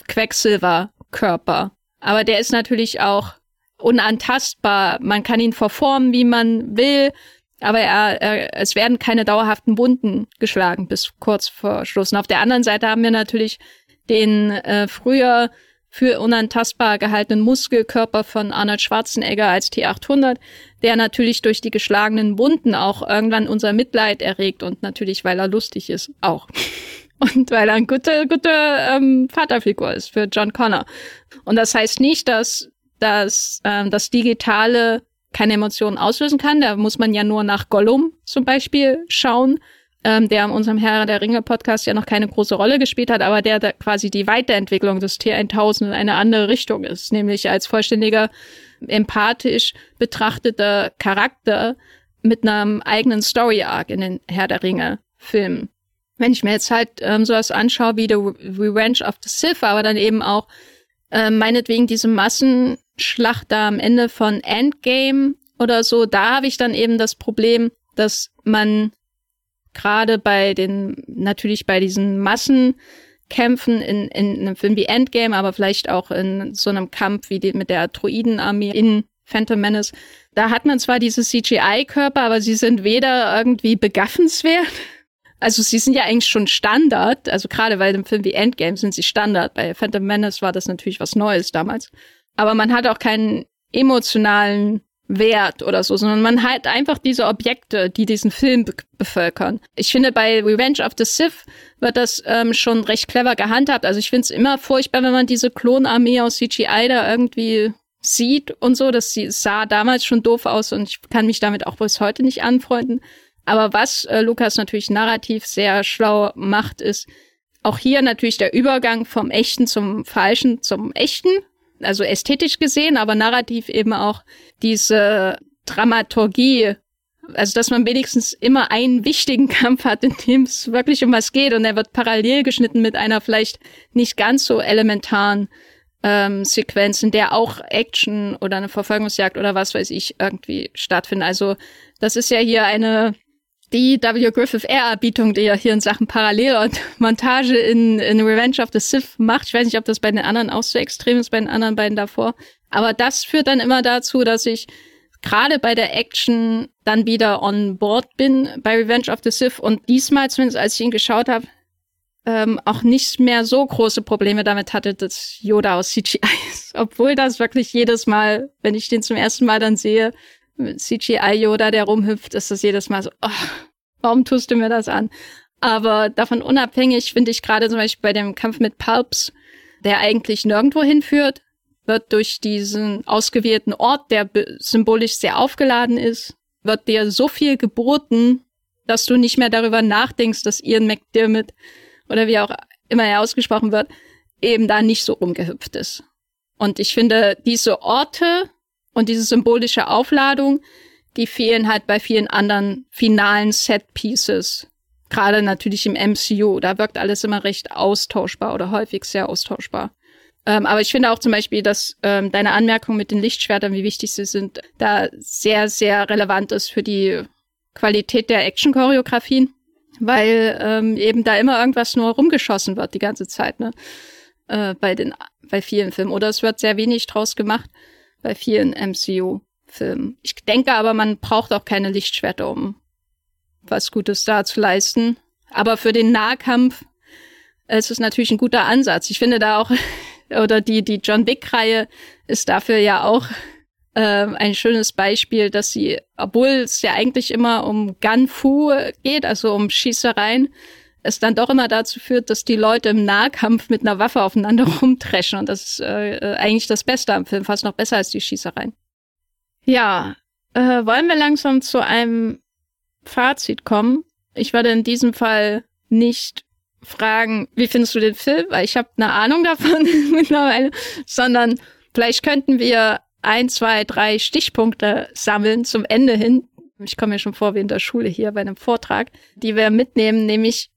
Quecksilberkörper. Aber der ist natürlich auch unantastbar. Man kann ihn verformen, wie man will, aber er, er, es werden keine dauerhaften Wunden geschlagen bis kurz vor Schluss. Und auf der anderen Seite haben wir natürlich den äh, früher für unantastbar gehaltenen Muskelkörper von Arnold Schwarzenegger als T800, der natürlich durch die geschlagenen Wunden auch irgendwann unser Mitleid erregt und natürlich, weil er lustig ist, auch. Und weil er eine gute, gute ähm, Vaterfigur ist für John Connor. Und das heißt nicht, dass, dass ähm, das Digitale keine Emotionen auslösen kann. Da muss man ja nur nach Gollum zum Beispiel schauen ähm, der in unserem Herr der Ringe Podcast ja noch keine große Rolle gespielt hat, aber der da quasi die Weiterentwicklung des T1000 in eine andere Richtung ist, nämlich als vollständiger, empathisch betrachteter Charakter mit einem eigenen Story Arc in den Herr der Ringe Filmen. Wenn ich mir jetzt halt ähm, sowas anschaue wie The Revenge of the Sith, aber dann eben auch äh, meinetwegen diese Massenschlacht da am Ende von Endgame oder so, da habe ich dann eben das Problem, dass man gerade bei den, natürlich bei diesen Massenkämpfen in, in einem Film wie Endgame, aber vielleicht auch in so einem Kampf wie die, mit der Droidenarmee in Phantom Menace, da hat man zwar diese CGI-Körper, aber sie sind weder irgendwie begaffenswert, also sie sind ja eigentlich schon Standard, also gerade bei dem Film wie Endgame sind sie Standard. Bei Phantom Menace war das natürlich was Neues damals. Aber man hat auch keinen emotionalen Wert oder so, sondern man hat einfach diese Objekte, die diesen Film be bevölkern. Ich finde, bei Revenge of the Sith wird das ähm, schon recht clever gehandhabt. Also ich finde es immer furchtbar, wenn man diese Klonarmee aus CGI da irgendwie sieht und so. Das sah damals schon doof aus und ich kann mich damit auch bis heute nicht anfreunden. Aber was äh, Lukas natürlich narrativ sehr schlau macht, ist auch hier natürlich der Übergang vom Echten zum Falschen zum Echten also ästhetisch gesehen, aber narrativ eben auch diese Dramaturgie, also dass man wenigstens immer einen wichtigen Kampf hat, in dem es wirklich um was geht und er wird parallel geschnitten mit einer vielleicht nicht ganz so elementaren ähm, Sequenz, in der auch Action oder eine Verfolgungsjagd oder was weiß ich irgendwie stattfindet. Also das ist ja hier eine die W. Griffith Ehrerbietung, die er hier in Sachen Parallel und Montage in, in Revenge of the Sith macht. Ich weiß nicht, ob das bei den anderen auch so extrem ist, bei den anderen beiden davor. Aber das führt dann immer dazu, dass ich gerade bei der Action dann wieder on board bin bei Revenge of the Sith und diesmal, zumindest als ich ihn geschaut habe, ähm, auch nicht mehr so große Probleme damit hatte, dass Yoda aus CGI ist. Obwohl das wirklich jedes Mal, wenn ich den zum ersten Mal dann sehe, CGI-Yoda, der rumhüpft, ist das jedes Mal so, oh, warum tust du mir das an? Aber davon unabhängig finde ich gerade zum Beispiel bei dem Kampf mit Pulps, der eigentlich nirgendwo hinführt, wird durch diesen ausgewählten Ort, der symbolisch sehr aufgeladen ist, wird dir so viel geboten, dass du nicht mehr darüber nachdenkst, dass Ian McDermott oder wie auch immer er ausgesprochen wird, eben da nicht so rumgehüpft ist. Und ich finde, diese Orte und diese symbolische Aufladung, die fehlen halt bei vielen anderen finalen Set-Pieces. Gerade natürlich im MCU. Da wirkt alles immer recht austauschbar oder häufig sehr austauschbar. Ähm, aber ich finde auch zum Beispiel, dass ähm, deine Anmerkung mit den Lichtschwertern, wie wichtig sie sind, da sehr, sehr relevant ist für die Qualität der Action-Choreografien, weil ähm, eben da immer irgendwas nur rumgeschossen wird die ganze Zeit, ne? Äh, bei den, bei vielen Filmen. Oder es wird sehr wenig draus gemacht bei vielen MCU-Filmen. Ich denke aber, man braucht auch keine Lichtschwerter, um was Gutes da zu leisten. Aber für den Nahkampf ist es natürlich ein guter Ansatz. Ich finde da auch, oder die, die John Wick-Reihe ist dafür ja auch äh, ein schönes Beispiel, dass sie, obwohl es ja eigentlich immer um Gun-Fu geht, also um Schießereien, es dann doch immer dazu führt, dass die Leute im Nahkampf mit einer Waffe aufeinander rumtreschen. Und das ist äh, äh, eigentlich das Beste am Film, fast noch besser als die Schießereien. Ja, äh, wollen wir langsam zu einem Fazit kommen? Ich würde in diesem Fall nicht fragen, wie findest du den Film, weil ich habe eine Ahnung davon mittlerweile, sondern vielleicht könnten wir ein, zwei, drei Stichpunkte sammeln zum Ende hin. Ich komme mir schon vor wie in der Schule hier bei einem Vortrag, die wir mitnehmen, nämlich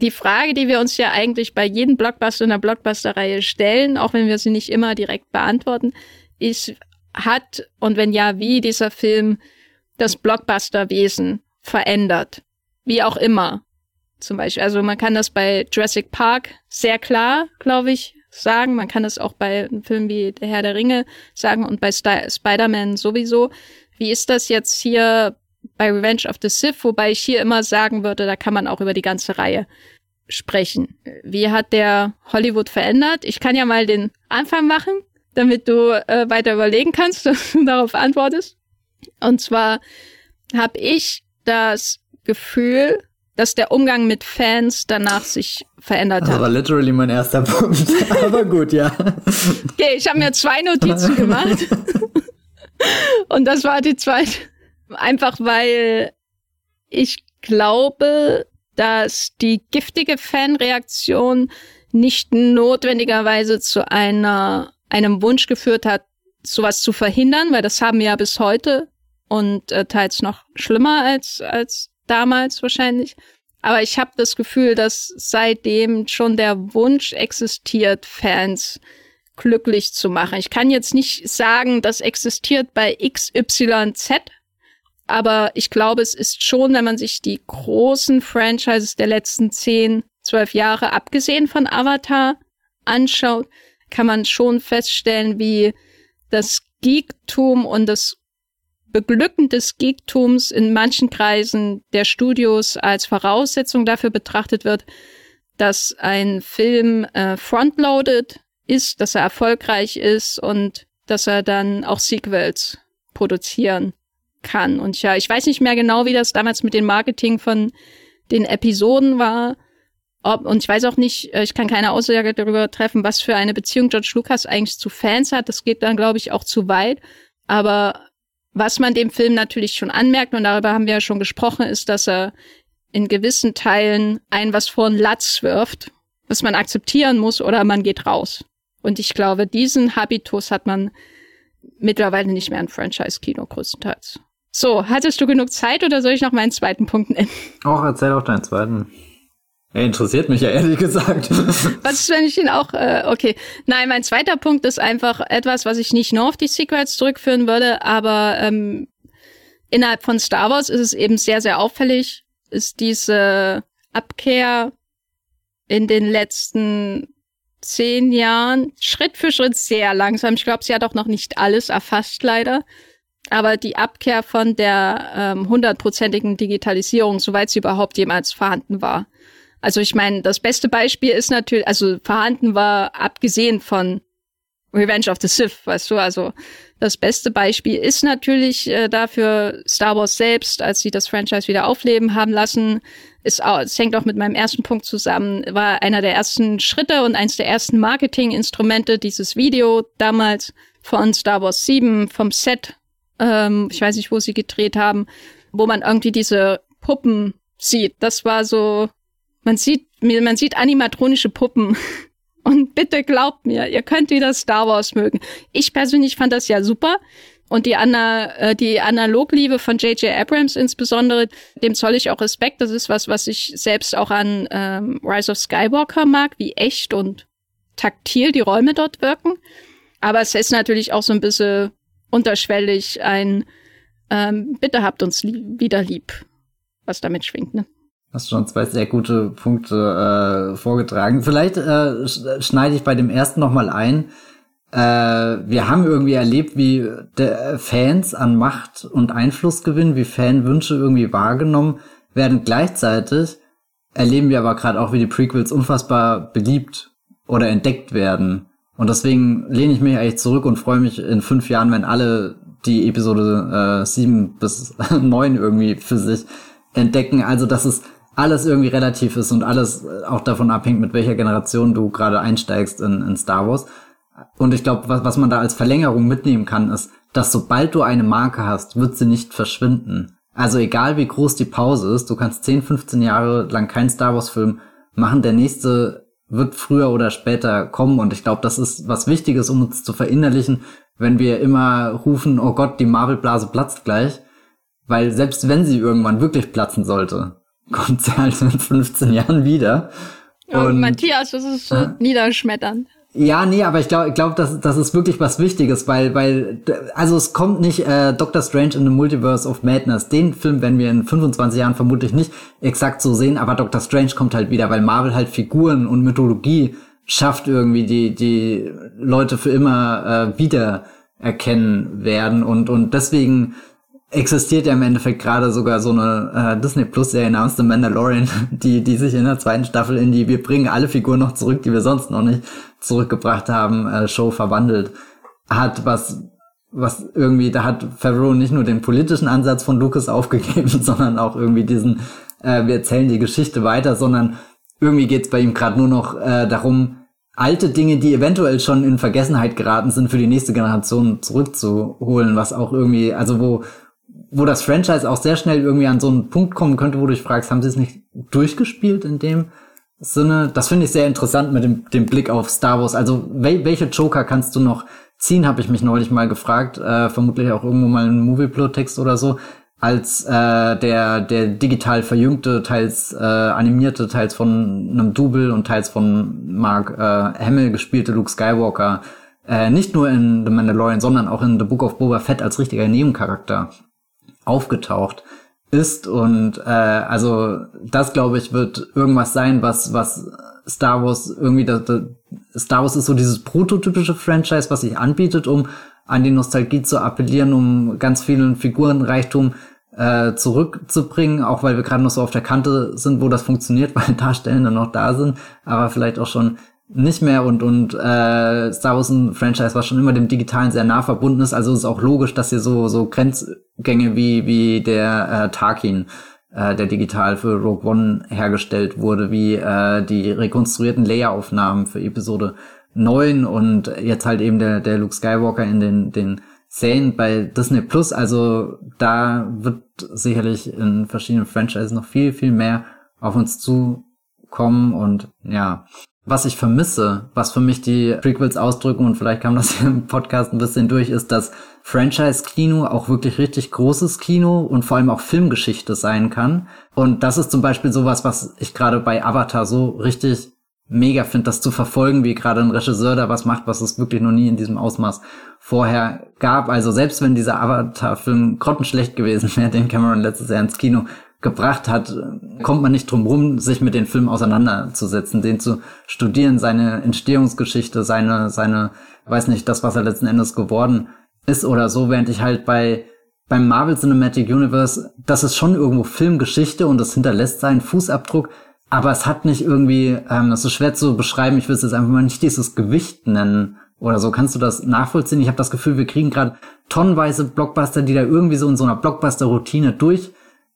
die Frage, die wir uns ja eigentlich bei jedem Blockbuster in der Blockbuster-Reihe stellen, auch wenn wir sie nicht immer direkt beantworten, ist, hat und wenn ja, wie dieser Film das Blockbuster-Wesen verändert. Wie auch immer. Zum Beispiel. Also man kann das bei Jurassic Park sehr klar, glaube ich, sagen. Man kann das auch bei einem Film wie Der Herr der Ringe sagen und bei Spider-Man sowieso. Wie ist das jetzt hier bei Revenge of the Sith? Wobei ich hier immer sagen würde, da kann man auch über die ganze Reihe sprechen. Wie hat der Hollywood verändert? Ich kann ja mal den Anfang machen, damit du äh, weiter überlegen kannst, dass du darauf antwortest. Und zwar habe ich das Gefühl, dass der Umgang mit Fans danach sich verändert hat. Das war literally mein erster Punkt. Aber gut, ja. Okay, ich habe mir zwei Notizen gemacht. Und das war die zweite. Einfach weil ich glaube, dass die giftige Fanreaktion nicht notwendigerweise zu einer, einem Wunsch geführt hat, sowas zu verhindern, weil das haben wir ja bis heute und äh, teils noch schlimmer als, als damals wahrscheinlich. Aber ich habe das Gefühl, dass seitdem schon der Wunsch existiert, Fans glücklich zu machen. Ich kann jetzt nicht sagen, das existiert bei XYZ, aber ich glaube, es ist schon, wenn man sich die großen Franchises der letzten zehn, zwölf Jahre, abgesehen von Avatar, anschaut, kann man schon feststellen, wie das Geektum und das Beglücken des Geektums in manchen Kreisen der Studios als Voraussetzung dafür betrachtet wird, dass ein Film äh, frontloaded ist, dass er erfolgreich ist und dass er dann auch Sequels produzieren kann. Und ja, ich weiß nicht mehr genau, wie das damals mit dem Marketing von den Episoden war. Ob, und ich weiß auch nicht, äh, ich kann keine Aussage darüber treffen, was für eine Beziehung George Lucas eigentlich zu Fans hat. Das geht dann, glaube ich, auch zu weit. Aber was man dem Film natürlich schon anmerkt, und darüber haben wir ja schon gesprochen, ist, dass er in gewissen Teilen ein was vor den Latz wirft, was man akzeptieren muss oder man geht raus. Und ich glaube, diesen Habitus hat man mittlerweile nicht mehr in Franchise-Kino größtenteils. So, hattest du genug Zeit oder soll ich noch meinen zweiten Punkt nennen? Auch erzähl auch deinen zweiten. Er interessiert mich ja ehrlich gesagt. Was ist, wenn ich ihn auch, äh, okay. Nein, mein zweiter Punkt ist einfach etwas, was ich nicht nur auf die Secrets zurückführen würde, aber ähm, innerhalb von Star Wars ist es eben sehr, sehr auffällig, ist diese Abkehr in den letzten zehn Jahren Schritt für Schritt sehr langsam. Ich glaube, sie hat auch noch nicht alles erfasst, leider. Aber die Abkehr von der ähm, hundertprozentigen Digitalisierung, soweit sie überhaupt jemals vorhanden war. Also ich meine, das beste Beispiel ist natürlich, also vorhanden war, abgesehen von Revenge of the Sith, weißt du, also das beste Beispiel ist natürlich äh, dafür Star Wars selbst, als sie das Franchise wieder aufleben haben lassen, ist auch, es hängt auch mit meinem ersten Punkt zusammen, war einer der ersten Schritte und eins der ersten Marketinginstrumente dieses Video damals von Star Wars 7 vom Set, ähm, ich weiß nicht, wo sie gedreht haben, wo man irgendwie diese Puppen sieht. Das war so man sieht, man sieht animatronische Puppen. Und bitte glaubt mir, ihr könnt wieder Star Wars mögen. Ich persönlich fand das ja super. Und die, Ana, äh, die Analogliebe von J.J. Abrams insbesondere, dem zoll ich auch Respekt. Das ist was, was ich selbst auch an ähm, Rise of Skywalker mag, wie echt und taktil die Räume dort wirken. Aber es ist natürlich auch so ein bisschen unterschwellig ein ähm, Bitte habt uns lieb, wieder lieb, was damit schwingt, ne? Hast schon zwei sehr gute Punkte äh, vorgetragen. Vielleicht äh, schneide ich bei dem ersten nochmal ein. Äh, wir haben irgendwie erlebt, wie Fans an Macht und Einfluss gewinnen, wie Fanwünsche irgendwie wahrgenommen werden. Gleichzeitig erleben wir aber gerade auch, wie die Prequels unfassbar beliebt oder entdeckt werden. Und deswegen lehne ich mich eigentlich zurück und freue mich in fünf Jahren, wenn alle die Episode äh, 7 bis 9 irgendwie für sich entdecken. Also, dass es alles irgendwie relativ ist und alles äh, auch davon abhängt, mit welcher Generation du gerade einsteigst in, in Star Wars. Und ich glaube, was, was man da als Verlängerung mitnehmen kann, ist, dass sobald du eine Marke hast, wird sie nicht verschwinden. Also egal wie groß die Pause ist, du kannst 10, 15 Jahre lang keinen Star Wars Film machen, der nächste wird früher oder später kommen und ich glaube, das ist was Wichtiges, um uns zu verinnerlichen, wenn wir immer rufen, oh Gott, die Marvel-Blase platzt gleich, weil selbst wenn sie irgendwann wirklich platzen sollte, kommt sie halt in 15 Jahren wieder. Und, und Matthias, das ist so niederschmetternd. Ja, nee, aber ich glaube, glaub, das, das ist wirklich was Wichtiges, weil, weil, also es kommt nicht äh, Doctor Strange in the Multiverse of Madness. Den Film werden wir in 25 Jahren vermutlich nicht exakt so sehen, aber Doctor Strange kommt halt wieder, weil Marvel halt Figuren und Mythologie schafft irgendwie, die, die Leute für immer äh, wieder erkennen werden und, und deswegen existiert ja im Endeffekt gerade sogar so eine äh, Disney Plus Serie namens The Mandalorian, die, die sich in der zweiten Staffel in die wir bringen alle Figuren noch zurück, die wir sonst noch nicht zurückgebracht haben, äh, Show verwandelt. Hat, was was irgendwie, da hat Favreau nicht nur den politischen Ansatz von Lucas aufgegeben, sondern auch irgendwie diesen, äh, wir erzählen die Geschichte weiter, sondern irgendwie geht's bei ihm gerade nur noch äh, darum, alte Dinge, die eventuell schon in Vergessenheit geraten sind, für die nächste Generation zurückzuholen, was auch irgendwie, also wo, wo das Franchise auch sehr schnell irgendwie an so einen Punkt kommen könnte, wo du dich fragst, haben sie es nicht durchgespielt in dem Sinne? Das finde ich sehr interessant mit dem, dem Blick auf Star Wars. Also wel, welche Joker kannst du noch ziehen, habe ich mich neulich mal gefragt, äh, vermutlich auch irgendwo mal ein Movieplot-Text oder so, als äh, der der digital verjüngte, teils äh, animierte, teils von einem Double und teils von Mark äh, Hamill gespielte Luke Skywalker äh, nicht nur in The Mandalorian, sondern auch in The Book of Boba Fett als richtiger Nebencharakter aufgetaucht ist und äh, also das glaube ich wird irgendwas sein, was was Star Wars irgendwie das, das, Star Wars ist so dieses prototypische Franchise, was sich anbietet, um an die Nostalgie zu appellieren, um ganz vielen Figurenreichtum äh, zurückzubringen, auch weil wir gerade noch so auf der Kante sind, wo das funktioniert, weil Darstellende noch da sind, aber vielleicht auch schon nicht mehr und und äh, Star Wars ein Franchise, was schon immer dem Digitalen sehr nah verbunden ist. Also ist auch logisch, dass hier so so Grenzgänge wie wie der äh, Tarkin, äh, der digital für Rogue One hergestellt wurde, wie äh, die rekonstruierten Layeraufnahmen für Episode 9 und jetzt halt eben der der Luke Skywalker in den den Szenen bei Disney Plus. Also da wird sicherlich in verschiedenen Franchises noch viel viel mehr auf uns zukommen und ja was ich vermisse, was für mich die Prequels ausdrücken und vielleicht kam das hier im Podcast ein bisschen durch, ist, dass Franchise-Kino auch wirklich richtig großes Kino und vor allem auch Filmgeschichte sein kann. Und das ist zum Beispiel sowas, was ich gerade bei Avatar so richtig mega finde, das zu verfolgen, wie gerade ein Regisseur da was macht, was es wirklich noch nie in diesem Ausmaß vorher gab. Also selbst wenn dieser Avatar-Film grottenschlecht gewesen wäre, den Cameron letztes Jahr ins Kino gebracht hat, kommt man nicht drum rum, sich mit den Filmen auseinanderzusetzen, den zu studieren, seine Entstehungsgeschichte, seine, seine, weiß nicht, das, was er letzten Endes geworden ist oder so, während ich halt bei beim Marvel Cinematic Universe, das ist schon irgendwo Filmgeschichte und das hinterlässt seinen Fußabdruck, aber es hat nicht irgendwie, ähm, das ist schwer zu beschreiben, ich will es jetzt einfach mal nicht dieses Gewicht nennen oder so. Kannst du das nachvollziehen? Ich habe das Gefühl, wir kriegen gerade tonnenweise Blockbuster, die da irgendwie so in so einer Blockbuster-Routine durch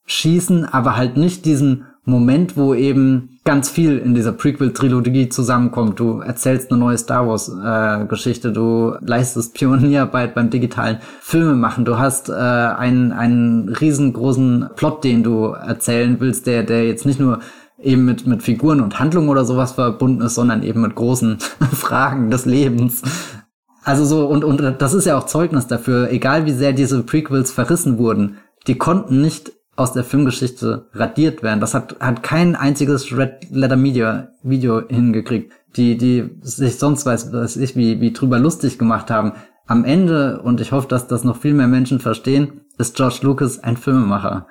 schießen, aber halt nicht diesen Moment, wo eben ganz viel in dieser Prequel-Trilogie zusammenkommt. Du erzählst eine neue Star Wars-Geschichte, äh, du leistest Pionierarbeit beim digitalen Filmemachen, du hast äh, einen, einen riesengroßen Plot, den du erzählen willst, der, der jetzt nicht nur eben mit, mit Figuren und Handlungen oder sowas verbunden ist, sondern eben mit großen Fragen des Lebens. Also so, und, und das ist ja auch Zeugnis dafür, egal wie sehr diese Prequels verrissen wurden, die konnten nicht aus der Filmgeschichte radiert werden. Das hat, hat kein einziges Red Letter Media Video hingekriegt, die, die sich sonst weiß, weiß ich, wie, wie drüber lustig gemacht haben. Am Ende, und ich hoffe, dass das noch viel mehr Menschen verstehen, ist George Lucas ein Filmemacher.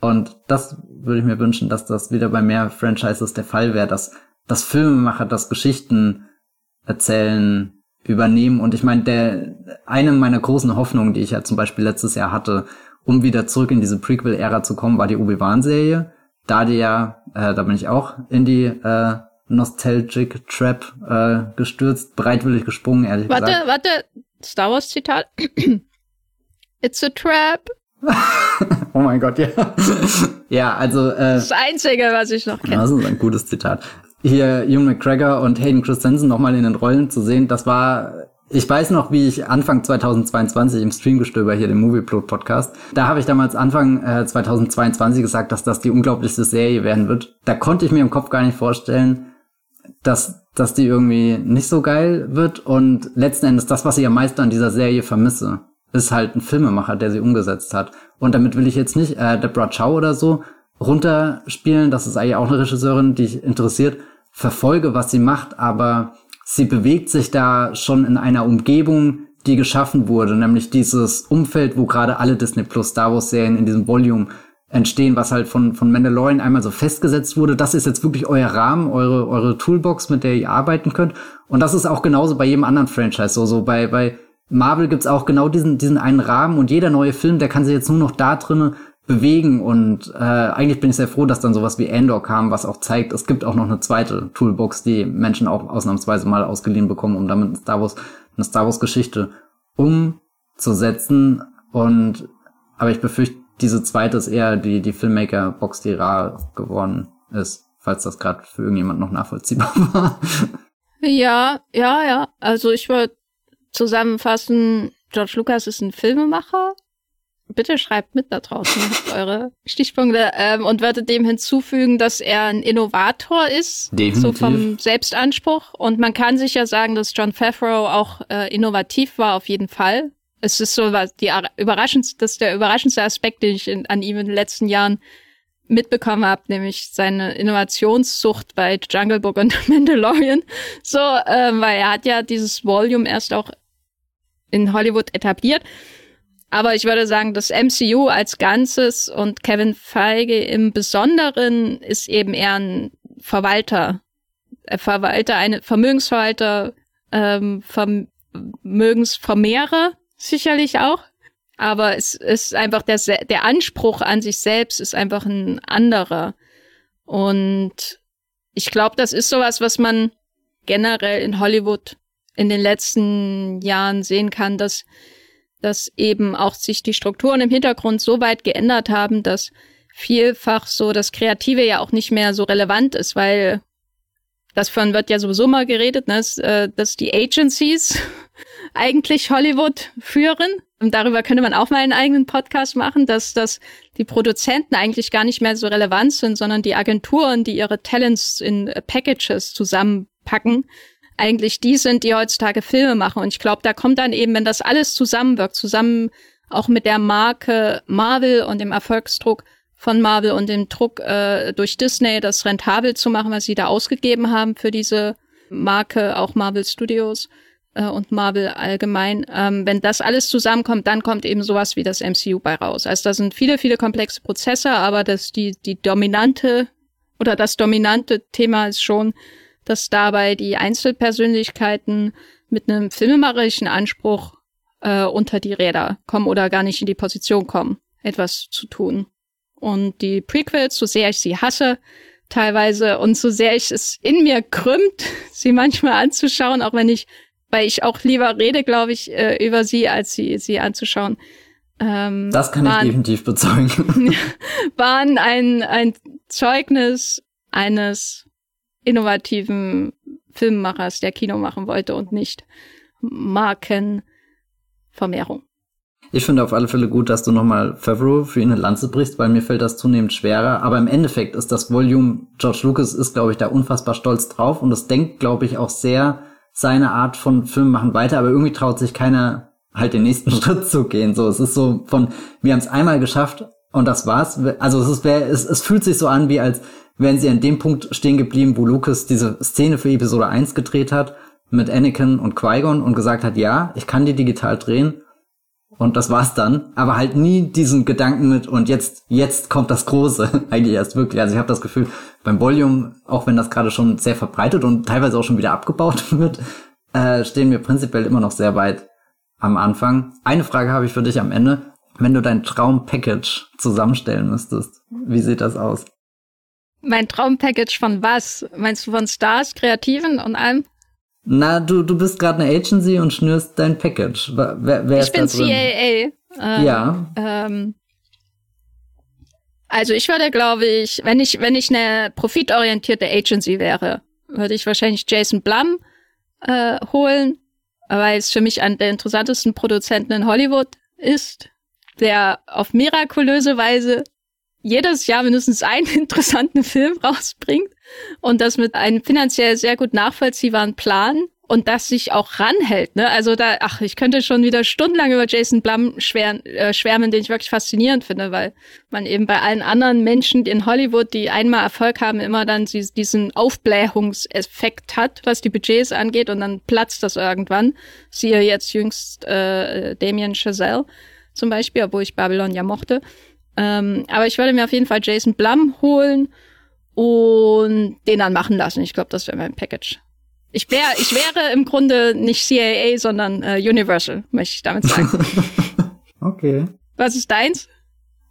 Und das würde ich mir wünschen, dass das wieder bei mehr Franchises der Fall wäre, dass, dass Filmemacher das Geschichten erzählen, übernehmen. Und ich meine, der, eine meiner großen Hoffnungen, die ich ja zum Beispiel letztes Jahr hatte, um wieder zurück in diese Prequel-Ära zu kommen, war die Obi-Wan-Serie. Da die ja, äh, da bin ich auch in die äh, Nostalgic Trap äh, gestürzt, bereitwillig gesprungen, ehrlich warte, gesagt. Warte, warte, Star Wars Zitat. It's a trap. oh mein Gott, ja. ja, also. Äh, das Einzige, was ich noch kenne. Das ist ein gutes Zitat. Hier Hugh McGregor und Hayden Christensen nochmal in den Rollen zu sehen, das war ich weiß noch, wie ich Anfang 2022 im Streamgestöber hier, dem Movieplot Podcast, da habe ich damals Anfang äh, 2022 gesagt, dass das die unglaublichste Serie werden wird. Da konnte ich mir im Kopf gar nicht vorstellen, dass, dass die irgendwie nicht so geil wird. Und letzten Endes, das, was ich am meisten an dieser Serie vermisse, ist halt ein Filmemacher, der sie umgesetzt hat. Und damit will ich jetzt nicht äh, Deborah Chow oder so runterspielen. Das ist eigentlich auch eine Regisseurin, die ich interessiert verfolge, was sie macht, aber sie bewegt sich da schon in einer Umgebung, die geschaffen wurde, nämlich dieses Umfeld, wo gerade alle Disney Plus Star Wars Serien in diesem Volume entstehen, was halt von, von Mandalorian einmal so festgesetzt wurde. Das ist jetzt wirklich euer Rahmen, eure, eure Toolbox, mit der ihr arbeiten könnt. Und das ist auch genauso bei jedem anderen Franchise so. So bei, bei Marvel gibt's auch genau diesen, diesen einen Rahmen und jeder neue Film, der kann sich jetzt nur noch da drinnen bewegen und äh, eigentlich bin ich sehr froh, dass dann sowas wie Endor kam, was auch zeigt, es gibt auch noch eine zweite Toolbox, die Menschen auch ausnahmsweise mal ausgeliehen bekommen, um damit Star Wars, eine Star Wars Geschichte umzusetzen und aber ich befürchte, diese zweite ist eher die, die Filmmaker-Box, die rar geworden ist, falls das gerade für irgendjemand noch nachvollziehbar war. Ja, ja, ja. Also ich würde zusammenfassen, George Lucas ist ein Filmemacher, bitte schreibt mit da draußen eure Stichpunkte ähm, und würde dem hinzufügen, dass er ein Innovator ist, Definitiv. so vom Selbstanspruch. Und man kann sich ja sagen, dass John Favreau auch äh, innovativ war, auf jeden Fall. Es ist so was die überraschendste, das ist der überraschendste Aspekt, den ich in, an ihm in den letzten Jahren mitbekommen habe, nämlich seine Innovationssucht bei Jungle Book und Mandalorian. So, äh, weil er hat ja dieses Volume erst auch in Hollywood etabliert. Aber ich würde sagen, das MCU als Ganzes und Kevin Feige im Besonderen ist eben eher ein Verwalter. Er Verwalter, eine Vermögensverwalter, ähm, Vermögensvermehrer sicherlich auch. Aber es ist einfach der, der Anspruch an sich selbst ist einfach ein anderer. Und ich glaube, das ist sowas, was man generell in Hollywood in den letzten Jahren sehen kann, dass dass eben auch sich die Strukturen im Hintergrund so weit geändert haben, dass vielfach so das Kreative ja auch nicht mehr so relevant ist, weil das von wird ja sowieso mal geredet, ne, dass, äh, die Agencies eigentlich Hollywood führen. Und darüber könnte man auch mal einen eigenen Podcast machen, dass, dass die Produzenten eigentlich gar nicht mehr so relevant sind, sondern die Agenturen, die ihre Talents in Packages zusammenpacken, eigentlich die sind, die heutzutage Filme machen. Und ich glaube, da kommt dann eben, wenn das alles zusammenwirkt, zusammen auch mit der Marke Marvel und dem Erfolgsdruck von Marvel und dem Druck äh, durch Disney, das rentabel zu machen, was sie da ausgegeben haben für diese Marke, auch Marvel Studios äh, und Marvel allgemein. Ähm, wenn das alles zusammenkommt, dann kommt eben sowas wie das MCU bei raus. Also da sind viele, viele komplexe Prozesse, aber das die die dominante oder das dominante Thema ist schon dass dabei die Einzelpersönlichkeiten mit einem filmemacherischen Anspruch äh, unter die Räder kommen oder gar nicht in die Position kommen, etwas zu tun. Und die Prequels, so sehr ich sie hasse, teilweise und so sehr ich es in mir krümmt, sie manchmal anzuschauen, auch wenn ich, weil ich auch lieber rede, glaube ich, äh, über sie, als sie, sie anzuschauen. Ähm, das kann waren, ich definitiv bezeugen. waren ein, ein Zeugnis eines innovativen Filmemachers, der Kino machen wollte und nicht Markenvermehrung. Ich finde auf alle Fälle gut, dass du nochmal Favreau für ihn eine Lanze brichst, weil mir fällt das zunehmend schwerer. Aber im Endeffekt ist das Volume, George Lucas ist, glaube ich, da unfassbar stolz drauf und es denkt, glaube ich, auch sehr seine Art von Film machen weiter, aber irgendwie traut sich keiner halt den nächsten Schritt zu gehen. So, es ist so von, wir haben es einmal geschafft und das war's. Also es ist, es, es fühlt sich so an, wie als wären sie an dem Punkt stehen geblieben, wo Lucas diese Szene für Episode 1 gedreht hat mit Anakin und Qui-Gon und gesagt hat, ja, ich kann die digital drehen. Und das war's dann. Aber halt nie diesen Gedanken mit, und jetzt, jetzt kommt das Große. Eigentlich erst wirklich. Also ich habe das Gefühl, beim Volume, auch wenn das gerade schon sehr verbreitet und teilweise auch schon wieder abgebaut wird, äh, stehen wir prinzipiell immer noch sehr weit am Anfang. Eine Frage habe ich für dich am Ende. Wenn du dein Traumpackage zusammenstellen müsstest, wie sieht das aus? Mein Traumpackage von was? Meinst du von Stars, Kreativen und allem? Na, du, du bist gerade eine Agency und schnürst dein Package. Wer, wer ich bin CAA. Ähm, ja. Ähm, also ich würde, glaube ich, wenn ich, wenn ich eine profitorientierte Agency wäre, würde ich wahrscheinlich Jason Blum äh, holen, weil es für mich einer der interessantesten Produzenten in Hollywood ist, der auf mirakulöse Weise jedes Jahr mindestens einen interessanten Film rausbringt und das mit einem finanziell sehr gut nachvollziehbaren Plan und das sich auch ranhält. Ne? Also da, ach, ich könnte schon wieder stundenlang über Jason Blum schwärmen, äh, schwärmen, den ich wirklich faszinierend finde, weil man eben bei allen anderen Menschen in Hollywood, die einmal Erfolg haben, immer dann diesen Aufblähungseffekt hat, was die Budgets angeht, und dann platzt das irgendwann. Siehe jetzt jüngst äh, Damien Chazelle zum Beispiel, obwohl ich Babylon ja mochte. Ähm, aber ich würde mir auf jeden Fall Jason Blum holen und den dann machen lassen. Ich glaube, das wäre mein Package. Ich wäre, ich wäre im Grunde nicht CIA, sondern äh, Universal, möchte ich damit sagen. okay. Was ist deins?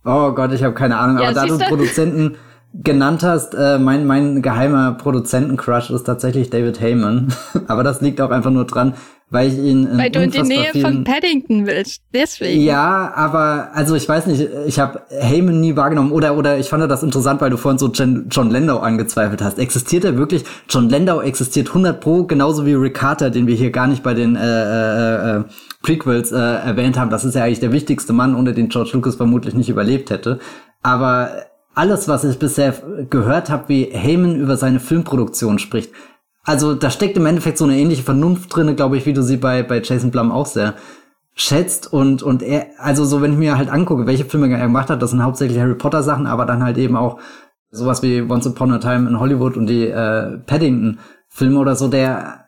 Oh Gott, ich habe keine Ahnung. Ja, aber da du Produzenten genannt hast, äh, mein, mein geheimer Produzenten-Crush ist tatsächlich David Heyman. aber das liegt auch einfach nur dran, weil ich ihn in weil du in die Nähe von Paddington willst, deswegen. Ja, aber also ich weiß nicht, ich habe Heyman nie wahrgenommen oder oder ich fand das interessant, weil du vorhin so Jen, John Landau angezweifelt hast. Existiert er wirklich? John Landau existiert 100 pro genauso wie Rick Carter, den wir hier gar nicht bei den äh, äh, äh, Prequels äh, erwähnt haben. Das ist ja eigentlich der wichtigste Mann, ohne den George Lucas vermutlich nicht überlebt hätte. Aber alles, was ich bisher gehört habe, wie Heyman über seine Filmproduktion spricht, also da steckt im Endeffekt so eine ähnliche Vernunft drinne, glaube ich, wie du sie bei, bei Jason Blum auch sehr schätzt und, und er, also so, wenn ich mir halt angucke, welche Filme er gemacht hat, das sind hauptsächlich Harry Potter Sachen, aber dann halt eben auch sowas wie Once Upon a Time in Hollywood und die äh, Paddington Filme oder so, der,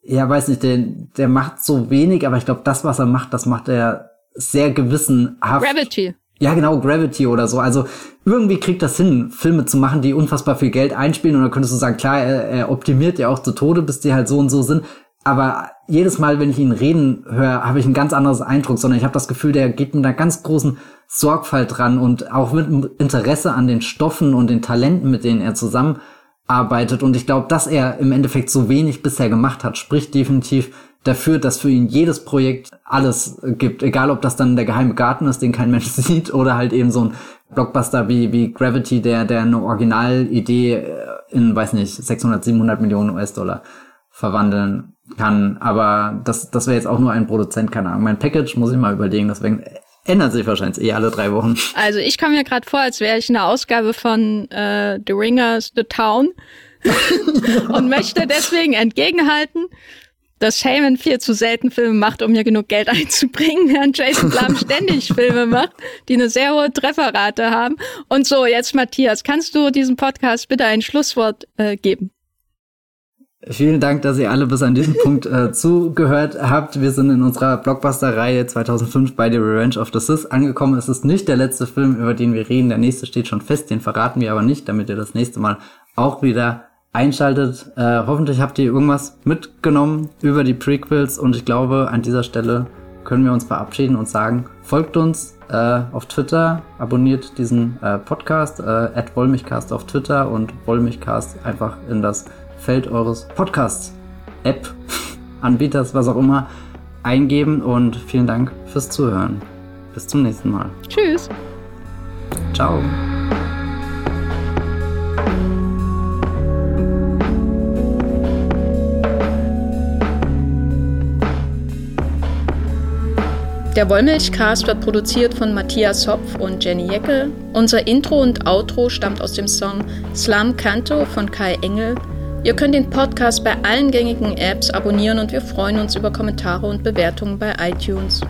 ja, weiß nicht, der, der macht so wenig, aber ich glaube, das, was er macht, das macht er sehr gewissenhaft. Gravity. Ja, genau, Gravity oder so. Also irgendwie kriegt das hin, Filme zu machen, die unfassbar viel Geld einspielen. Und dann könntest du sagen, klar, er, er optimiert ja auch zu Tode, bis die halt so und so sind. Aber jedes Mal, wenn ich ihn reden höre, habe ich ein ganz anderes Eindruck, sondern ich habe das Gefühl, der geht mit einer ganz großen Sorgfalt dran und auch mit Interesse an den Stoffen und den Talenten, mit denen er zusammenarbeitet. Und ich glaube, dass er im Endeffekt so wenig bisher gemacht hat, spricht definitiv dafür, dass für ihn jedes Projekt alles gibt, egal ob das dann der geheime Garten ist, den kein Mensch sieht, oder halt eben so ein Blockbuster wie, wie Gravity, der, der eine Originalidee äh, in, weiß nicht, 600, 700 Millionen US-Dollar verwandeln kann. Aber das, das wäre jetzt auch nur ein Produzent, keine Ahnung. Mein Package muss ich mal überlegen, deswegen ändert sich wahrscheinlich eh alle drei Wochen. Also ich komme mir gerade vor, als wäre ich eine Ausgabe von äh, The Ringers The Town und möchte deswegen entgegenhalten, dass Shaman viel zu selten Filme macht, um mir genug Geld einzubringen, während Jason Blum ständig Filme macht, die eine sehr hohe Trefferrate haben. Und so, jetzt Matthias, kannst du diesem Podcast bitte ein Schlusswort äh, geben? Vielen Dank, dass ihr alle bis an diesen Punkt äh, zugehört habt. Wir sind in unserer Blockbuster-Reihe 2005 bei The Revenge of the Sith angekommen. Es ist nicht der letzte Film, über den wir reden. Der nächste steht schon fest, den verraten wir aber nicht, damit ihr das nächste Mal auch wieder einschaltet. Äh, hoffentlich habt ihr irgendwas mitgenommen über die Prequels und ich glaube, an dieser Stelle können wir uns verabschieden und sagen, folgt uns äh, auf Twitter, abonniert diesen äh, Podcast, äh, Wollmichcast auf Twitter und Wollmichcast einfach in das Feld eures Podcasts-App, Anbieters, was auch immer, eingeben und vielen Dank fürs Zuhören. Bis zum nächsten Mal. Tschüss. Ciao. Der Wollmilchcast wird produziert von Matthias Hopf und Jenny Jeckel. Unser Intro und Outro stammt aus dem Song Slam Canto von Kai Engel. Ihr könnt den Podcast bei allen gängigen Apps abonnieren und wir freuen uns über Kommentare und Bewertungen bei iTunes.